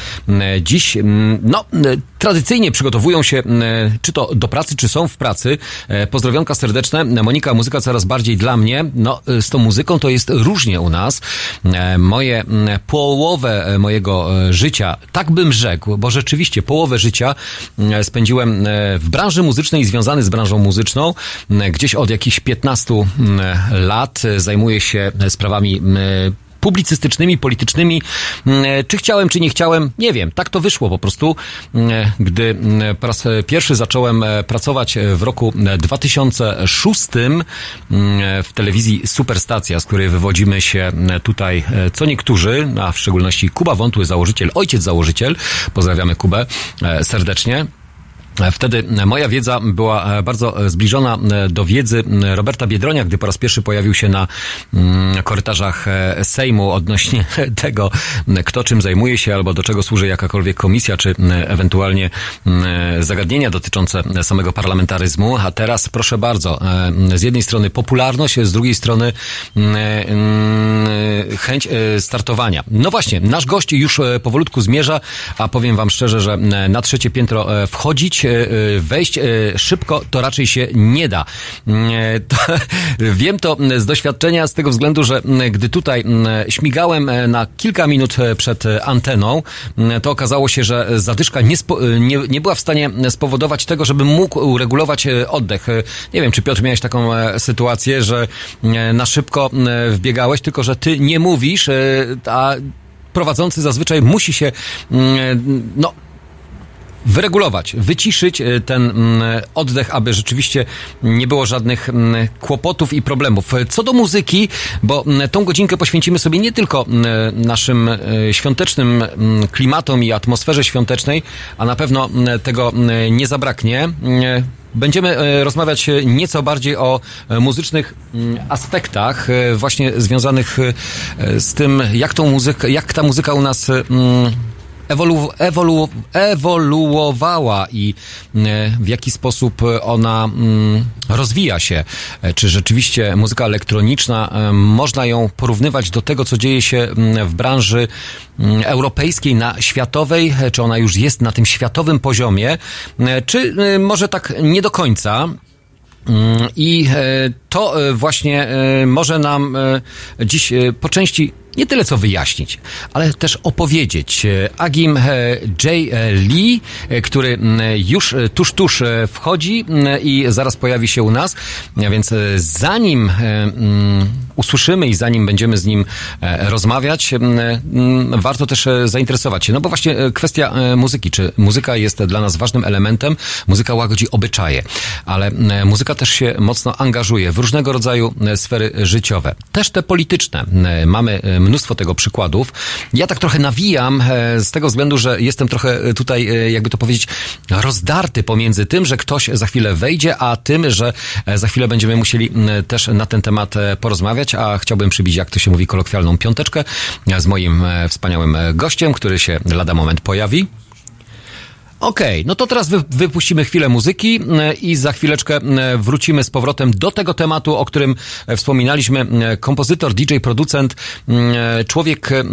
dziś, no, tradycyjnie przygotowują się czy to do pracy, czy są w pracy. Pozdrowionka serdeczne. Monika, muzyka coraz bardziej dla mnie. No, z tą muzyką to jest różnie u nas. Moje połowę mojego życia, tak bym rzekł, bo rzeczywiście połowę życia spędziłem w branży muzycznej, związany z branżą muzyczną. M, Gdzieś od jakichś 15 m, lat e, zajmuję się e, sprawami m, publicystycznymi, politycznymi. Mm, Czy chciałem, czy nie chciałem, nie wiem. Tak to wyszło po prostu. Mm, Gdy mm, po raz pierwszy zacząłem e, pracować w roku 2006 mm, w telewizji Superstacja, z której wywodzimy się mm, tutaj e, co niektórzy, a w szczególności Kuba Wątły, założyciel, ojciec założyciel. Pozdrawiamy Kubę e, serdecznie. Wtedy moja wiedza była bardzo zbliżona do wiedzy Roberta Biedronia, gdy po raz pierwszy pojawił się na mm, korytarzach e, Sejmu odnośnie (laughs) tego, kto czym zajmuje się albo do czego służy jakakolwiek komisja, czy ewentualnie zagadnienia dotyczące samego parlamentaryzmu. A teraz proszę bardzo, e, z jednej strony popularność, z drugiej strony chęć e, startowania. No właśnie, nasz gość już e, powolutku zmierza, a powiem wam szczerze, że e, na trzecie piętro e, wchodzić, e, wejść e, szybko to raczej się nie da. E, To, (laughs) wiem to z doświadczenia z tego względu, że gdy tutaj śmigałem na kilka minut przed anteną, to okazało się, że zadyszka nie, nie, nie była w stanie spowodować tego, żebym mógł uregulować oddech. Nie wiem, czy Piotr miałeś taką sytuację, że na szybko wbiegałeś, tylko że ty nie mówisz, a prowadzący zazwyczaj musi się, no, wyregulować, wyciszyć e, ten mm, oddech, aby rzeczywiście nie było żadnych mm, kłopotów i problemów. Co do muzyki, bo mm, tą godzinkę poświęcimy sobie nie tylko naszym e, świątecznym klimatom i atmosferze świątecznej, a na pewno tego nie zabraknie. Będziemy e, rozmawiać nieco bardziej o muzycznych aspektach, właśnie związanych z tym, jak tą jak ta muzyka u nas ewolu, ewolu, ewoluowała i e, w jaki sposób ona mm, rozwija się. E, Czy rzeczywiście muzyka elektroniczna, e, można ją porównywać do tego, co dzieje się mm, w branży mm, europejskiej, na światowej, czy ona już jest na tym światowym poziomie, czy może tak nie do końca. I to właśnie może nam dziś po części nie tyle co wyjaśnić, ale też opowiedzieć. E, Agim e, J. Lee, e, który m, już tuż, tuż wchodzi i zaraz pojawi się u nas, a więc zanim usłyszymy i zanim będziemy z nim rozmawiać, warto też zainteresować się, no bo właśnie kwestia muzyki, czy muzyka jest dla nas ważnym elementem, muzyka łagodzi obyczaje, ale muzyka też się mocno angażuje w różnego rodzaju sfery życiowe, też te polityczne. Mamy mnóstwo tego przykładów. Ja tak trochę nawijam e, z tego względu, że jestem trochę e, tutaj, e, jakby to powiedzieć, rozdarty pomiędzy tym, że ktoś za chwilę wejdzie, a tym, że za chwilę będziemy musieli też na ten temat porozmawiać, a chciałbym przybić, jak to się mówi, kolokwialną piąteczkę z moim wspaniałym gościem, który się lada moment pojawi. Okej, no to teraz wy, wypuścimy chwilę muzyki e, i za chwileczkę e, wrócimy z powrotem do tego tematu, o którym e, wspominaliśmy. Kompozytor, DJ, producent, e, człowiek, e,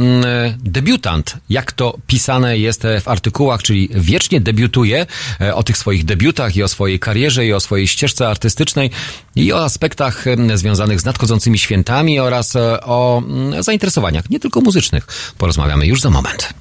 debiutant, jak to pisane jest w artykułach, czyli wiecznie debiutuje o tych swoich debiutach i o swojej karierze i o swojej ścieżce artystycznej i o aspektach związanych z nadchodzącymi świętami oraz o mm, zainteresowaniach, nie tylko muzycznych. Porozmawiamy już za moment.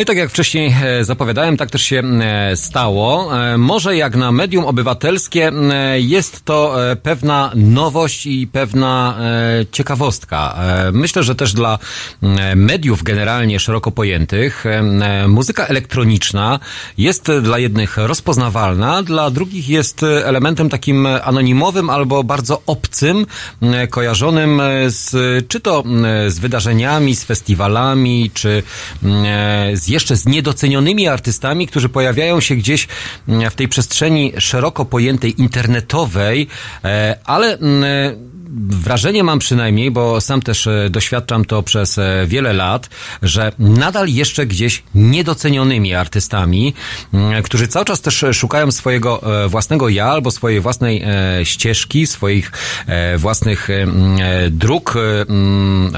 No i tak jak wcześniej e, zapowiadałem, tak też się e, stało. E, Może jak na medium obywatelskie jest to pewna nowość i pewna ciekawostka. Myślę, że też dla mediów generalnie szeroko pojętych muzyka elektroniczna jest dla jednych rozpoznawalna, dla drugich jest elementem takim anonimowym albo bardzo obcym, kojarzonym z, czy to z wydarzeniami, z festiwalami, czy z jeszcze z niedocenionymi artystami, którzy pojawiają się gdzieś mm, w tej przestrzeni szeroko pojętej internetowej, e, ale mm, wrażenie mam przynajmniej, bo sam też e, doświadczam to przez e, wiele lat, że nadal jeszcze gdzieś niedocenionymi artystami, którzy cały czas też szukają swojego e, własnego ja albo swojej własnej e, ścieżki, swoich e, własnych e, e, dróg, e,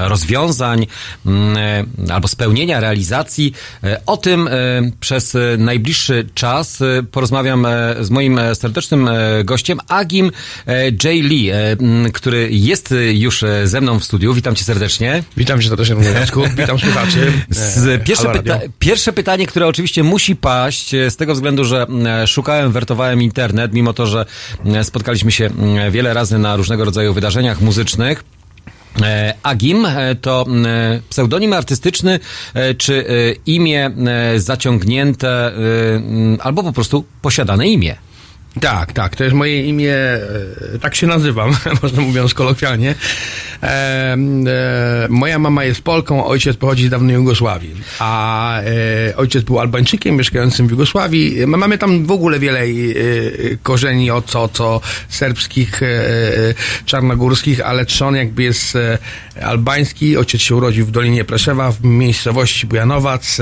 rozwiązań e, albo spełnienia, realizacji. E, O tym e, przez e, najbliższy czas e, porozmawiam e, z moim e, serdecznym e, gościem, Agim e, J. Lee, e, który jest e, już e, ze mną w studiu. Witam cię serdecznie. Witam cię serdecznie, Jacku. (laughs) Witam słuchaczy. Z, E, pierwsze, Halo pyta- pierwsze pytanie, które oczywiście musi paść, e, z tego względu, że e, szukałem, wertowałem internet, mimo to, że e, spotkaliśmy się e, wiele razy na różnego rodzaju wydarzeniach muzycznych. E, Agim e, to e, pseudonim artystyczny, e, czy e, imię e, zaciągnięte, e, albo po prostu posiadane imię. Tak, tak, to jest moje imię, e, tak się nazywam, (laughs) można mówiąc kolokwialnie. E, e, moja mama jest Polką, ojciec pochodzi z dawnej Jugosławii, a e, ojciec był Albańczykiem mieszkającym w Jugosławii. My mamy tam w ogóle wiele e, korzeni od co, co serbskich, e, czarnogórskich, ale trzon jakby jest albański. Ojciec się urodził w Dolinie Preszewa, w miejscowości Bujanowac.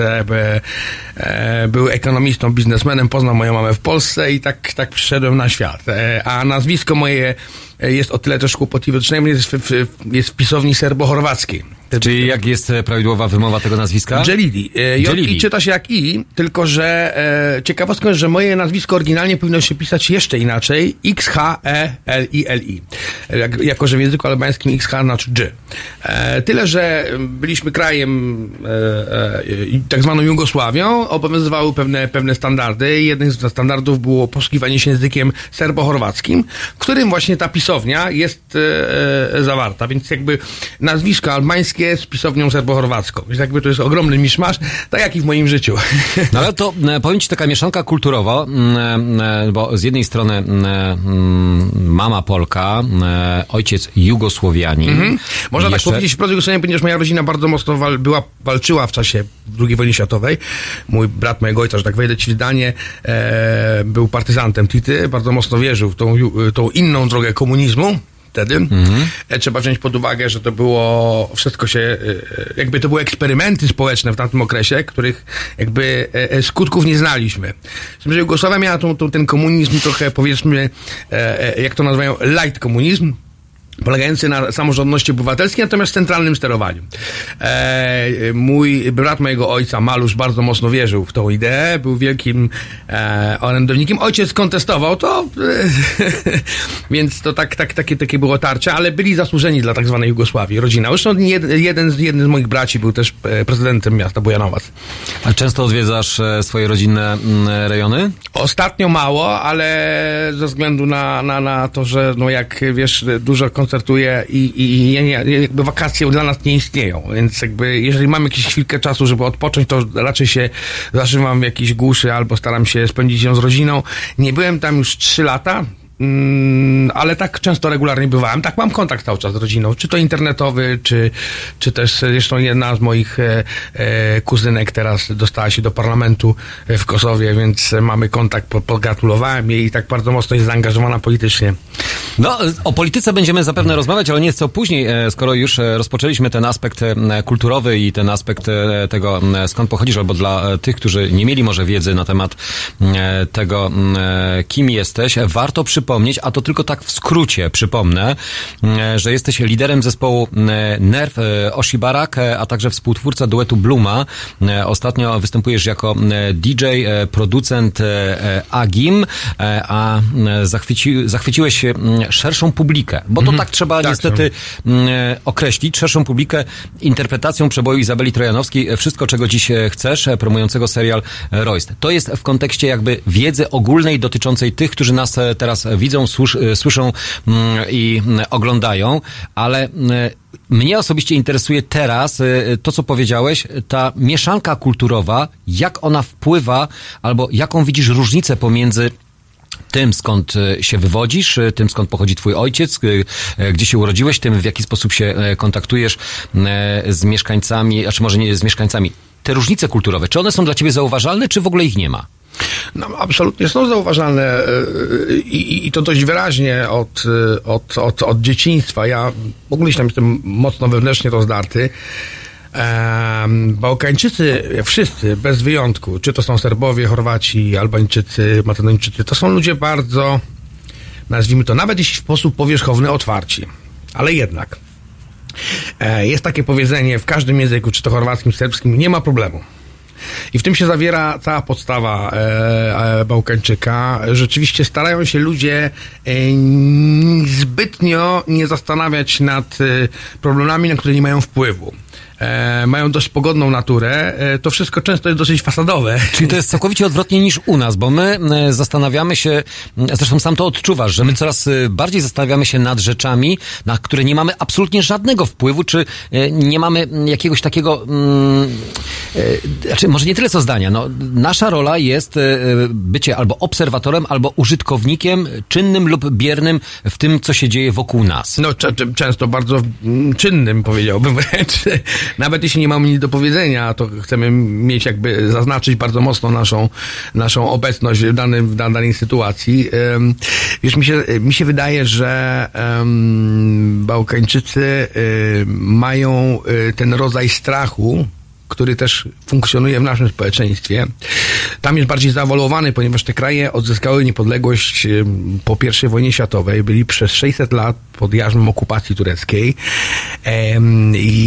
Był ekonomistą, biznesmenem, poznał moją mamę w Polsce i tak, tak przyszedłem na świat. E, a nazwisko moje e, jest o tyle też kłopotliwe, przynajmniej jest w, w, jest w pisowni serbo-chorwackiej. Czyli jak jest e, prawidłowa wymowa tego nazwiska? Jelili. E, Jelili. czyta się jak I, tylko że e, ciekawostką jest, że moje nazwisko oryginalnie powinno się pisać jeszcze inaczej. X-H-E-L-I-L-I. E, Jak, jako, że w języku albańskim XH znaczy G. E, tyle, że byliśmy krajem e, tak zwaną Jugosławią, obowiązywały pewne, pewne standardy. Jednym z standardów było posługiwanie się językiem serbo-chorwackim, w którym właśnie ta pisownia jest zawarta. Więc jakby nazwisko albańskie z pisownią serbo-chorwacką. Więc jakby to jest ogromny miszmasz, tak jak i w moim życiu. No ale to e, powiem Ci taka mieszanka kulturowa, e, bo z jednej strony mm, mama Polka, e, ojciec Jugosłowianin. Mhm. Można Jeszcze- tak powiedzieć, wprost Jugosławię, ponieważ moja rodzina bardzo mocno wal, była, walczyła w czasie II wojny światowej. Mój brat mojego ojca, że tak wejdę ci w zdanie, e, był partyzantem Tity, bardzo mocno wierzył w tą, tą inną drogę komunizmu. Wtedy. E, trzeba wziąć pod uwagę, że to było wszystko się, e, jakby to były eksperymenty społeczne w tamtym okresie, których jakby e, e, skutków nie znaliśmy. Że Jugosławia miała tą, tą, ten komunizm trochę powiedzmy, e, e, jak to nazywają, light komunizm, polegający na samorządności obywatelskiej, natomiast centralnym sterowaniu. E, mój brat mojego ojca, Malusz, bardzo mocno wierzył w tą ideę, był wielkim e, orędownikiem. Ojciec kontestował to, e, (laughs) więc to tak, tak, takie, takie było tarcie, ale byli zasłużeni dla tak zwanej Jugosławii, rodzina. Zresztą jed, jeden, z, jeden z moich braci był też e, prezydentem miasta Bojanowac. A często odwiedzasz e, swoje rodzinne mm, rejony? Ostatnio mało, ale ze względu na, na, na to, że no jak wiesz, dużo koncertuję i, i, i jakby wakacje dla nas nie istnieją, więc jakby jeżeli mam jakieś chwilkę czasu, żeby odpocząć, to raczej się zażywam w jakiejś głuszy albo staram się spędzić ją z rodziną. Nie byłem tam już trzy lata, Mm, ale tak często regularnie bywałem. Tak, mam kontakt cały czas z rodziną, czy to internetowy, czy, czy też zresztą jedna z moich e, e, kuzynek teraz dostała się do parlamentu e, w Kosowie, więc e, mamy kontakt, po- pogratulowałem jej i tak bardzo mocno jest zaangażowana politycznie. No, o polityce będziemy zapewne rozmawiać, ale nieco później, e, skoro już e, rozpoczęliśmy ten aspekt e, kulturowy i ten aspekt e, tego, skąd pochodzisz, albo dla e, tych, którzy nie mieli może wiedzy na temat e, tego, e, kim jesteś, warto przypomnieć, a to tylko tak w skrócie przypomnę, m, że jesteś liderem zespołu m, Nerw e, Oshibarak, e, a także współtwórca duetu Bluma. E, Ostatnio występujesz jako DJ, e, producent e, e, Agim, e, a zachwyci, zachwyciłeś szerszą publikę, bo to tak trzeba niestety m, określić, szerszą publikę interpretacją przeboju Izabeli Trojanowskiej, e, wszystko czego dziś e, chcesz, e, promującego serial e, Royst. To jest w kontekście jakby wiedzy ogólnej dotyczącej tych, którzy nas e, teraz widzą, e, słyszą mm, i mm, oglądają, ale mm, mnie osobiście interesuje teraz e, to, co powiedziałeś, ta mieszanka kulturowa, jak ona wpływa, albo jaką widzisz różnicę pomiędzy tym, skąd e, się wywodzisz, e, tym, skąd pochodzi twój ojciec, e, e, gdzie się urodziłeś, tym, w jaki sposób się e, kontaktujesz e, z mieszkańcami, a czy może nie z mieszkańcami. Te różnice kulturowe, czy one są dla ciebie zauważalne, czy w ogóle ich nie ma? No, absolutnie są zauważalne e, i, i- to dość wyraźnie od, e, od, od, od dzieciństwa. Ja w ogóle tam jestem mocno wewnętrznie rozdarty. Em, Bałkańczycy, wszyscy, bez wyjątku, czy to są Serbowie, Chorwaci, Albańczycy, Macedończycy, to są ludzie bardzo, nazwijmy to, nawet jeśli w sposób powierzchowny, otwarci. Ale jednak. E, Jest takie powiedzenie w każdym języku, czy to chorwackim, serbskim, nie ma problemu. I w tym się zawiera cała podstawa e, e, Bałkańczyka. Rzeczywiście starają się ludzie e, zbytnio nie zastanawiać nad e, problemami, na które nie mają wpływu. E, mają dość pogodną naturę. E, to wszystko często jest dosyć fasadowe. Czyli to jest całkowicie odwrotnie niż u nas, bo my e, zastanawiamy się, zresztą sam to odczuwasz, że my coraz bardziej zastanawiamy się nad rzeczami, na które nie mamy absolutnie żadnego wpływu, czy nie mamy m, jakiegoś takiego, mm, znaczy może nie tyle co zdania, no, nasza rola jest bycie albo obserwatorem, albo użytkownikiem czynnym lub biernym w tym, co się dzieje wokół nas. No, często bardzo mm, czynnym, powiedziałbym wręcz. Nawet jeśli nie mamy nic do powiedzenia, to chcemy mieć jakby zaznaczyć bardzo mocno naszą, naszą obecność w, danym, w danej sytuacji. Wiesz, mi się, mi się wydaje, że Bałkańczycy em, mają e, ten rodzaj strachu, który też funkcjonuje w naszym społeczeństwie. Tam jest bardziej zaawolowany, ponieważ te kraje odzyskały niepodległość po I wojnie światowej, byli przez 600 lat pod jarzmem okupacji tureckiej.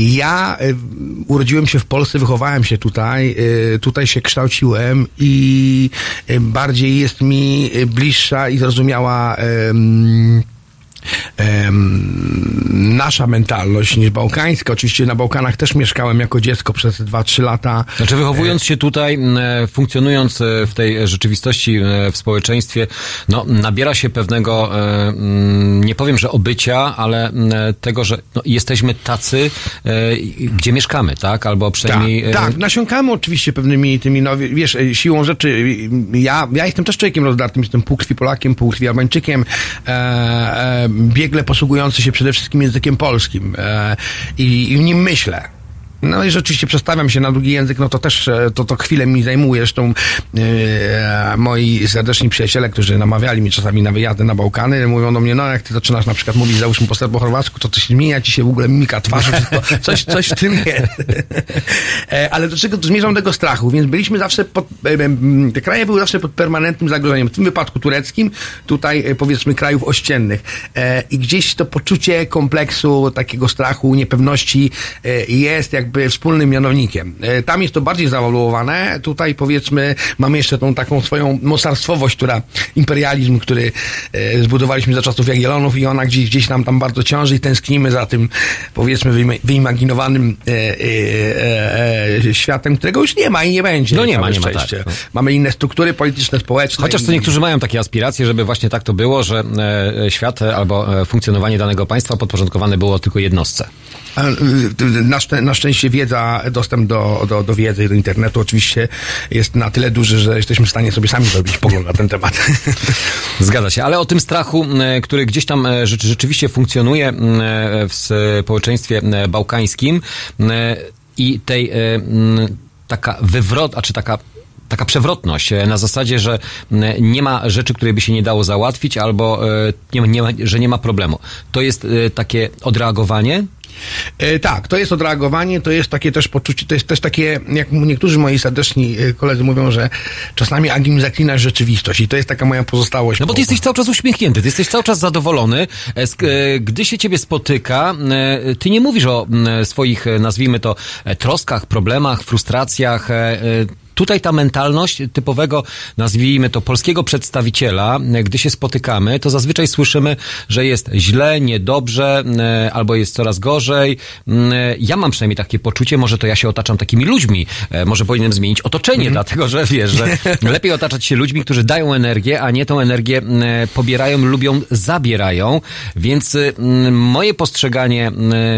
Ja em, urodziłem się w Polsce, wychowałem się tutaj, e, tutaj się kształciłem i bardziej jest mi e, bliższa i zrozumiała nasza mentalność niż bałkańska. Oczywiście na Bałkanach też mieszkałem jako dziecko przez 2-3 lata. Znaczy wychowując się tutaj, e, funkcjonując e, w tej rzeczywistości e, w społeczeństwie, no, nabiera się pewnego, e, nie powiem, że obycia, ale e, tego, że no, jesteśmy tacy, e, gdzie mieszkamy, tak? Albo przynajmniej... Tak, e, tak, nasiąkamy oczywiście pewnymi tymi, no wie- wiesz, e, siłą rzeczy, e, ja, ja jestem też człowiekiem rozdartym, jestem pół krwi Polakiem, pół krwi Albańczykiem, e, e, biegle posługujący się przede wszystkim językiem polskim e, i, i w nim myślę. No i rzeczywiście przestawiam się na drugi język, no to też e, to, to chwilę mi zajmuje. Zresztą e, moi serdeczni przyjaciele, którzy namawiali mnie czasami na wyjazdy na Bałkany, mówią do mnie, no jak ty zaczynasz na przykład mówić załóżmy po serbo-chorwacku, to coś zmienia ci się w ogóle mimika twarzy, wszystko, (laughs) coś, coś w tym jest. E, Ale do czego zmierzam do tego strachu? Więc byliśmy zawsze pod, te kraje były zawsze pod permanentnym zagrożeniem. W tym wypadku tureckim, tutaj powiedzmy krajów ościennych. I gdzieś to poczucie kompleksu, takiego strachu, niepewności jest jakby wspólnym mianownikiem. E, Tam jest to bardziej zawaluowane. Tutaj powiedzmy mamy jeszcze tą taką swoją mocarstwowość, która imperializm, który e, zbudowaliśmy za czasów Jagiellonów i ona gdzieś, gdzieś nam tam bardzo ciąży i tęsknimy za tym powiedzmy wyima- wyimaginowanym e, e, e, światem, którego już nie ma i nie będzie. No nie ma, nie ma, tak, no. Mamy inne struktury polityczne, społeczne. Chociaż to niektórzy mają takie aspiracje, żeby właśnie tak to było, że e, świat e, albo e, funkcjonowanie danego państwa podporządkowane było tylko jednostce. Na, szczę- na szczęście wiedza, dostęp do, do, do wiedzy do internetu oczywiście jest na tyle duży, że jesteśmy w stanie sobie sami zrobić pogląd na ten temat. (laughs) Zgadza się, ale o tym strachu, który gdzieś tam e, rzeczy- rzeczywiście funkcjonuje e, w społeczeństwie bałkańskim i tej e, taka wywrot, a czy taka taka przewrotność e, na zasadzie, że nie ma rzeczy, której by się nie dało załatwić albo e, nie, nie ma, że nie ma problemu. To jest e, takie odreagowanie tak, to jest odreagowanie, to jest takie też poczucie, to jest też takie, jak niektórzy moi serdeczni koledzy mówią, że czasami Agim zaklinasz rzeczywistość i to jest taka moja pozostałość. No bo ty jesteś cały czas uśmiechnięty, ty jesteś cały czas zadowolony. Gdy się ciebie spotyka, ty nie mówisz o swoich, nazwijmy to, troskach, problemach, frustracjach. Tutaj ta mentalność typowego, nazwijmy to, polskiego przedstawiciela, gdy się spotykamy, to zazwyczaj słyszymy, że jest źle, niedobrze, e, albo jest coraz gorzej. Mm, e, Ja mam przynajmniej takie poczucie, może to ja się otaczam takimi ludźmi, e, może powinienem zmienić otoczenie, dlatego że wiesz, że (laughs) lepiej otaczać się ludźmi, którzy dają energię, a nie tą energię m, pobierają, lubią, zabierają. Więc y, m, moje postrzeganie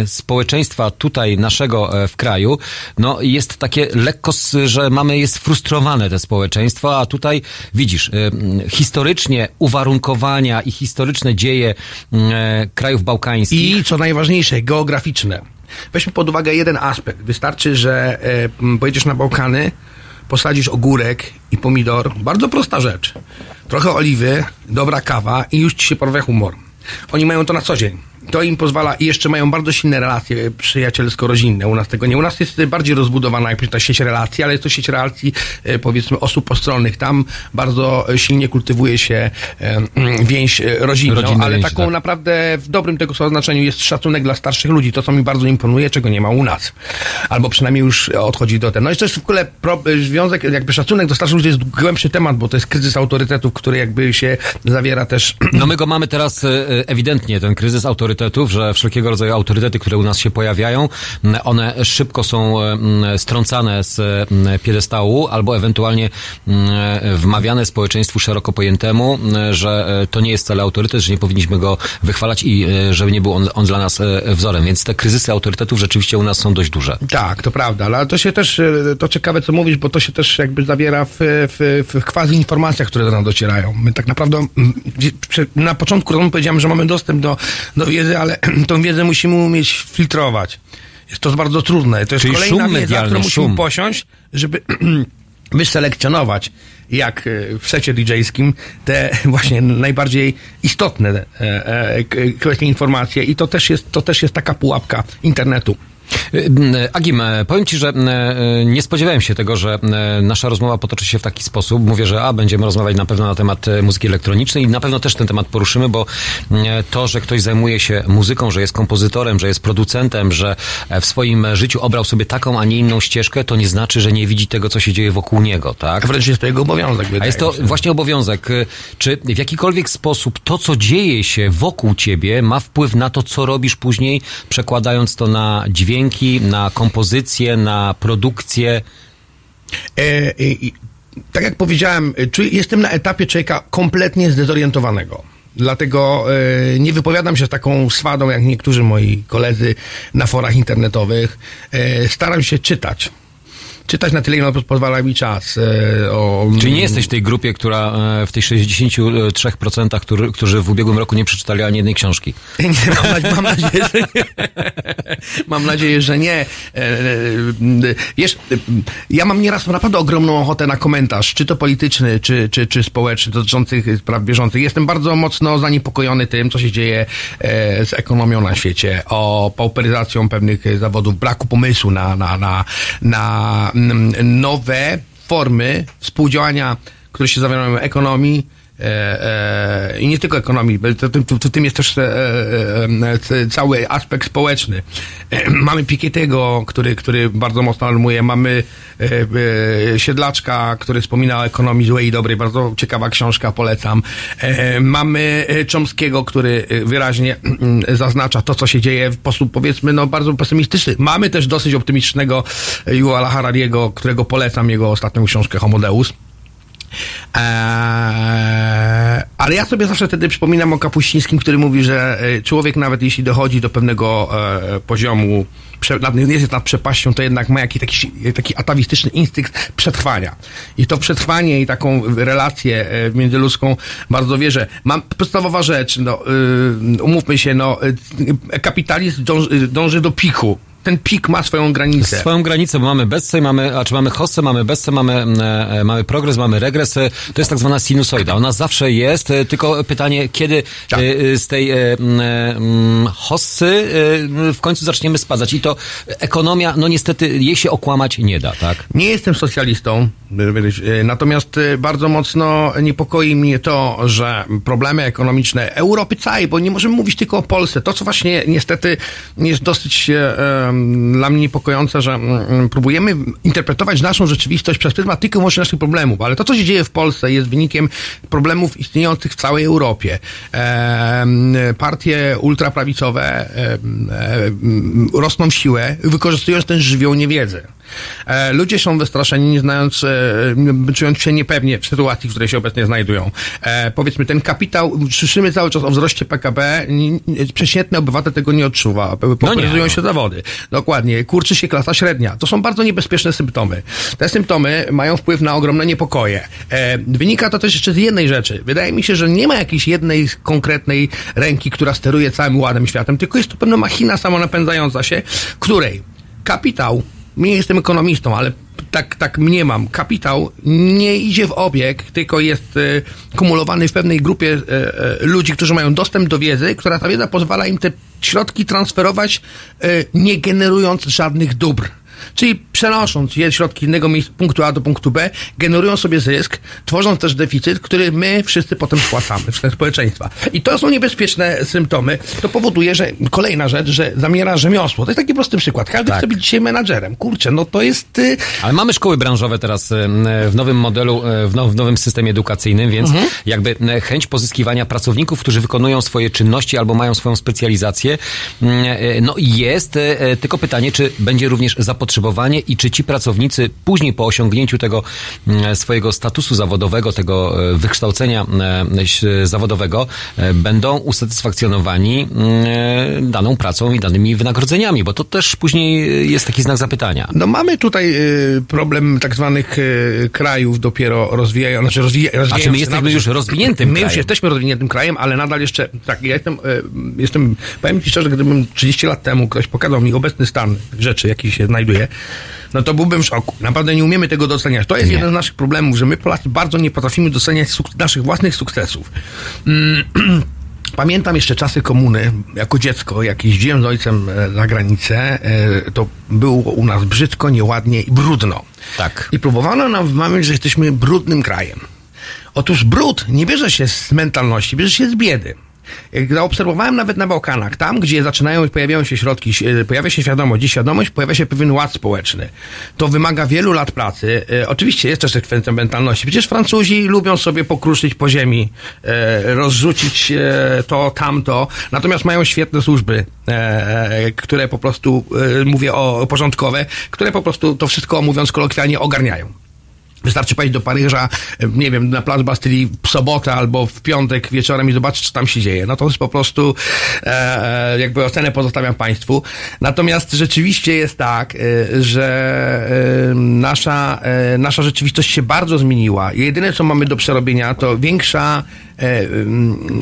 społeczeństwa tutaj naszego w kraju, no jest takie lekko, że mamy, jest frustrowane te społeczeństwo, a tutaj widzisz, y, historycznie uwarunkowania i historyczne dzieje e, krajów bałkańskich. I co najważniejsze, geograficzne. Weźmy pod uwagę jeden aspekt. Wystarczy, że e, pojedziesz na Bałkany, posadzisz ogórek i pomidor. Bardzo prosta rzecz. Trochę oliwy, dobra kawa i już ci się porwie humor. Oni mają to na co dzień. To im pozwala i jeszcze mają bardzo silne relacje przyjacielsko-rodzinne. U nas tego nie. U nas jest bardziej rozbudowana jak ta sieć relacji, ale jest to sieć relacji e, powiedzmy osób postronnych. Tam bardzo silnie kultywuje się e, mm, więź e, rodzinną, Rodzinne ale więzi, taką tak. naprawdę w dobrym tego słowa znaczeniu jest szacunek dla starszych ludzi. To, co mi bardzo imponuje, czego nie ma u nas. Albo przynajmniej już odchodzi do tego. No i to jest w ogóle pro, związek, jakby szacunek do starszych ludzi jest głębszy temat, bo to jest kryzys autorytetów, który jakby się zawiera też No my go mamy teraz ewidentnie, ten kryzys autorytetów, że wszelkiego rodzaju autorytety, które u nas się pojawiają, one szybko są e, strącane z m, piedestału albo ewentualnie e, wmawiane społeczeństwu szeroko pojętemu, że e, to nie jest wcale autorytet, że nie powinniśmy go wychwalać i e, żeby nie był on, on dla nas e, wzorem. Więc te kryzysy autorytetów rzeczywiście u nas są dość duże. Tak, to prawda, ale to się też, e, to ciekawe co mówisz, bo to się też jakby zawiera w, w, w quasi informacjach, które do nas docierają. My tak naprawdę na początku rozmowy powiedziałem, że mamy dostęp do, do wiedzy, ale (clears throat) tą wiedzę musimy umieć filtrować. Jest to bardzo trudne. To jest Czyli kolejna wiedza, którą musimy szum. posiąść, żeby (clears throat) wyselekcjonować jak e, w secie DJ-skim te (laughs) właśnie najbardziej istotne e, e, informacje i to też jest, to też jest taka pułapka internetu. E, Agim, e, powiem Ci, że e, nie spodziewałem się tego, że nasza rozmowa potoczy się w taki sposób. Mówię, że a, będziemy rozmawiać na pewno na temat muzyki elektronicznej i na pewno też ten temat poruszymy, bo to, że ktoś zajmuje się muzyką, że jest kompozytorem, że jest producentem, że w swoim życiu obrał sobie taką, a nie inną ścieżkę, to nie znaczy, że nie widzi tego, co się dzieje wokół niego, tak? Wręcz jest to jego obowiązek, A jest to właśnie obowiązek. Czy w jakikolwiek sposób to, co dzieje się wokół ciebie, ma wpływ na to, co robisz później, przekładając to na dźwięki, na kompozycję, na produkcję? E, e, tak jak powiedziałem, e, jestem na etapie człowieka kompletnie zdezorientowanego. Dlatego e, nie wypowiadam się z taką swadą, jak niektórzy moi koledzy na forach internetowych. Staram się czytać. Czytać na tyle, ile pozwala mi czas. E, o, Czyli nie jesteś w tej grupie, która e, w tej 63%, który, którzy w ubiegłym roku nie przeczytali ani jednej książki. (laughs) Nie, mam, mam nadzieję, że nie. (laughs) Mam nadzieję, że nie. E, e, Wiesz, e, ja mam nieraz naprawdę ogromną ochotę na komentarz, czy to polityczny, czy, czy, czy społeczny, dotyczących spraw bieżących. Jestem bardzo mocno zaniepokojony tym, co się dzieje e, z ekonomią na świecie, o pauperyzacją pewnych e, zawodów, braku pomysłu na, na, na, na nowe formy współdziałania, które się zawierają w ekonomii, i nie tylko ekonomii, bo to, to, to, tym jest też e, e, e, cały aspekt społeczny. E, mamy Piketty'ego, który, który bardzo mocno alarmuje, mamy e, e, Siedlaczka, który wspomina o ekonomii złej i dobrej, bardzo ciekawa książka, polecam. E, mamy e, Chomskiego, który e, wyraźnie mm, zaznacza to, co się dzieje w sposób, powiedzmy, no bardzo pesymistyczny. Mamy też dosyć optymistycznego Yuvala Harariego, którego polecam, jego ostatnią książkę Homo Deus. Eee, ale ja sobie zawsze wtedy przypominam o Kapuścińskim, który mówi, że e, człowiek nawet jeśli dochodzi do pewnego e, poziomu, prze, nad, jest nad przepaścią, to jednak ma jakiś taki, taki atawistyczny instynkt przetrwania. I to przetrwanie i taką relację e, międzyludzką bardzo wierzę. Mam podstawowa rzecz, no, y, umówmy się, no, y, kapitalizm dąży, dąży do piku. Ten pik ma swoją granicę. Swoją granicę, bo mamy bezce, mamy, a czy mamy hossę, mamy bezce, mamy, e, e, mamy progres, mamy regres. e, To jest tak zwana sinusoida. Ona zawsze jest, e, tylko pytanie, kiedy Tak. z tej e, m, e, m, hossy w końcu zaczniemy spadać. I to ekonomia, no niestety, jej się okłamać nie da, tak? Nie jestem socjalistą, natomiast bardzo mocno niepokoi mnie to, że problemy ekonomiczne Europy całej, bo nie możemy mówić tylko o Polsce, to co właśnie niestety jest dosyć e, dla mnie niepokojące, że mm, próbujemy interpretować naszą rzeczywistość przez pryzmat tylko wyłącznie naszych problemów, ale to co się dzieje w Polsce jest wynikiem problemów istniejących w całej Europie. Partie ultraprawicowe rosną w siłę, wykorzystując ten żywioł niewiedzy. E, ludzie są wystraszeni, nie znając, e, czując się niepewnie w sytuacji, w której się obecnie znajdują. E, powiedzmy, ten kapitał, słyszymy cały czas o wzroście PKB, przeciętny obywatel tego nie odczuwa. Popularyzują no. się zawody. Dokładnie. Kurczy się klasa średnia. To są bardzo niebezpieczne symptomy. Te symptomy mają wpływ na ogromne niepokoje. Wynika to też jeszcze z jednej rzeczy. Wydaje mi się, że nie ma jakiejś jednej konkretnej ręki, która steruje całym ładem światem, tylko jest to pewna machina samonapędzająca się, której kapitał, nie jestem ekonomistą, ale tak, tak mniemam, kapitał nie idzie w obieg, tylko jest e, kumulowany w pewnej grupie e, e, ludzi, którzy mają dostęp do wiedzy, która ta wiedza pozwala im te środki transferować, nie generując żadnych dóbr. Czyli przenosząc je środki miejsca, punktu A do punktu B, generują sobie zysk, tworząc też deficyt, który my wszyscy potem spłacamy, wszystkie społeczeństwa. I to są niebezpieczne symptomy. To powoduje, że kolejna rzecz, że zamiera rzemiosło. To jest taki prosty przykład. Każdy chce być dzisiaj menadżerem. Kurczę, no to jest... y, Ale mamy szkoły branżowe teraz e, w nowym modelu, e, w now- w nowym systemie edukacyjnym, więc Mhm. jakby e, chęć pozyskiwania pracowników, którzy wykonują swoje czynności albo mają swoją specjalizację, mm, no i jest tylko pytanie, czy będzie również zapotrzebowanie i czy ci pracownicy później po osiągnięciu tego mm, swojego statusu zawodowego, tego e, wykształcenia e, zawodowego, e, będą usatysfakcjonowani mm, daną pracą i danymi wynagrodzeniami, bo to też później jest taki znak zapytania. No mamy tutaj problem tak zwanych krajów dopiero rozwijają, znaczy rozwija, Znaczy my jesteśmy już rozwiniętym My już krajem. jesteśmy rozwiniętym krajem, ale nadal jeszcze, tak, ja jestem, jestem, powiem Ci szczerze, gdybym 30 lat temu ktoś pokazał mi obecny stan rzeczy, jaki się znajduje, no to byłbym w szoku. Naprawdę nie umiemy tego doceniać. To jest jeden z naszych problemów, że my Polacy bardzo nie potrafimy doceniać naszych własnych sukcesów. Mm, (clears throat) Pamiętam jeszcze czasy komuny, jako dziecko, jak jeździłem z ojcem e, za granicę, e, to było u nas brzydko, nieładnie i brudno. Tak. I próbowano nam wmawiać, że jesteśmy brudnym krajem. Otóż brud nie bierze się z mentalności, bierze się z biedy. Jak zaobserwowałem nawet na Bałkanach, tam gdzie zaczynają, pojawiają się środki, e, pojawia się świadomość, dziś świadomość, pojawia się pewien ład społeczny. To wymaga wielu lat pracy. E, Oczywiście jest też kwestia mentalności. Przecież Francuzi lubią sobie pokruszyć po ziemi, e, rozrzucić e, to, tamto, natomiast mają świetne służby, e, które po prostu, e, mówię o porządkowe, które po prostu to wszystko, mówiąc kolokwialnie, ogarniają. Wystarczy pojechać do Paryża, nie wiem, na plac Bastylii w sobotę albo w piątek wieczorem i zobaczyć, co tam się dzieje. No to jest po prostu, e, e, jakby ocenę pozostawiam Państwu. Natomiast rzeczywiście jest tak, e, że e, nasza, nasza rzeczywistość się bardzo zmieniła. Jedyne, co mamy do przerobienia, to większa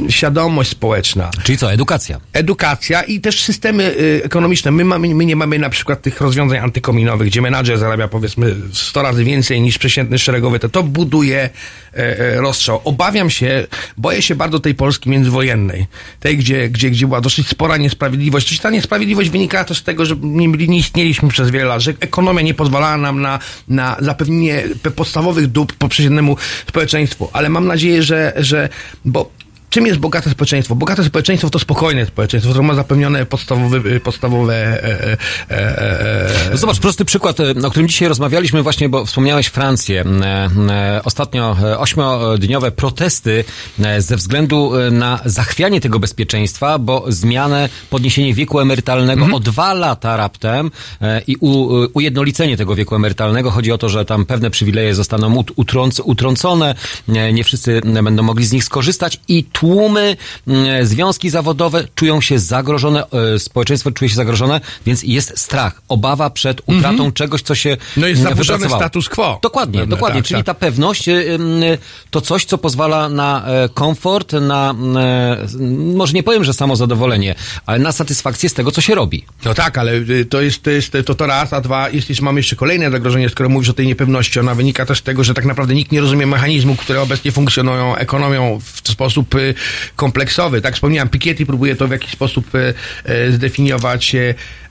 świadomość społeczna. Czyli co, edukacja? Edukacja i też systemy y, ekonomiczne. My, mamy, my nie mamy na przykład tych rozwiązań antykominowych, gdzie menadżer zarabia powiedzmy 100 razy więcej niż przeciętny szeregowy. To, to buduje e, e, rozstrzał. Obawiam się, boję się bardzo tej Polski międzywojennej. Tej, gdzie, gdzie, gdzie była dosyć spora niesprawiedliwość. Czyli ta niesprawiedliwość wynika też z tego, że nie, nie istnieliśmy przez wiele lat, że ekonomia nie pozwalała nam na, na zapewnienie podstawowych dóbr poprzedniemu społeczeństwu. Ale mam nadzieję, że, że bo Czym jest bogate społeczeństwo? Bogate społeczeństwo to spokojne społeczeństwo, które ma zapewnione podstawowe, podstawowe e, e, e, e, No Zobacz, prosty przykład, e, o którym dzisiaj rozmawialiśmy właśnie, bo wspomniałeś Francję. E, e, Ostatnio e, ośmiodniowe protesty e, ze względu e, na zachwianie tego bezpieczeństwa, bo zmianę, podniesienie wieku emerytalnego o dwa lata raptem e, i u, ujednolicenie tego wieku emerytalnego. Chodzi o to, że tam pewne przywileje zostaną ut- utrąc, utrącone, e, nie wszyscy będą mogli z nich skorzystać i tłumy, mm, związki zawodowe czują się zagrożone, e, społeczeństwo czuje się zagrożone, więc jest strach, obawa przed utratą czegoś, co się No jest mm, zaburzony status quo. Dokładnie, Pewne, dokładnie. tak, Czyli tak. ta pewność y, y, to coś, co pozwala na e, komfort, na e, może nie powiem, że samozadowolenie, ale na satysfakcję z tego, co się robi. No tak, ale y, to jest, to jest to, to raz, a dwa, jest, jest, mamy jeszcze kolejne zagrożenie, skoro mówisz o tej niepewności. Ona wynika też z tego, że tak naprawdę nikt nie rozumie mechanizmu, które obecnie funkcjonują ekonomią w sposób y, kompleksowy. Tak wspomniałem, Piketty próbuje to w jakiś sposób y, y, zdefiniować.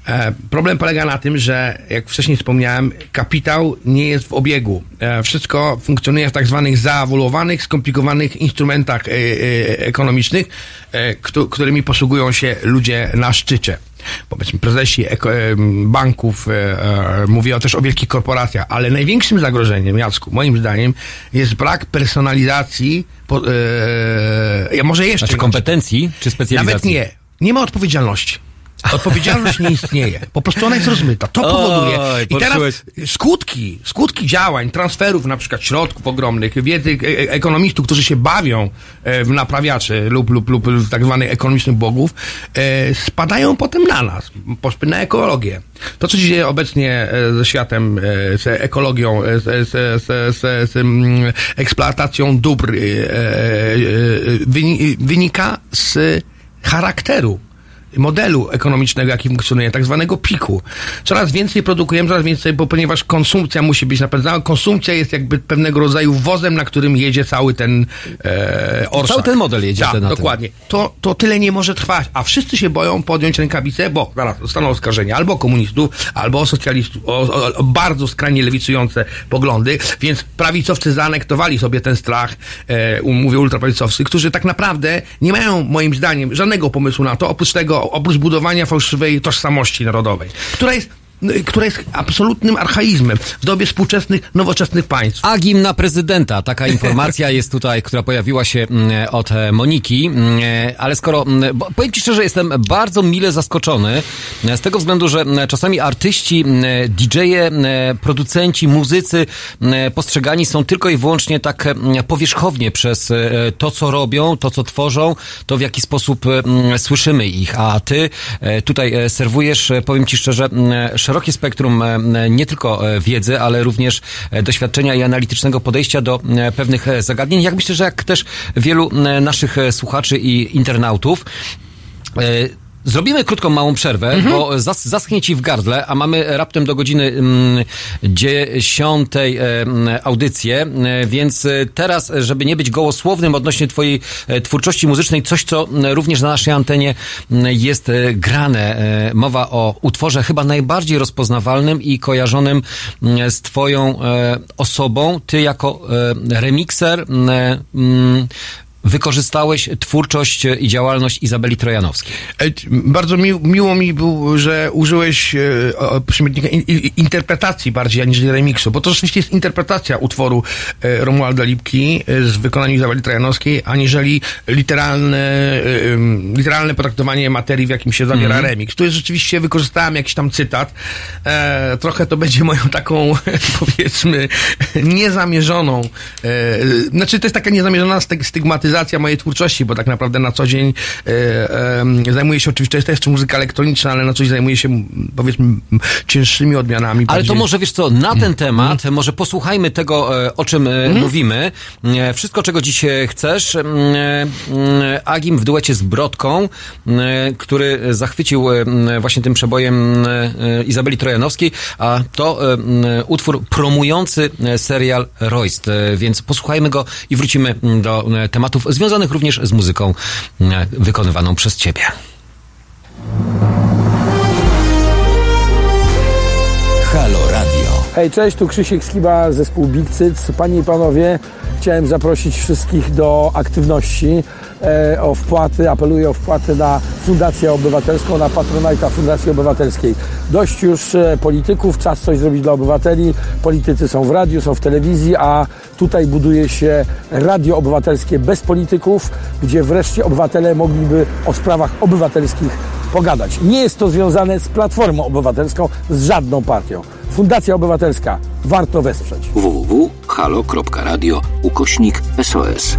E, Problem polega na tym, że jak wcześniej wspomniałem, kapitał nie jest w obiegu. E, Wszystko funkcjonuje w tak zwanych zaawolowanych, skomplikowanych instrumentach e, ekonomicznych, któ- którymi posługują się ludzie na szczycie. Powiedzmy, prezesi banków, mówię też o wielkich korporacjach, ale największym zagrożeniem, Jacku, moim zdaniem, jest brak personalizacji, po, e, może jeszcze Znaczy kompetencji czy specjalizacji? nawet nie. Nie ma odpowiedzialności. Odpowiedzialność nie istnieje. Po prostu ona jest rozmyta. To powoduje. Oj, I teraz skutki, skutki działań, transferów na przykład środków ogromnych, wiedzy e- e- ekonomistów, którzy się bawią e, w naprawiaczy lub, lub, lub w tak zwanych ekonomicznych bogów, spadają potem na nas, na ekologię. To, co się dzieje obecnie ze światem, z ekologią, z, z, z, z, mm, eksploatacją dóbr, wyni- wynika z charakteru modelu ekonomicznego, jaki funkcjonuje, tak zwanego piku. Coraz więcej produkujemy, coraz więcej, bo ponieważ konsumpcja musi być napędzana, konsumpcja jest jakby pewnego rodzaju wozem, na którym jedzie cały ten e, orszak. Cały ten model jedzie tak, dokładnie. To, to tyle nie może trwać, a wszyscy się boją podjąć rękawice, bo zaraz zostaną oskarżeni albo komunistów, albo socjalistów, o, o, o bardzo skrajnie lewicujące poglądy, więc prawicowcy zaanektowali sobie ten strach, e, mówię ultraprawicowcy, którzy tak naprawdę nie mają, moim zdaniem, żadnego pomysłu na to, oprócz tego, oprócz budowania fałszywej tożsamości narodowej, która jest która jest absolutnym archaizmem w dobie współczesnych, nowoczesnych państw. Agim na prezydenta. Taka informacja (laughs) jest tutaj, która pojawiła się mm, od e, Moniki. Mm, e, Ale skoro, mm, powiem Ci szczerze, jestem bardzo mile zaskoczony e, z tego względu, że czasami artyści, DJ-e, producenci, muzycy postrzegani są tylko i wyłącznie tak powierzchownie przez to, co robią, to, co tworzą, to w jaki sposób słyszymy ich. A Ty tutaj serwujesz, powiem Ci szczerze, szerokie spektrum e, nie tylko e, wiedzy, ale również e, doświadczenia i analitycznego podejścia do pewnych zagadnień. Jak myślę, że jak też wielu naszych słuchaczy i internautów. Zrobimy krótką, małą przerwę, bo zas, zaschnie ci w gardle, a mamy raptem do godziny mm, dziesiątej e, mm, audycję, e, więc e, teraz, żeby nie być gołosłownym odnośnie twojej twórczości muzycznej, coś, co m, również na naszej antenie m, jest grane. Mowa o utworze chyba najbardziej rozpoznawalnym i kojarzonym z twoją osobą. Ty jako remikser wykorzystałeś twórczość i działalność Izabeli Trojanowskiej. E, Bardzo mi, miło mi było, że użyłeś e, przymiotnika in, interpretacji bardziej aniżeli remiksu, bo to rzeczywiście jest interpretacja utworu e, Romualda Lipki e, z wykonaniem Izabeli Trojanowskiej, aniżeli literalne, e, literalne potraktowanie materii, w jakim się zawiera Mhm. remix. Tu jest rzeczywiście, wykorzystałem jakiś tam cytat. E, trochę to będzie moją taką, (laughs) powiedzmy, niezamierzoną, znaczy to jest taka niezamierzona styg- stygmatyzacja mojej twórczości, bo tak naprawdę na co dzień em, zajmuję się oczywiście, to jest jeszcze muzyka elektroniczna, ale na co dzień zajmuję się, powiedzmy, cięższymi odmianami. Ale to bardziej- może wiesz co, na ten temat, może posłuchajmy tego, e, o czym e, mówimy. Wszystko, czego dziś chcesz. Mm, Agim w duecie z Brodką, który zachwycił właśnie tym przebojem Izabeli Trojanowskiej, a to utwór promujący serial Royst. Więc posłuchajmy go i wrócimy do e, tematów związanych również z muzyką e, wykonywaną przez ciebie. Halo Radio. Hej, cześć, tu Krzysiek Skiba, zespół Big Cyc. Panie i panowie, chciałem zaprosić wszystkich do aktywności, e, o wpłaty, apeluję o wpłaty na Fundację Obywatelską, na Patronajta Fundacji Obywatelskiej. Dość już e, polityków, czas coś zrobić dla obywateli. Politycy są w radiu, są w telewizji, a tutaj buduje się radio obywatelskie bez polityków, gdzie wreszcie obywatele mogliby o sprawach obywatelskich pogadać. Nie jest to związane z Platformą Obywatelską, z żadną partią. Fundacja Obywatelska. Warto wesprzeć. www.halo.radio ukośnik SOS.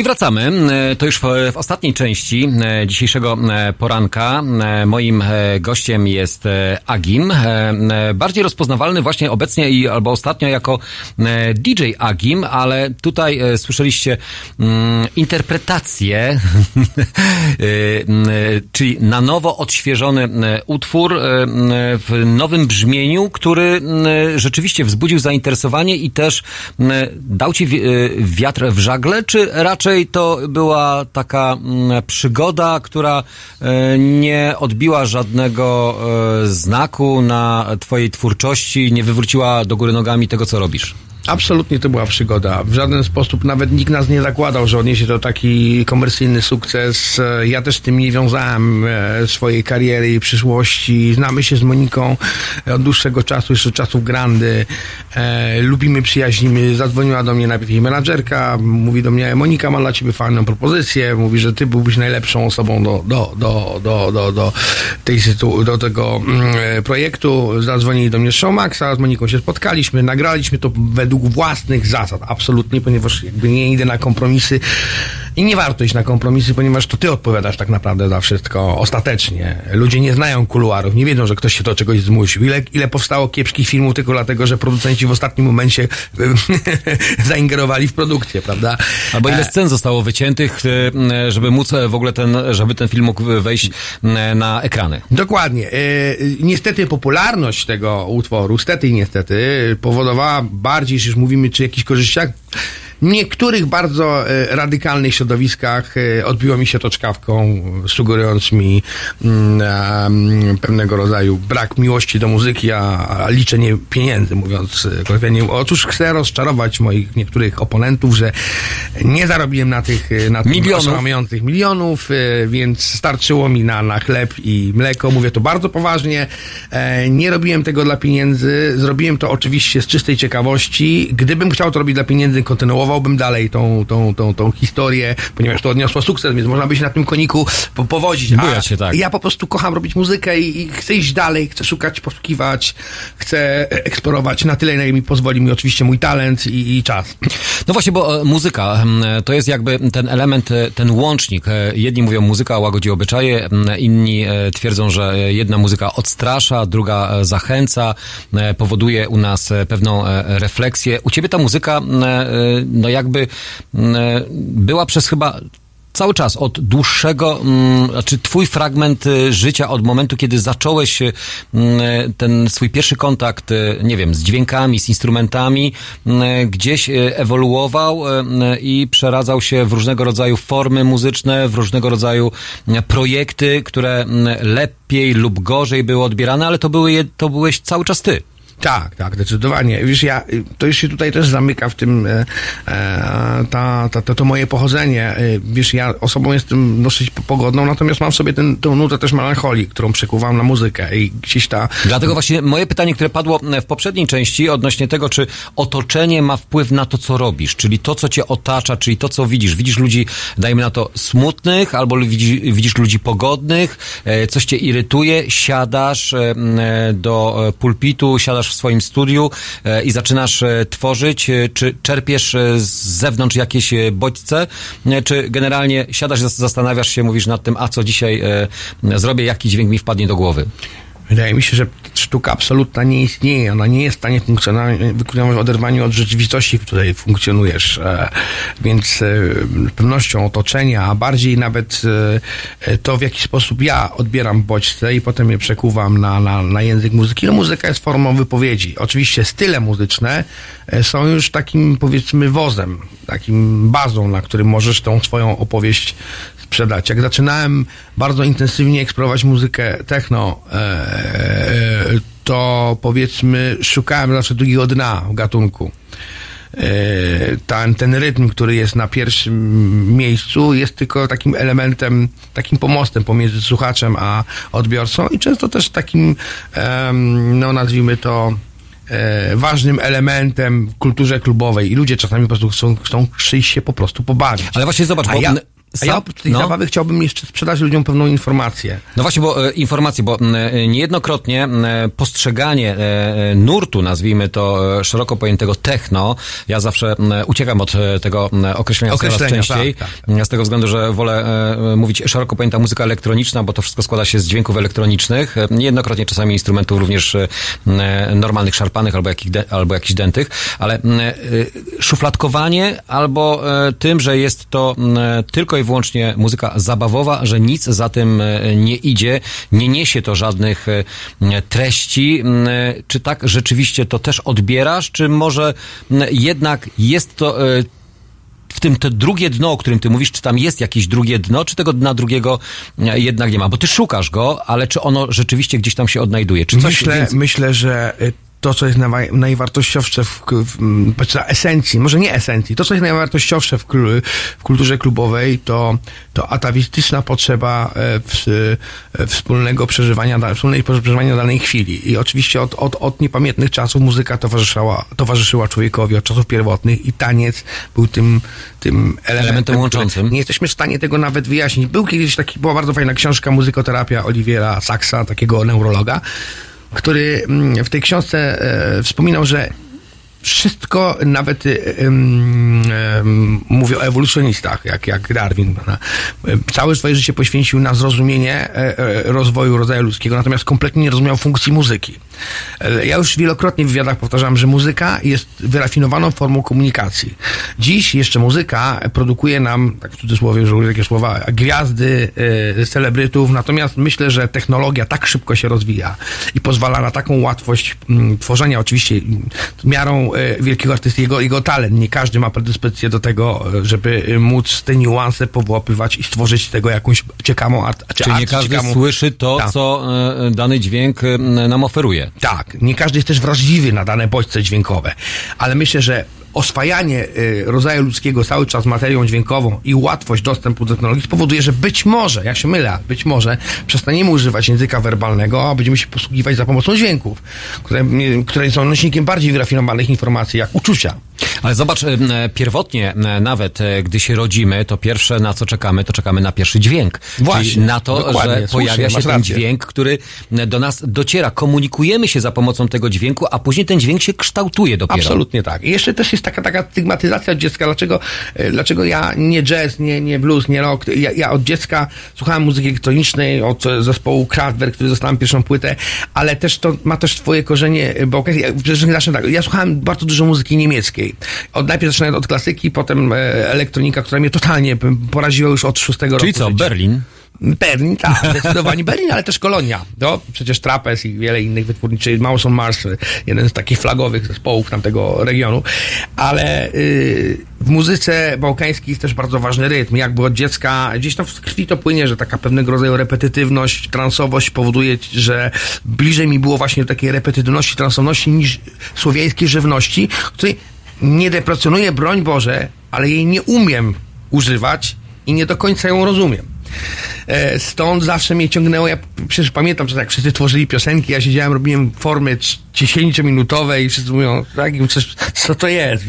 I wracamy. E, To już w, ostatniej części e, dzisiejszego e, poranka. Moim gościem jest Agim. Bardziej rozpoznawalny właśnie obecnie i albo ostatnio jako DJ Agim, ale tutaj słyszeliście mm, interpretację, (laughs) m, e, czyli na nowo odświeżony utwór e, m, w nowym brzmieniu, który rzeczywiście wzbudził zainteresowanie i też dał ci wi- wiatr w żagle, czy raczej to była taka mm, przygoda, która e, nie odbiła żadnego e, znaku na twojej twórczości, nie wywróciła do góry nogami tego, co robisz? Absolutnie to była przygoda. W żaden sposób nawet nikt nas nie zakładał, że odniesie to taki komercyjny sukces. E, Ja też z tym nie wiązałem e, swojej kariery i przyszłości. Znamy się z Moniką od dłuższego czasu, jeszcze czasów Grandy. E, lubimy, przyjaźnimy. Zadzwoniła do mnie najpierw jej menadżerka. Mówi do mnie, Monika ma dla ciebie fajną propozycję. Mówi, że ty byłbyś najlepszą osobą do, do, do, do, do, do, tej sytu- do tego mm, e, projektu. Zadzwonili do mnie Showmaxa, z Moniką się spotkaliśmy, nagraliśmy to według własnych zasad, absolutnie, ponieważ jakby nie idę na kompromisy i nie warto iść na kompromisy, ponieważ to ty odpowiadasz tak naprawdę za wszystko ostatecznie. Ludzie nie znają kuluarów, nie wiedzą, że ktoś się do czegoś zmusił. Ile, ile powstało kiepskich filmów tylko dlatego, że producenci w ostatnim momencie (laughs) zaingerowali w produkcję, prawda? Albo ile E, scen zostało wyciętych, e, żeby móc e, w ogóle ten, żeby ten film mógł wejść na ekrany? Dokładnie. Niestety popularność tego utworu, stety i niestety, powodowała bardziej, jeśli już mówimy czy jakichś korzyściach, niektórych bardzo e, radykalnych środowiskach e, odbiło mi się to czkawką, sugerując mi mm, em, pewnego rodzaju brak miłości do muzyki, a, a liczenie pieniędzy, mówiąc e, kolokwialnie. Otóż chcę rozczarować moich niektórych oponentów, że nie zarobiłem na tych na Milionów. milionów, więc starczyło mi na, na chleb i mleko. Mówię to bardzo poważnie. Nie robiłem tego dla pieniędzy. Zrobiłem to oczywiście z czystej ciekawości. Gdybym chciał to robić dla pieniędzy, kontynuowałbym dalej tą, tą, tą, tą historię, ponieważ to odniosło sukces, więc można by się na tym koniku po, powodzić. Bujać się, tak. Ja po prostu kocham robić muzykę i, i chcę iść dalej, chcę szukać, poszukiwać, chcę eksplorować na tyle, na ile mi pozwoli mi oczywiście mój talent i, i czas. No właśnie, bo e, muzyka m, to jest jakby ten element, e, ten łącznik. E, Jedni mówią muzyka łagodzi obyczaje, m, inni e, twierdzą, że e, jedna muzyka odstrasza, druga e, zachęca, e, powoduje u nas e, pewną e, refleksję. U ciebie ta muzyka, m, e, no jakby m, e, była przez chyba cały czas od dłuższego, mm, znaczy twój fragment y, życia od momentu, kiedy zacząłeś y, mm, ten swój pierwszy kontakt, nie wiem, z dźwiękami, z instrumentami, mm, gdzieś ewoluował i przeradzał się w różnego rodzaju formy muzyczne, w różnego rodzaju projekty, które mm, lepiej lub gorzej były odbierane, ale to, były, to byłeś cały czas ty. Tak, tak, zdecydowanie. Wiesz, ja, to już się tutaj też zamyka w tym e, e, ta, ta, to, to moje pochodzenie. E, Wiesz, ja osobą jestem dosyć pogodną, natomiast mam w sobie tę nutę też melancholii, którą przekuwam na muzykę i gdzieś ta... Dlatego właśnie moje pytanie, które padło w poprzedniej części odnośnie tego, czy otoczenie ma wpływ na to, co robisz, czyli to, co cię otacza, czyli to, co widzisz. Widzisz ludzi, dajmy na to, smutnych, albo widzisz, widzisz ludzi pogodnych, e, coś cię irytuje, siadasz do pulpitu, siadasz w swoim studiu e, i zaczynasz e, tworzyć, e, czy czerpiesz z zewnątrz jakieś bodźce, czy generalnie siadasz, zas- zastanawiasz się, mówisz nad tym, a co dzisiaj zrobię, jaki dźwięk mi wpadnie do głowy. Wydaje mi się, że sztuka absolutna nie istnieje. Ona nie jest w stanie funkcjonować w oderwaniu od rzeczywistości, w której funkcjonujesz. E, Więc e, z pewnością otoczenia, a bardziej nawet e, to, w jaki sposób ja odbieram bodźce i potem je przekuwam na, na, na język muzyki. No muzyka jest formą wypowiedzi. Oczywiście style muzyczne są już takim, powiedzmy, wozem, takim bazą, na którym możesz tą swoją opowieść sprzedać. Jak zaczynałem bardzo intensywnie eksplorować muzykę techno, e, to powiedzmy szukałem zawsze drugiego dna w gatunku. E, ten, ten rytm, który jest na pierwszym miejscu, jest tylko takim elementem, takim pomostem pomiędzy słuchaczem a odbiorcą i często też takim, no nazwijmy to, e, ważnym elementem w kulturze klubowej i ludzie czasami po prostu chcą, chcą się po prostu pobawić. Ale właśnie zobacz, bo ja- A ja oprócz tej no. zabawy chciałbym jeszcze sprzedać ludziom pewną informację. No właśnie, bo e, informacje, bo e, niejednokrotnie e, postrzeganie e, e, nurtu, nazwijmy to e, szeroko pojętego techno, ja zawsze m, uciekam od e, tego m, określenia, coraz Określenia, częściej, tak, z tego względu, że wolę e, mówić szeroko pojęta muzyka elektroniczna, bo to wszystko składa się z dźwięków elektronicznych, e, niejednokrotnie czasami instrumentów również e, normalnych, szarpanych albo, jakich de, albo jakichś dętych, ale e, szufladkowanie albo e, tym, że jest to tylko i wyłącznie muzyka zabawowa, że nic za tym e, nie idzie, nie niesie to żadnych e, treści. M, Czy tak rzeczywiście to też odbierasz, czy może m, jednak jest to e, w tym te drugie dno, o którym ty mówisz, czy tam jest jakieś drugie dno, czy tego dna drugiego e, jednak nie ma? Bo ty szukasz go, ale czy ono rzeczywiście gdzieś tam się odnajduje? Czy coś myślę, więcej? myślę, że to, co jest najwa- najwartościowsze w, w, na esencji, może nie esencji, to, co jest najwartościowsze w, w kulturze klubowej, to, to atawistyczna potrzeba e, w, e, wspólnego przeżywania, wspólnej przeżywania danej chwili. I oczywiście od, od, od niepamiętnych czasów muzyka towarzyszyła, towarzyszyła człowiekowi, od czasów pierwotnych i taniec był tym, tym elementem, Elementem łączącym. Nie jesteśmy w stanie tego nawet wyjaśnić. Był kiedyś taki, była bardzo fajna książka Muzykoterapia Oliwiera Saxa, takiego neurologa, który mm, w tej książce e, wspominał, że wszystko, nawet em, mówię o ewolucjonistach, jak, jak Darwin, prawda, e, całe swoje życie poświęcił na zrozumienie e, e, rozwoju rodzaju ludzkiego, natomiast kompletnie nie rozumiał funkcji muzyki. E, Ja już wielokrotnie w wywiadach powtarzam, że muzyka jest wyrafinowaną formą komunikacji. Dziś jeszcze muzyka produkuje nam, tak w cudzysłowie, że takie słowa, gwiazdy, celebrytów, natomiast myślę, że technologia tak szybko się rozwija i pozwala na taką łatwość mm, tworzenia, oczywiście miarą e, wielkiego artysty jego, jego talent. Nie każdy ma predyspozycję do tego, e, żeby e, móc te niuanse powłapywać i stworzyć z tego jakąś ciekawą art, czy Czyli nie art każdy ciekawą, słyszy to, Tak. co dany dźwięk nam oferuje. Tak, nie każdy jest też wrażliwy na dane bodźce dźwiękowe, ale myślę, że oswajanie y, rodzaju ludzkiego cały czas materią dźwiękową i łatwość dostępu do technologii spowoduje, że być może, ja się mylę, być może przestaniemy używać języka werbalnego, a będziemy się posługiwać za pomocą dźwięków, które, y, które są nośnikiem bardziej wyrafinowanych informacji, jak uczucia. Ale zobacz, e, pierwotnie nawet gdy się rodzimy, to pierwsze na co czekamy, to czekamy na pierwszy dźwięk. Właśnie, Czyli na to, że słusznie, pojawia się ten rację. dźwięk, który do nas dociera. Komunikujemy się za pomocą tego dźwięku, a później ten dźwięk się kształtuje dopiero. Absolutnie tak. I jeszcze też jest taka, taka stygmatyzacja od dziecka. Dlaczego, e, dlaczego ja nie jazz, nie, nie blues, nie rock? Ja, ja od dziecka słuchałem muzyki elektronicznej, od zespołu Kraftwerk, który dostałem pierwszą płytę, ale też to ma też swoje korzenie e, bałkańskie. Ja, zacznę tak. Ja słuchałem bardzo dużo muzyki niemieckiej. Od, najpierw zaczynając od klasyki, potem e, elektronika, która mnie totalnie poraziła już od szóstego roku Czyli co, życia. Berlin? Berlin, tak, zdecydowanie Berlin, ale też Kolonia. No, przecież Trapez i wiele innych wytwórniczy, Mouse on Mars, jeden z takich flagowych zespołów tamtego regionu. Ale y, w muzyce bałkańskiej jest też bardzo ważny rytm. Jakby od dziecka, gdzieś tam w krwi to płynie, że taka pewnego rodzaju repetytywność, transowość powoduje, że bliżej mi było właśnie do takiej repetytywności, transowności niż słowiańskiej żywności, której nie deprecjonuję, broń Boże, ale jej nie umiem używać i nie do końca ją rozumiem. E, Stąd zawsze mnie ciągnęło, ja przecież pamiętam, że jak wszyscy tworzyli piosenki, ja siedziałem, robiłem formy 10-minutowe i wszyscy mówią, tak, co to jest,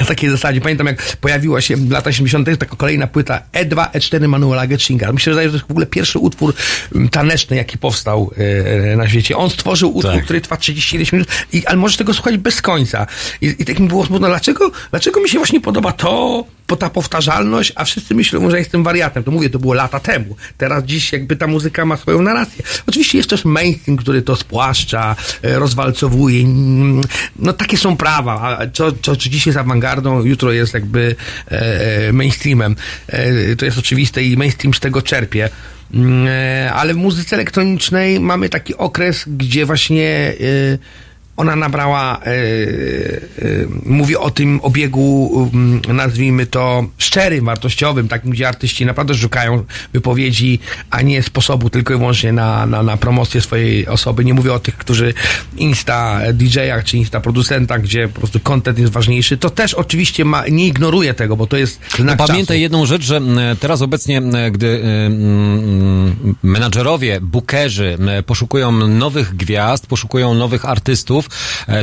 na takiej zasadzie. Pamiętam, jak pojawiła się w latach 80 taka kolejna płyta E2, E4 Manuela Getschinga. Myślę, że to jest w ogóle pierwszy utwór mm, taneczny, jaki powstał e, na świecie. On stworzył utwór, Tak. który trwa 37 minut, i, ale możesz tego słuchać bez końca. I, i tak mi było smutno, dlaczego, dlaczego mi się właśnie podoba to, bo ta powtarzalność, a wszyscy myślą, że jestem wariatem. To mówię, to było lata temu. Teraz dziś jakby ta muzyka ma swoją narrację. Oczywiście jest też mainstream, który to spłaszcza, e, rozwalcowuje. Mm, No takie są prawa. Co, co, co dziś jest awangardą, jutro jest jakby e, e, mainstreamem. E, to jest oczywiste i mainstream z tego czerpie. Mm, e, Ale w muzyce elektronicznej mamy taki okres, gdzie właśnie e, ona nabrała, e, e, mówię o tym obiegu, mm, nazwijmy to szczerym, wartościowym, takim, gdzie artyści naprawdę szukają wypowiedzi, a nie sposobu tylko i wyłącznie na, na, na promocję swojej osoby. Nie mówię o tych, którzy insta DJ-ach czy insta producentach, gdzie po prostu content jest ważniejszy. To też oczywiście ma, nie ignoruje tego, bo to jest znak No Pamiętaj czasu. jedną rzecz, że m, teraz obecnie, m, gdy y, mm, menadżerowie, bookerzy poszukują nowych gwiazd, poszukują nowych artystów,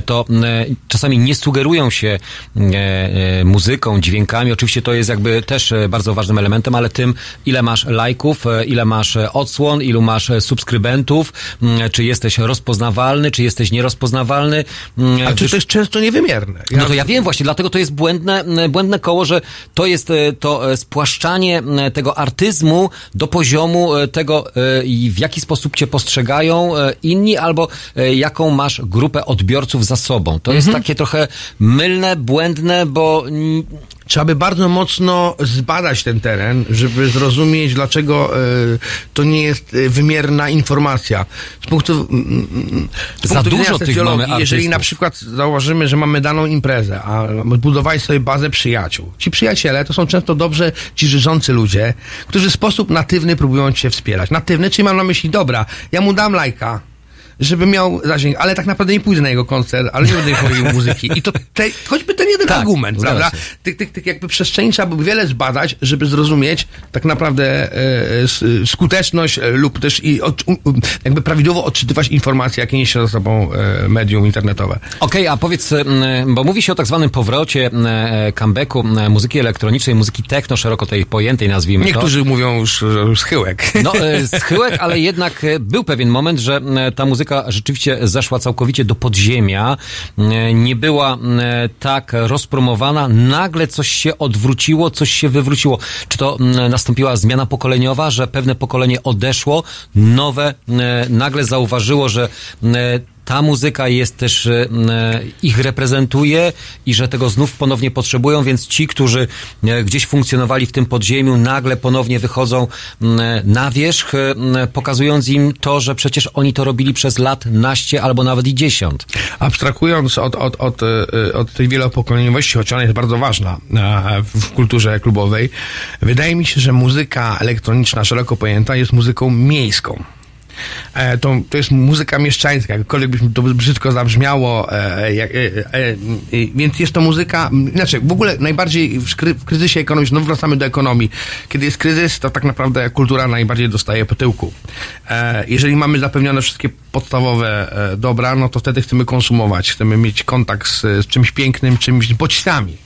to e, czasami nie sugerują się e, e, muzyką, dźwiękami. Oczywiście to jest jakby też e, bardzo ważnym elementem, ale tym, ile masz lajków, e, ile masz e, odsłon, ilu masz e, subskrybentów, czy jesteś rozpoznawalny, czy jesteś nierozpoznawalny. A czy to jest często niewymierne? no to ja wiem właśnie, dlatego to jest błędne, błędne koło, że to jest e, to e, spłaszczanie tego artyzmu do poziomu e, tego, e, w jaki sposób cię postrzegają e, inni, albo e, jaką masz grupę odbiorców za sobą. To jest Mhm. takie trochę mylne, błędne, bo... Trzeba by bardzo mocno zbadać ten teren, żeby zrozumieć, dlaczego e, to nie jest e, wymierna informacja. Z punktu, mm, z Za punktu dużo tych mamy Jeżeli na przykład zauważymy, że mamy daną imprezę, a budowali sobie bazę przyjaciół. Ci przyjaciele to są często dobrze ci życzący ludzie, którzy w sposób natywny próbują cię wspierać. Natywny, czyli mam na myśli, dobra, ja mu dam lajka, żeby miał zasięg, ale tak naprawdę nie pójdę na jego koncert, ale nie będę chorił muzyki. I to te, choćby ten jeden Tak, argument, prawda? Tych, tych, tych jakby przestrzeni trzeba by wiele zbadać, żeby zrozumieć tak naprawdę e, skuteczność e, lub też i od, jakby prawidłowo odczytywać informacje, jakie niesie za sobą e, medium internetowe. Okej, a powiedz, bo mówi się o tak zwanym powrocie, e, comebacku muzyki elektronicznej, muzyki techno, szeroko tej pojętej nazwijmy Niektórzy to. mówią już, już schyłek. No, e, schyłek, ale jednak e, był pewien moment, że ta muzyka rzeczywiście zeszła całkowicie do podziemia, e, nie była e, tak rozpromowana, nagle coś się odwróciło, coś się wywróciło. Czy to nastąpiła zmiana pokoleniowa, że pewne pokolenie odeszło, nowe e, nagle zauważyło, że ta muzyka jest też, e, ich reprezentuje i że tego znów ponownie potrzebują, więc ci, którzy e, gdzieś funkcjonowali w tym podziemiu, nagle ponownie wychodzą na wierzch, e, pokazując im to, że przecież oni to robili przez lat naście albo nawet i dziesiąt. Abstrahując od, od, od, e, od tej wielopokoleniowości, choć ona jest bardzo ważna e, w kulturze klubowej, wydaje mi się, że muzyka elektroniczna, szeroko pojęta, jest muzyką miejską. E, to, to jest muzyka mieszczańska, jakkolwiek by to brzydko zabrzmiało, e, e, e, więc jest to muzyka, znaczy w ogóle najbardziej w, skry, w kryzysie ekonomicznym, no wracamy do ekonomii, kiedy jest kryzys, to tak naprawdę kultura najbardziej dostaje po tyłku. E, jeżeli mamy zapewnione wszystkie podstawowe e, dobra, no to wtedy chcemy konsumować, chcemy mieć kontakt z, z czymś pięknym, czymś bodźcami.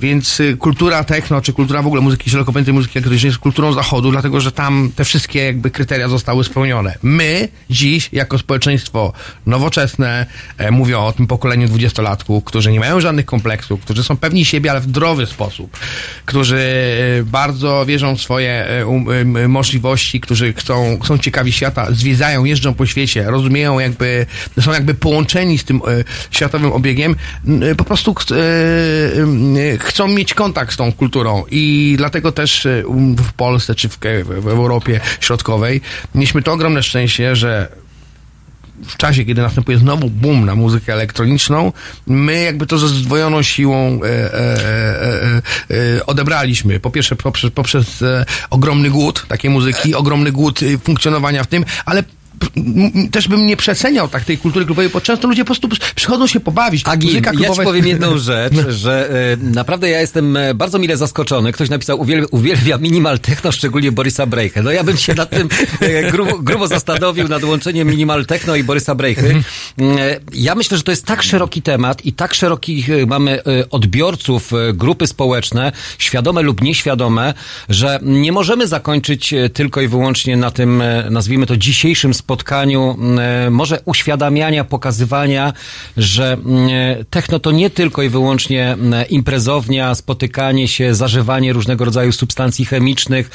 Więc y, kultura techno, czy kultura w ogóle muzyki szeroko pojętej muzyki elektronicznej jest kulturą zachodu, dlatego że tam te wszystkie jakby kryteria zostały spełnione. My dziś, jako społeczeństwo nowoczesne, e, mówię o tym pokoleniu dwudziestolatków, którzy nie mają żadnych kompleksów, którzy są pewni siebie, ale w zdrowy sposób, którzy e, bardzo wierzą w swoje e, um, em, możliwości, którzy chcą, są ciekawi świata, zwiedzają, jeżdżą po świecie, rozumieją jakby, są jakby połączeni z tym e, światowym obiegiem, e, po prostu e, e, chcą mieć kontakt z tą kulturą i dlatego też um, w Polsce czy w, w Europie Środkowej mieliśmy to ogromne szczęście, że w czasie, kiedy następuje znowu boom na muzykę elektroniczną, my jakby to ze zdwojoną siłą e, e, e, e, e, odebraliśmy. Po pierwsze poprzez, poprzez e, ogromny głód takiej muzyki, ogromny głód e, funkcjonowania w tym, ale też bym nie przeceniał tak tej kultury klubowej, bo często ludzie po prostu przychodzą się pobawić. Agi, Muzyka ja ci klubowa powiem jedną rzecz, (laughs) że e, naprawdę ja jestem e, bardzo mile zaskoczony. Ktoś napisał, uwielbia, uwielbia minimal techno, szczególnie Borisa Brejchę. No ja bym się nad tym e, grubo, grubo zastanowił, nad łączeniem minimal techno i Borysa Brejchy. E, Ja myślę, że to jest tak szeroki temat i tak szerokich mamy odbiorców, grupy społeczne, świadome lub nieświadome, że nie możemy zakończyć tylko i wyłącznie na tym, nazwijmy to, dzisiejszym spotkaniu, e, może uświadamiania, pokazywania, że e, techno to nie tylko i wyłącznie e, imprezownia, spotykanie się, zażywanie różnego rodzaju substancji chemicznych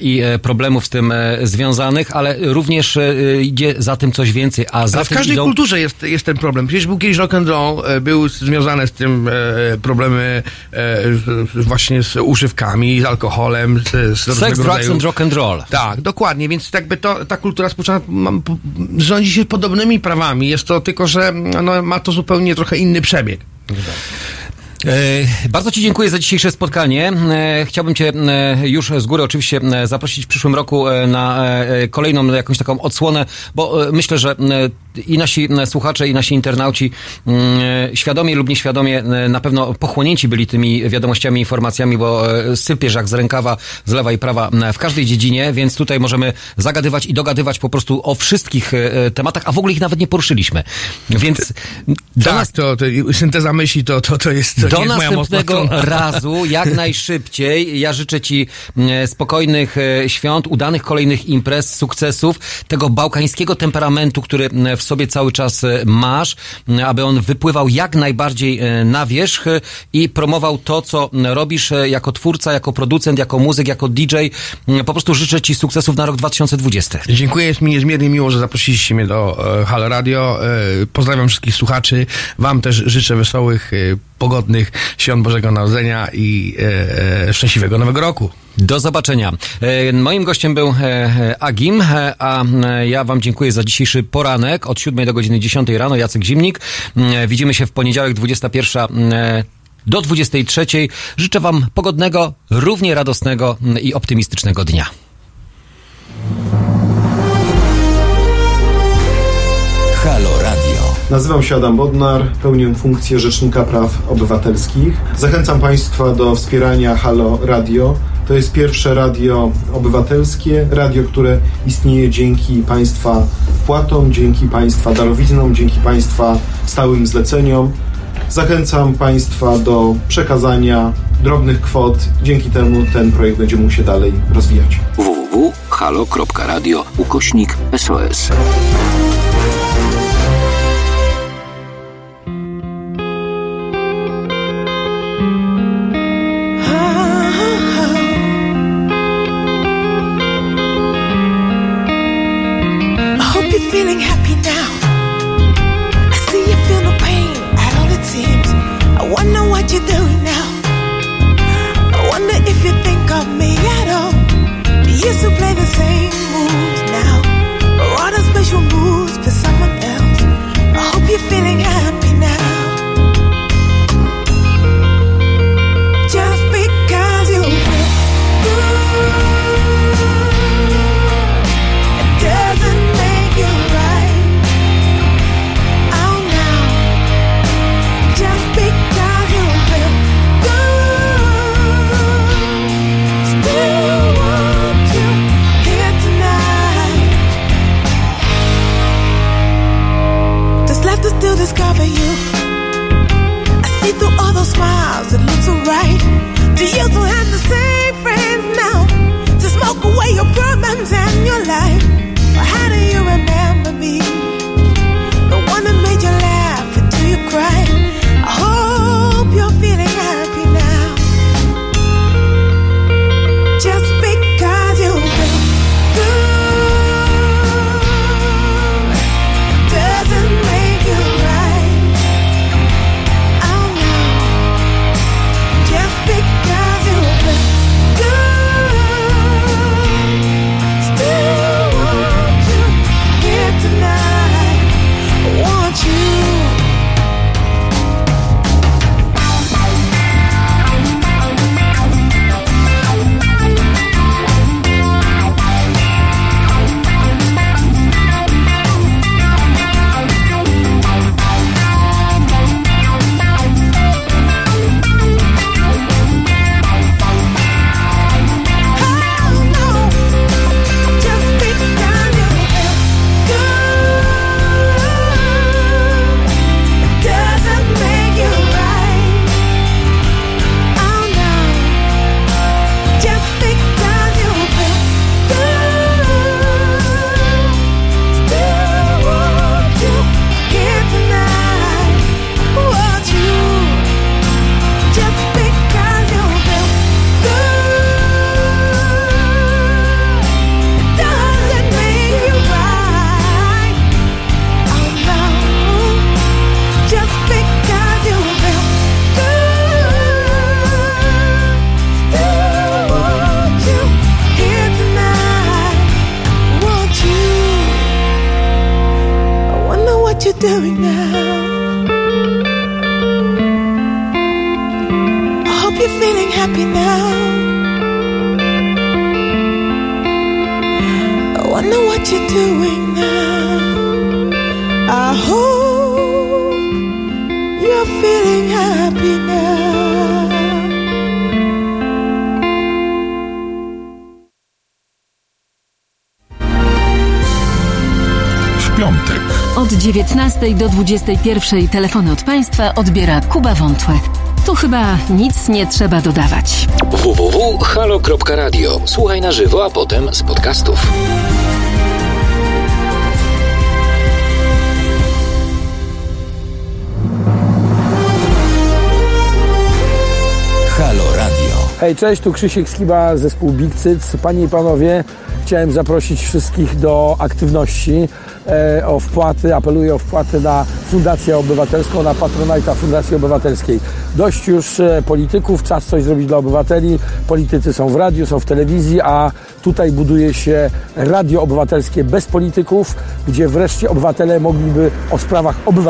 i problemów z tym związanych, ale również idzie za tym coś więcej, a za Ale w każdej idą... kulturze jest, jest ten problem. Przecież był kiedyś rock and roll, był związany z tym problemy właśnie z używkami, z alkoholem, z, z Sex, drugs rodzaju... and rock and roll. Tak, dokładnie, więc jakby to, ta kultura współczesna rządzi się podobnymi prawami. Jest to tylko, że no, ma to zupełnie trochę inny przebieg. E, Bardzo Ci dziękuję za dzisiejsze spotkanie. E, Chciałbym Cię e, już z góry oczywiście zaprosić w przyszłym roku na kolejną jakąś taką odsłonę, bo myślę, że i nasi słuchacze, i nasi internauci mm, świadomie lub nieświadomie na pewno pochłonięci byli tymi wiadomościami, informacjami, bo sypiesz jak z rękawa, z lewa i prawa w każdej dziedzinie, więc tutaj możemy zagadywać i dogadywać po prostu o wszystkich tematach, a w ogóle ich nawet nie poruszyliśmy. Więc tak, nas to, to synteza myśli to, to, to jest, to do następnego razu, jak (laughs) najszybciej. Ja życzę Ci e, spokojnych e, świąt, udanych kolejnych imprez, sukcesów, tego bałkańskiego temperamentu, który e, w sobie cały czas e, masz, m, aby on wypływał jak najbardziej e, na wierzch i promował to, co robisz jako twórca, jako producent, jako muzyk, jako DJ. Po prostu życzę Ci sukcesów na rok 2020. Dziękuję, jest mi niezmiernie miło, że zaprosiliście mnie do Halo Radio. Pozdrawiam wszystkich słuchaczy. Wam też życzę wesołych, e, pogodnych świąt Bożego Narodzenia i e, e, szczęśliwego Nowego Roku. Do zobaczenia. E, Moim gościem był e, e, Agim, a ja Wam dziękuję za dzisiejszy poranek od 7 do godziny 10 rano. Jacek Zimnik. E, Widzimy się w poniedziałek 21 e, do 23. Życzę Wam pogodnego, równie radosnego m, i optymistycznego dnia. Halo. Nazywam się Adam Bodnar, pełnię funkcję Rzecznika Praw Obywatelskich. Zachęcam Państwa do wspierania Halo Radio. To jest pierwsze radio obywatelskie, radio, które istnieje dzięki Państwa wpłatom, dzięki Państwa darowiznom, dzięki Państwa stałym zleceniom. Zachęcam Państwa do przekazania drobnych kwot. Dzięki temu ten projekt będzie mógł się dalej rozwijać. www.halo.radio ukośnik SOS. Do 21 telefony od Państwa odbiera Kuba Wątłe. Tu chyba nic nie trzeba dodawać. www.halo.radio. Słuchaj na żywo, a potem z podcastów. Halo Radio. Hej, cześć, tu Krzysiek Skiba, zespół Big Cyc. Panie i panowie, chciałem zaprosić wszystkich do aktywności, o wpłaty, apeluję o wpłaty na Fundację Obywatelską, na Patronajta Fundacji Obywatelskiej. Dość już e, polityków, czas coś zrobić dla obywateli. Politycy są w radiu, są w telewizji, a tutaj buduje się radio obywatelskie bez polityków, gdzie wreszcie obywatele mogliby o sprawach obywatelskich